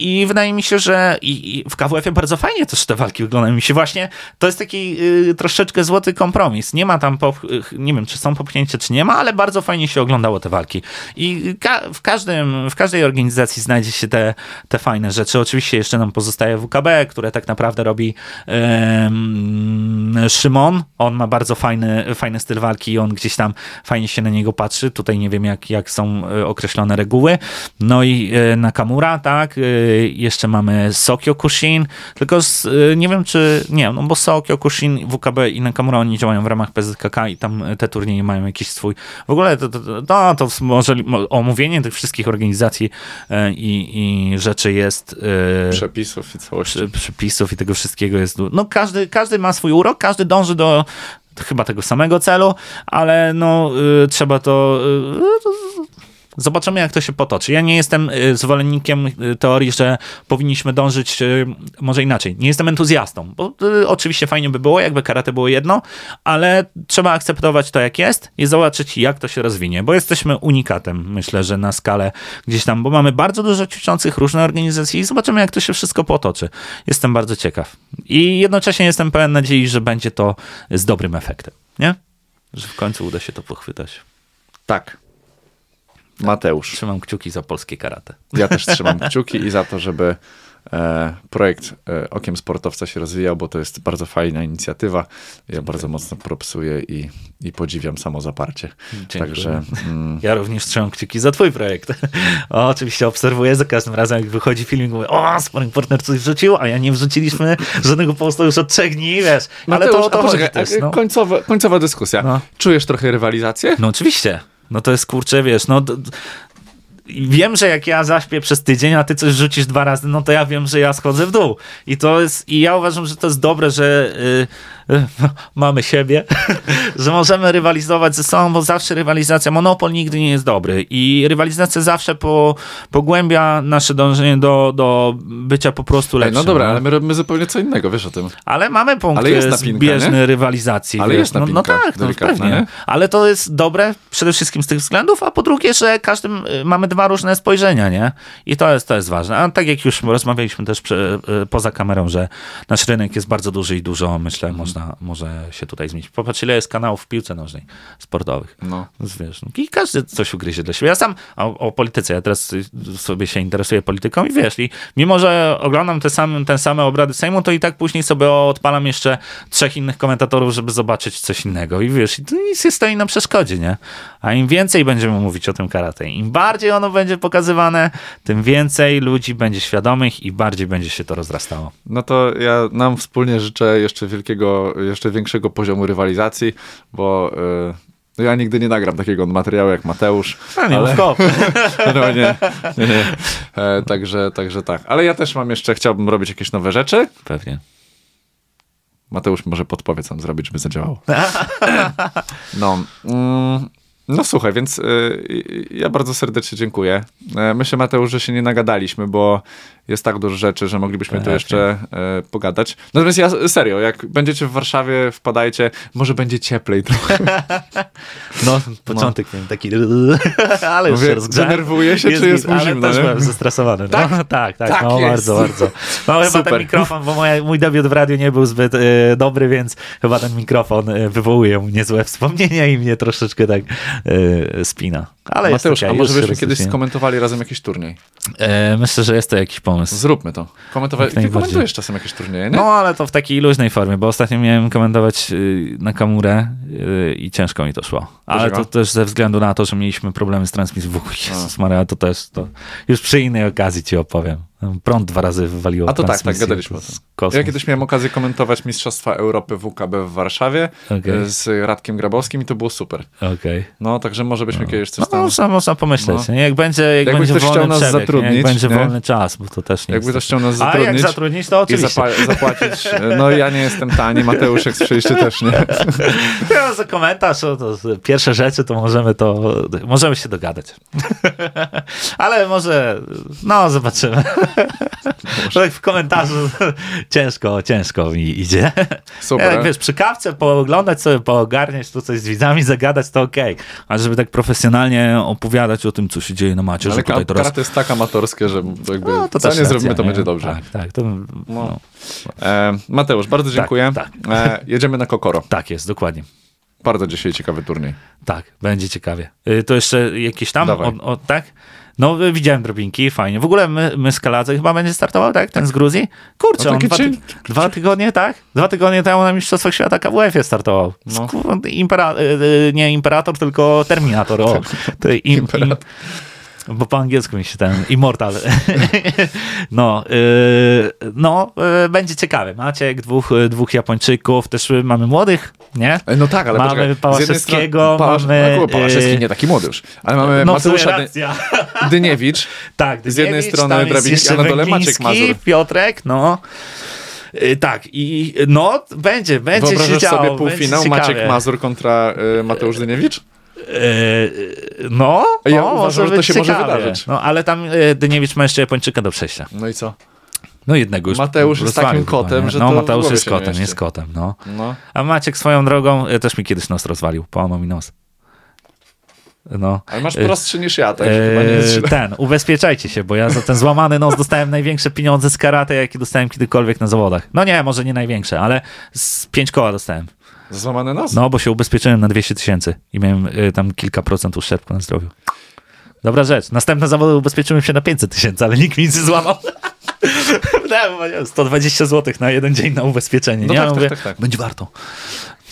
S2: i wydaje mi się, że i, i w KWF-ie bardzo fajnie też te walki wyglądają. Mi się właśnie, to jest taki y, troszeczkę złoty kompromis. Nie ma tam, pop, y, nie wiem, czy są popchnięcia, czy nie ma, ale bardzo fajnie się oglądało te walki. I ka w, każdym, w każdej organizacji znajdzie się te, te fajne rzeczy. Oczywiście jeszcze nam pozostaje WKB, które tak naprawdę robi em, Szymon. On ma bardzo fajny, fajny styl walki i on gdzieś tam fajnie się na niego patrzy. Tutaj nie wiem, jak, jak są e, określone reguły. No i e, Nakamura, tak. E, Jeszcze mamy Sokyo Kushin, tylko z, nie wiem, czy nie, no bo Sokyo Kushin, WKB i Nakamura oni działają w ramach PZKK i tam te turnieje mają jakiś swój. W ogóle to, to, to, to może mo- omówienie tych wszystkich organizacji i, i rzeczy jest.
S1: Przepisów i całości.
S2: przepisów i tego wszystkiego jest. No każdy, każdy ma swój urok, każdy dąży do chyba tego samego celu, ale no y, trzeba to. Y, Zobaczymy, jak to się potoczy. Ja nie jestem y, zwolennikiem y, teorii, że powinniśmy dążyć y, może inaczej. Nie jestem entuzjastą, bo oczywiście fajnie by było, jakby karate było jedno, ale trzeba akceptować to, jak jest i zobaczyć, jak to się rozwinie, bo jesteśmy unikatem, myślę, że na skalę gdzieś tam, bo mamy bardzo dużo ćwiczących, różne organizacje i zobaczymy, jak to się wszystko potoczy. Jestem bardzo ciekaw. I jednocześnie jestem pełen nadziei, że będzie to z dobrym efektem, nie? Że w końcu uda się to pochwytać.
S1: Tak. Mateusz.
S2: Trzymam kciuki za polskie karate.
S1: Ja też trzymam kciuki i za to, żeby e, projekt e, Okiem Sportowca się rozwijał, bo to jest bardzo fajna inicjatywa. Ja bardzo mocno propsuję i, i podziwiam samozaparcie.
S2: Dziękuję.
S1: Także mm,
S2: Ja również trzymam kciuki za twój projekt. O, oczywiście obserwuję za każdym razem, jak wychodzi filmik, mówię, o, Sparring Partner coś wrzucił, a ja nie wrzuciliśmy żadnego posta już od trzech dni, wiesz. Ale
S1: Mateusz,
S2: to, to też,
S1: a,
S2: no.
S1: końcowa, końcowa dyskusja.
S2: No.
S1: Czujesz trochę rywalizację?
S2: No oczywiście. No to jest kurczę, wiesz, no. Wiem, że jak ja zaśpię przez tydzień, a ty coś rzucisz dwa razy, no to ja wiem, że ja schodzę w dół. I to jest, i ja uważam, że to jest dobre, że y, y, mamy siebie, że możemy rywalizować ze sobą, bo zawsze rywalizacja, monopol nigdy nie jest dobry i rywalizacja zawsze po, pogłębia nasze dążenie do, do bycia po prostu
S1: Ej,
S2: lepszym.
S1: no dobra, ale my robimy zupełnie co innego, wiesz o tym.
S2: Ale mamy punkt
S1: Ale jest napinka,
S2: zbieżny
S1: nie?
S2: rywalizacji.
S1: Ale
S2: wiesz.
S1: jest
S2: no, no
S1: napinka
S2: tak, no pewnie.
S1: nie?
S2: Ale to jest dobre przede wszystkim z tych względów, a po drugie, że każdym y, mamy dwa różne spojrzenia, nie? I to jest, to jest ważne. A tak jak już rozmawialiśmy też przy, y, poza kamerą, że nasz rynek jest bardzo duży i dużo, myślę,
S1: Mhm.
S2: można, może się tutaj zmienić. Popatrz, ile jest kanałów w piłce nożnej, sportowych.
S1: No.
S2: Wiesz, no, I każdy coś ugryzie dla siebie. Ja sam o, o polityce, ja teraz sobie się interesuję polityką i wiesz, i mimo, że oglądam te same, te same obrady Sejmu, to i tak później sobie odpalam jeszcze trzech innych komentatorów, żeby zobaczyć coś innego. I wiesz, i to nic nie stoi na przeszkodzie, nie? A im więcej będziemy mówić o tym karate, im bardziej ono będzie pokazywane, tym więcej ludzi będzie świadomych i bardziej będzie się to rozrastało.
S1: No to ja nam wspólnie życzę jeszcze wielkiego, jeszcze większego poziomu rywalizacji, bo y, no ja nigdy nie nagram takiego materiału jak Mateusz.
S2: A nie,
S1: ale, no nie, nie, nie. E, także, także tak. Ale ja też mam jeszcze, chciałbym robić jakieś nowe rzeczy.
S2: Pewnie.
S1: Mateusz może podpowie, co mam zrobić, żeby zadziałało. No, mm, no słuchaj, więc y, ja bardzo serdecznie dziękuję. E, Myślę, Mateusz, że się nie nagadaliśmy, bo jest tak dużo rzeczy, że moglibyśmy tu
S2: Pewnie.
S1: jeszcze e, pogadać. Natomiast ja serio, jak będziecie w Warszawie, wpadajcie, może będzie cieplej trochę.
S2: No, początek miałem taki, ale już
S1: Mówię,
S2: się rozgrzałem.
S1: denerwuję się, czy jest mu
S2: ale
S1: zimno,
S2: też byłem zestresowany. No,
S1: Tak?
S2: tak, tak, tak,
S1: Tak
S2: no,
S1: jest.
S2: bardzo, bardzo. No, chyba
S1: Super.
S2: ten mikrofon, bo moja, mój debiut w radiu nie był zbyt e, dobry, więc chyba ten mikrofon e, wywołuje u mnie złe wspomnienia i mnie troszeczkę tak e, spina. Ale
S1: Mateusz,
S2: okay,
S1: a może byśmy kiedyś skomentowali razem jakiś turniej?
S2: e, Myślę, że jest to jakiś pomysł.
S1: Zróbmy to. Komentowa- Ty komentujesz czasem jakieś turnieje, nie?
S2: No, ale to w takiej luźnej formie, bo ostatnio miałem komentować y, na kamurę y, i ciężko mi to szło. Ale to też ze względu na to, że mieliśmy problemy z transmisją. Jezus Maria, to też to już przy innej okazji ci opowiem. Prąd dwa razy wywaliło
S1: A to tak, tak, gadaliśmy. Ja kiedyś miałem okazję komentować Mistrzostwa Europy WKB w Warszawie
S2: Okej.
S1: e, z Radkiem Grabowskim i to było super.
S2: Okej.
S1: No, także może byśmy kiedyś coś
S2: No,
S1: tam...
S2: można, można pomyśleć.
S1: No.
S2: Jak będzie, jak
S1: Jakby
S2: będzie wolny
S1: nas
S2: przebieg, nie?
S1: zatrudnić,
S2: jak będzie
S1: nie?
S2: wolny czas, bo to też nie
S1: Jakby ktoś chciał nas
S2: A jak
S1: zatrudnić
S2: zatrudnić, to
S1: i
S2: oczywiście.
S1: zapa- zapłacić... e, No ja nie jestem tani, Mateusz jak słyszeliście też nie.
S2: Ja za komentarz, o, to pierwsze rzeczy, to możemy to, możemy się dogadać. Ale może, no zobaczymy. Tak w komentarzu ciężko, ciężko mi idzie.
S1: Super.
S2: Jak wiesz, przy kawce pooglądać sobie, poogarniać tu coś z widzami, zagadać, to okej. A żeby tak profesjonalnie opowiadać o tym, co się dzieje na macie,
S1: Ale
S2: że tutaj teraz...
S1: karate jest tak amatorskie, że jakby
S2: No, to
S1: co nie
S2: racja,
S1: zrobimy, to
S2: nie?
S1: będzie dobrze.
S2: Tak, tak. To, no.
S1: E, Mateusz, bardzo dziękuję.
S2: tak.
S1: E, jedziemy na Kokoro.
S2: tak jest, dokładnie.
S1: Bardzo dzisiaj ciekawy turniej.
S2: Tak, będzie ciekawie. Y, To jeszcze jakieś tam, o, o, tak? No, y, widziałem drobinki, fajnie. W ogóle my, my Skaladze chyba będzie startował, tak? Ten z Gruzji? Kurczę,
S1: No
S2: on dwa, dwa tygodnie, tak? Dwa tygodnie temu na Mistrzostwach Świata KWF-ie startował.
S1: No.
S2: Skur- Impera, y, y, nie Imperator, tylko Terminator. O, to im, im, bo po angielsku mi się ten Immortal. no, y, no y, będzie ciekawe. Maciek, dwóch, dwóch Japończyków, też mamy młodych, nie?
S1: No tak, ale
S2: Mamy
S1: poczekaj.
S2: Pałaszewskiego,
S1: Pałasz,
S2: mamy,
S1: no, Pałaszewski
S2: y,
S1: nie taki młody już, ale mamy
S2: No,
S1: Mateusza
S2: racja.
S1: Dyniewicz.
S2: Tak,
S1: Z jednej
S2: Dyniewicz,
S1: strony
S2: jeszcze
S1: a na dole Maciek Mazur.
S2: Piotrek, no. Y, Tak, i no, będzie, będzie się
S1: Wyobrażasz
S2: działo.
S1: sobie półfinał Maciek. Mazur kontra y, Mateusz Dyniewicz?
S2: Y, No,
S1: Ja
S2: no,
S1: uważam, że to się może
S2: ciekawie.
S1: wydarzyć.
S2: No, ale tam Dyniewicz ma jeszcze Japończyka do przejścia.
S1: No i co?
S2: No jednego już
S1: Mateusz jest takim kotem, że
S2: No, Mateusz jest kotem, jest kotem, no.
S1: No.
S2: A Maciek swoją drogą y, też mi kiedyś nos rozwalił, połamał mi nos. No.
S1: Ale masz
S2: Y,
S1: prostszy niż ja, tak?
S2: Eee, ten, ubezpieczajcie się, bo ja za ten złamany nos dostałem największe pieniądze z karate, jakie dostałem kiedykolwiek na zawodach. No nie, może nie największe, ale z pięć koła dostałem.
S1: Złamany nos?
S2: No, bo się ubezpieczyłem na 200 tysięcy i miałem y, tam kilka procent uszczerbku na zdrowiu. Dobra rzecz. Następne zawody ubezpieczyłem się na 500 tysięcy, ale nikt mi nic nie złamał. Tak, 120 zł na jeden dzień na ubezpieczenie.
S1: No
S2: nie?
S1: tak,
S2: Ja
S1: tak,
S2: mówię,
S1: tak, tak.
S2: Będzie warto.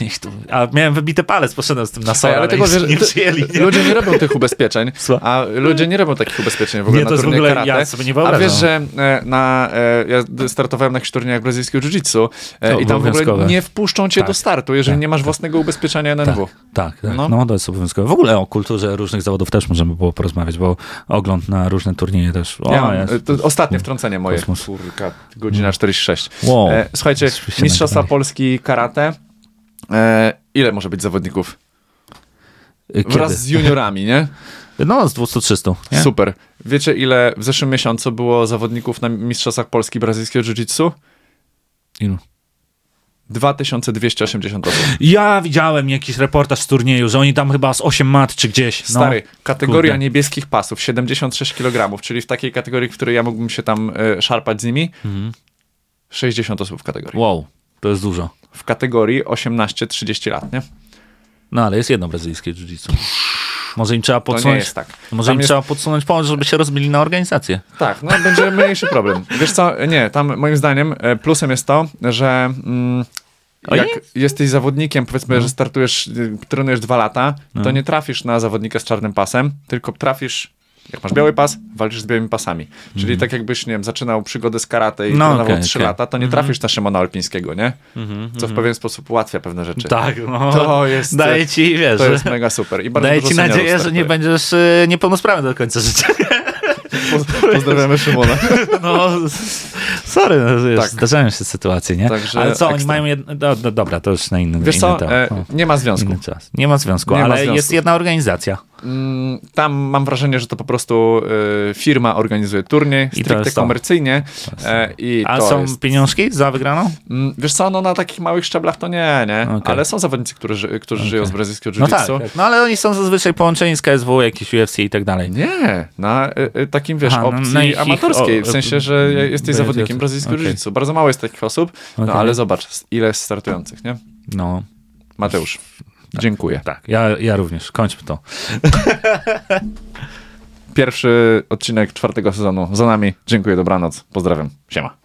S2: Niech to... A miałem wybity palec, poszedłem z tym na
S1: Ej,
S2: sora,
S1: ale tego, że
S2: nie
S1: to-
S2: przyjęli. Nie?
S1: ludzie nie robią tych ubezpieczeń, a ludzie nie robią takich ubezpieczeń w ogóle
S2: Nie,
S1: na
S2: to w ogóle-
S1: karate.
S2: ja sobie nie
S1: a
S2: wyobrażam.
S1: wiesz, że e, na, e, ja startowałem na jakichś turniejach brazylijskiego jiu-jitsu e,
S2: To
S1: i tam w ogóle nie wpuszczą cię
S2: Tak,
S1: do startu, jeżeli
S2: tak,
S1: nie masz własnego ubezpieczenia
S2: Tak,
S1: NNW.
S2: tak, tak.
S1: No.
S2: No. to jest obowiązkowe. W ogóle o kulturze różnych zawodów też możemy było porozmawiać, bo ogląd na różne turnieje też. O,
S1: Ja
S2: jest.
S1: to ostatnie wtrącenie moje.
S2: Kosmos.
S1: Kurka, godzina 46.
S2: Wow.
S1: E, słuchajcie, Mistrzostwa. Polski karate. E, ile może być zawodników?
S2: Kiedy?
S1: Wraz z juniorami, nie?
S2: No, z 200-300. nie?
S1: Super. Wiecie, ile w zeszłym miesiącu było zawodników na Mistrzostwach Polski brazylijskiego jiu-jitsu?
S2: Ilu?
S1: 2280 osób.
S2: Ja widziałem jakiś reportaż z turnieju, że oni tam chyba z 8 mat czy gdzieś. No.
S1: Stary, kategoria
S2: kurde.
S1: niebieskich pasów, 76 kg, czyli w takiej kategorii, w której ja mógłbym się tam e, szarpać z nimi,
S2: Mhm.
S1: 60 osób w kategorii.
S2: Wow, to jest dużo.
S1: W kategorii 18-30 lat, nie?
S2: No, ale jest jedno brazylijskie jiu-jitsu. Może im trzeba
S1: To nie
S2: podsunąć,
S1: jest tak.
S2: może
S1: Tam
S2: im
S1: jest-
S2: trzeba podsunąć pomoc, żeby się rozbili na organizację.
S1: Tak, no będzie mniejszy problem. Wiesz co, nie, tam moim zdaniem e, plusem jest to, że mm, jak jesteś zawodnikiem, powiedzmy,
S2: No.
S1: że startujesz, y, trenujesz dwa lata, to nie trafisz na zawodnika z czarnym pasem, tylko trafisz, jak masz biały pas, walczysz z białymi pasami. Czyli tak jakbyś, nie wiem, zaczynał przygodę z karate i
S2: Mhm. No,
S1: trenował
S2: okej,
S1: trzy
S2: okej.
S1: lata, to nie trafisz na Szymona Alpińskiego, nie? Co w pewien sposób ułatwia pewne rzeczy.
S2: Tak, no.
S1: To jest-
S2: Daje ci, wiesz,
S1: To jest mega super. I
S2: daje ci nadzieję, że nie będziesz y, niepełnosprawny do końca życia.
S1: Pozdrawiamy Szymona.
S2: No, sorry, no,
S1: Tak.
S2: zdarzają się sytuacje, nie?
S1: Także
S2: ale co, oni
S1: ekstra.
S2: mają jedno... Do, do, dobra, to już na inny,
S1: Wiesz
S2: inny
S1: co,
S2: temat.
S1: e,
S2: No,
S1: nie ma związku.
S2: Nie ma związku,
S1: Nie ma
S2: ale
S1: związku.
S2: jest jedna organizacja.
S1: Mm, Tam mam wrażenie, że to po prostu y, firma organizuje turniej, stricte komercyjnie. E, I
S2: A są
S1: jest...
S2: pieniążki za wygraną?
S1: Mm, Wiesz co, no na takich małych szczeblach to nie, nie?
S2: Okej.
S1: Ale są zawodnicy, którzy, którzy żyją z brazylijskiego
S2: No tak, tak, no ale oni są zazwyczaj połączeni z KSW, jakieś UFC i tak dalej.
S1: Nie, na y, y, takim, wiesz,
S2: Aha, no,
S1: opcji
S2: ich- ich-
S1: amatorskiej,
S2: o-
S1: w sensie, że jesteś
S2: będzie-
S1: zawodnikiem brazylijskiego
S2: okej.
S1: jiu-jitsu. Bardzo mało jest takich osób, no ale zobacz, ile jest startujących, nie?
S2: No,
S1: Mateusz, dziękuję.
S2: tak, ja, ja również. Kończmy to.
S1: Pierwszy odcinek czwartego sezonu za nami. Dziękuję, dobranoc, pozdrawiam, siema.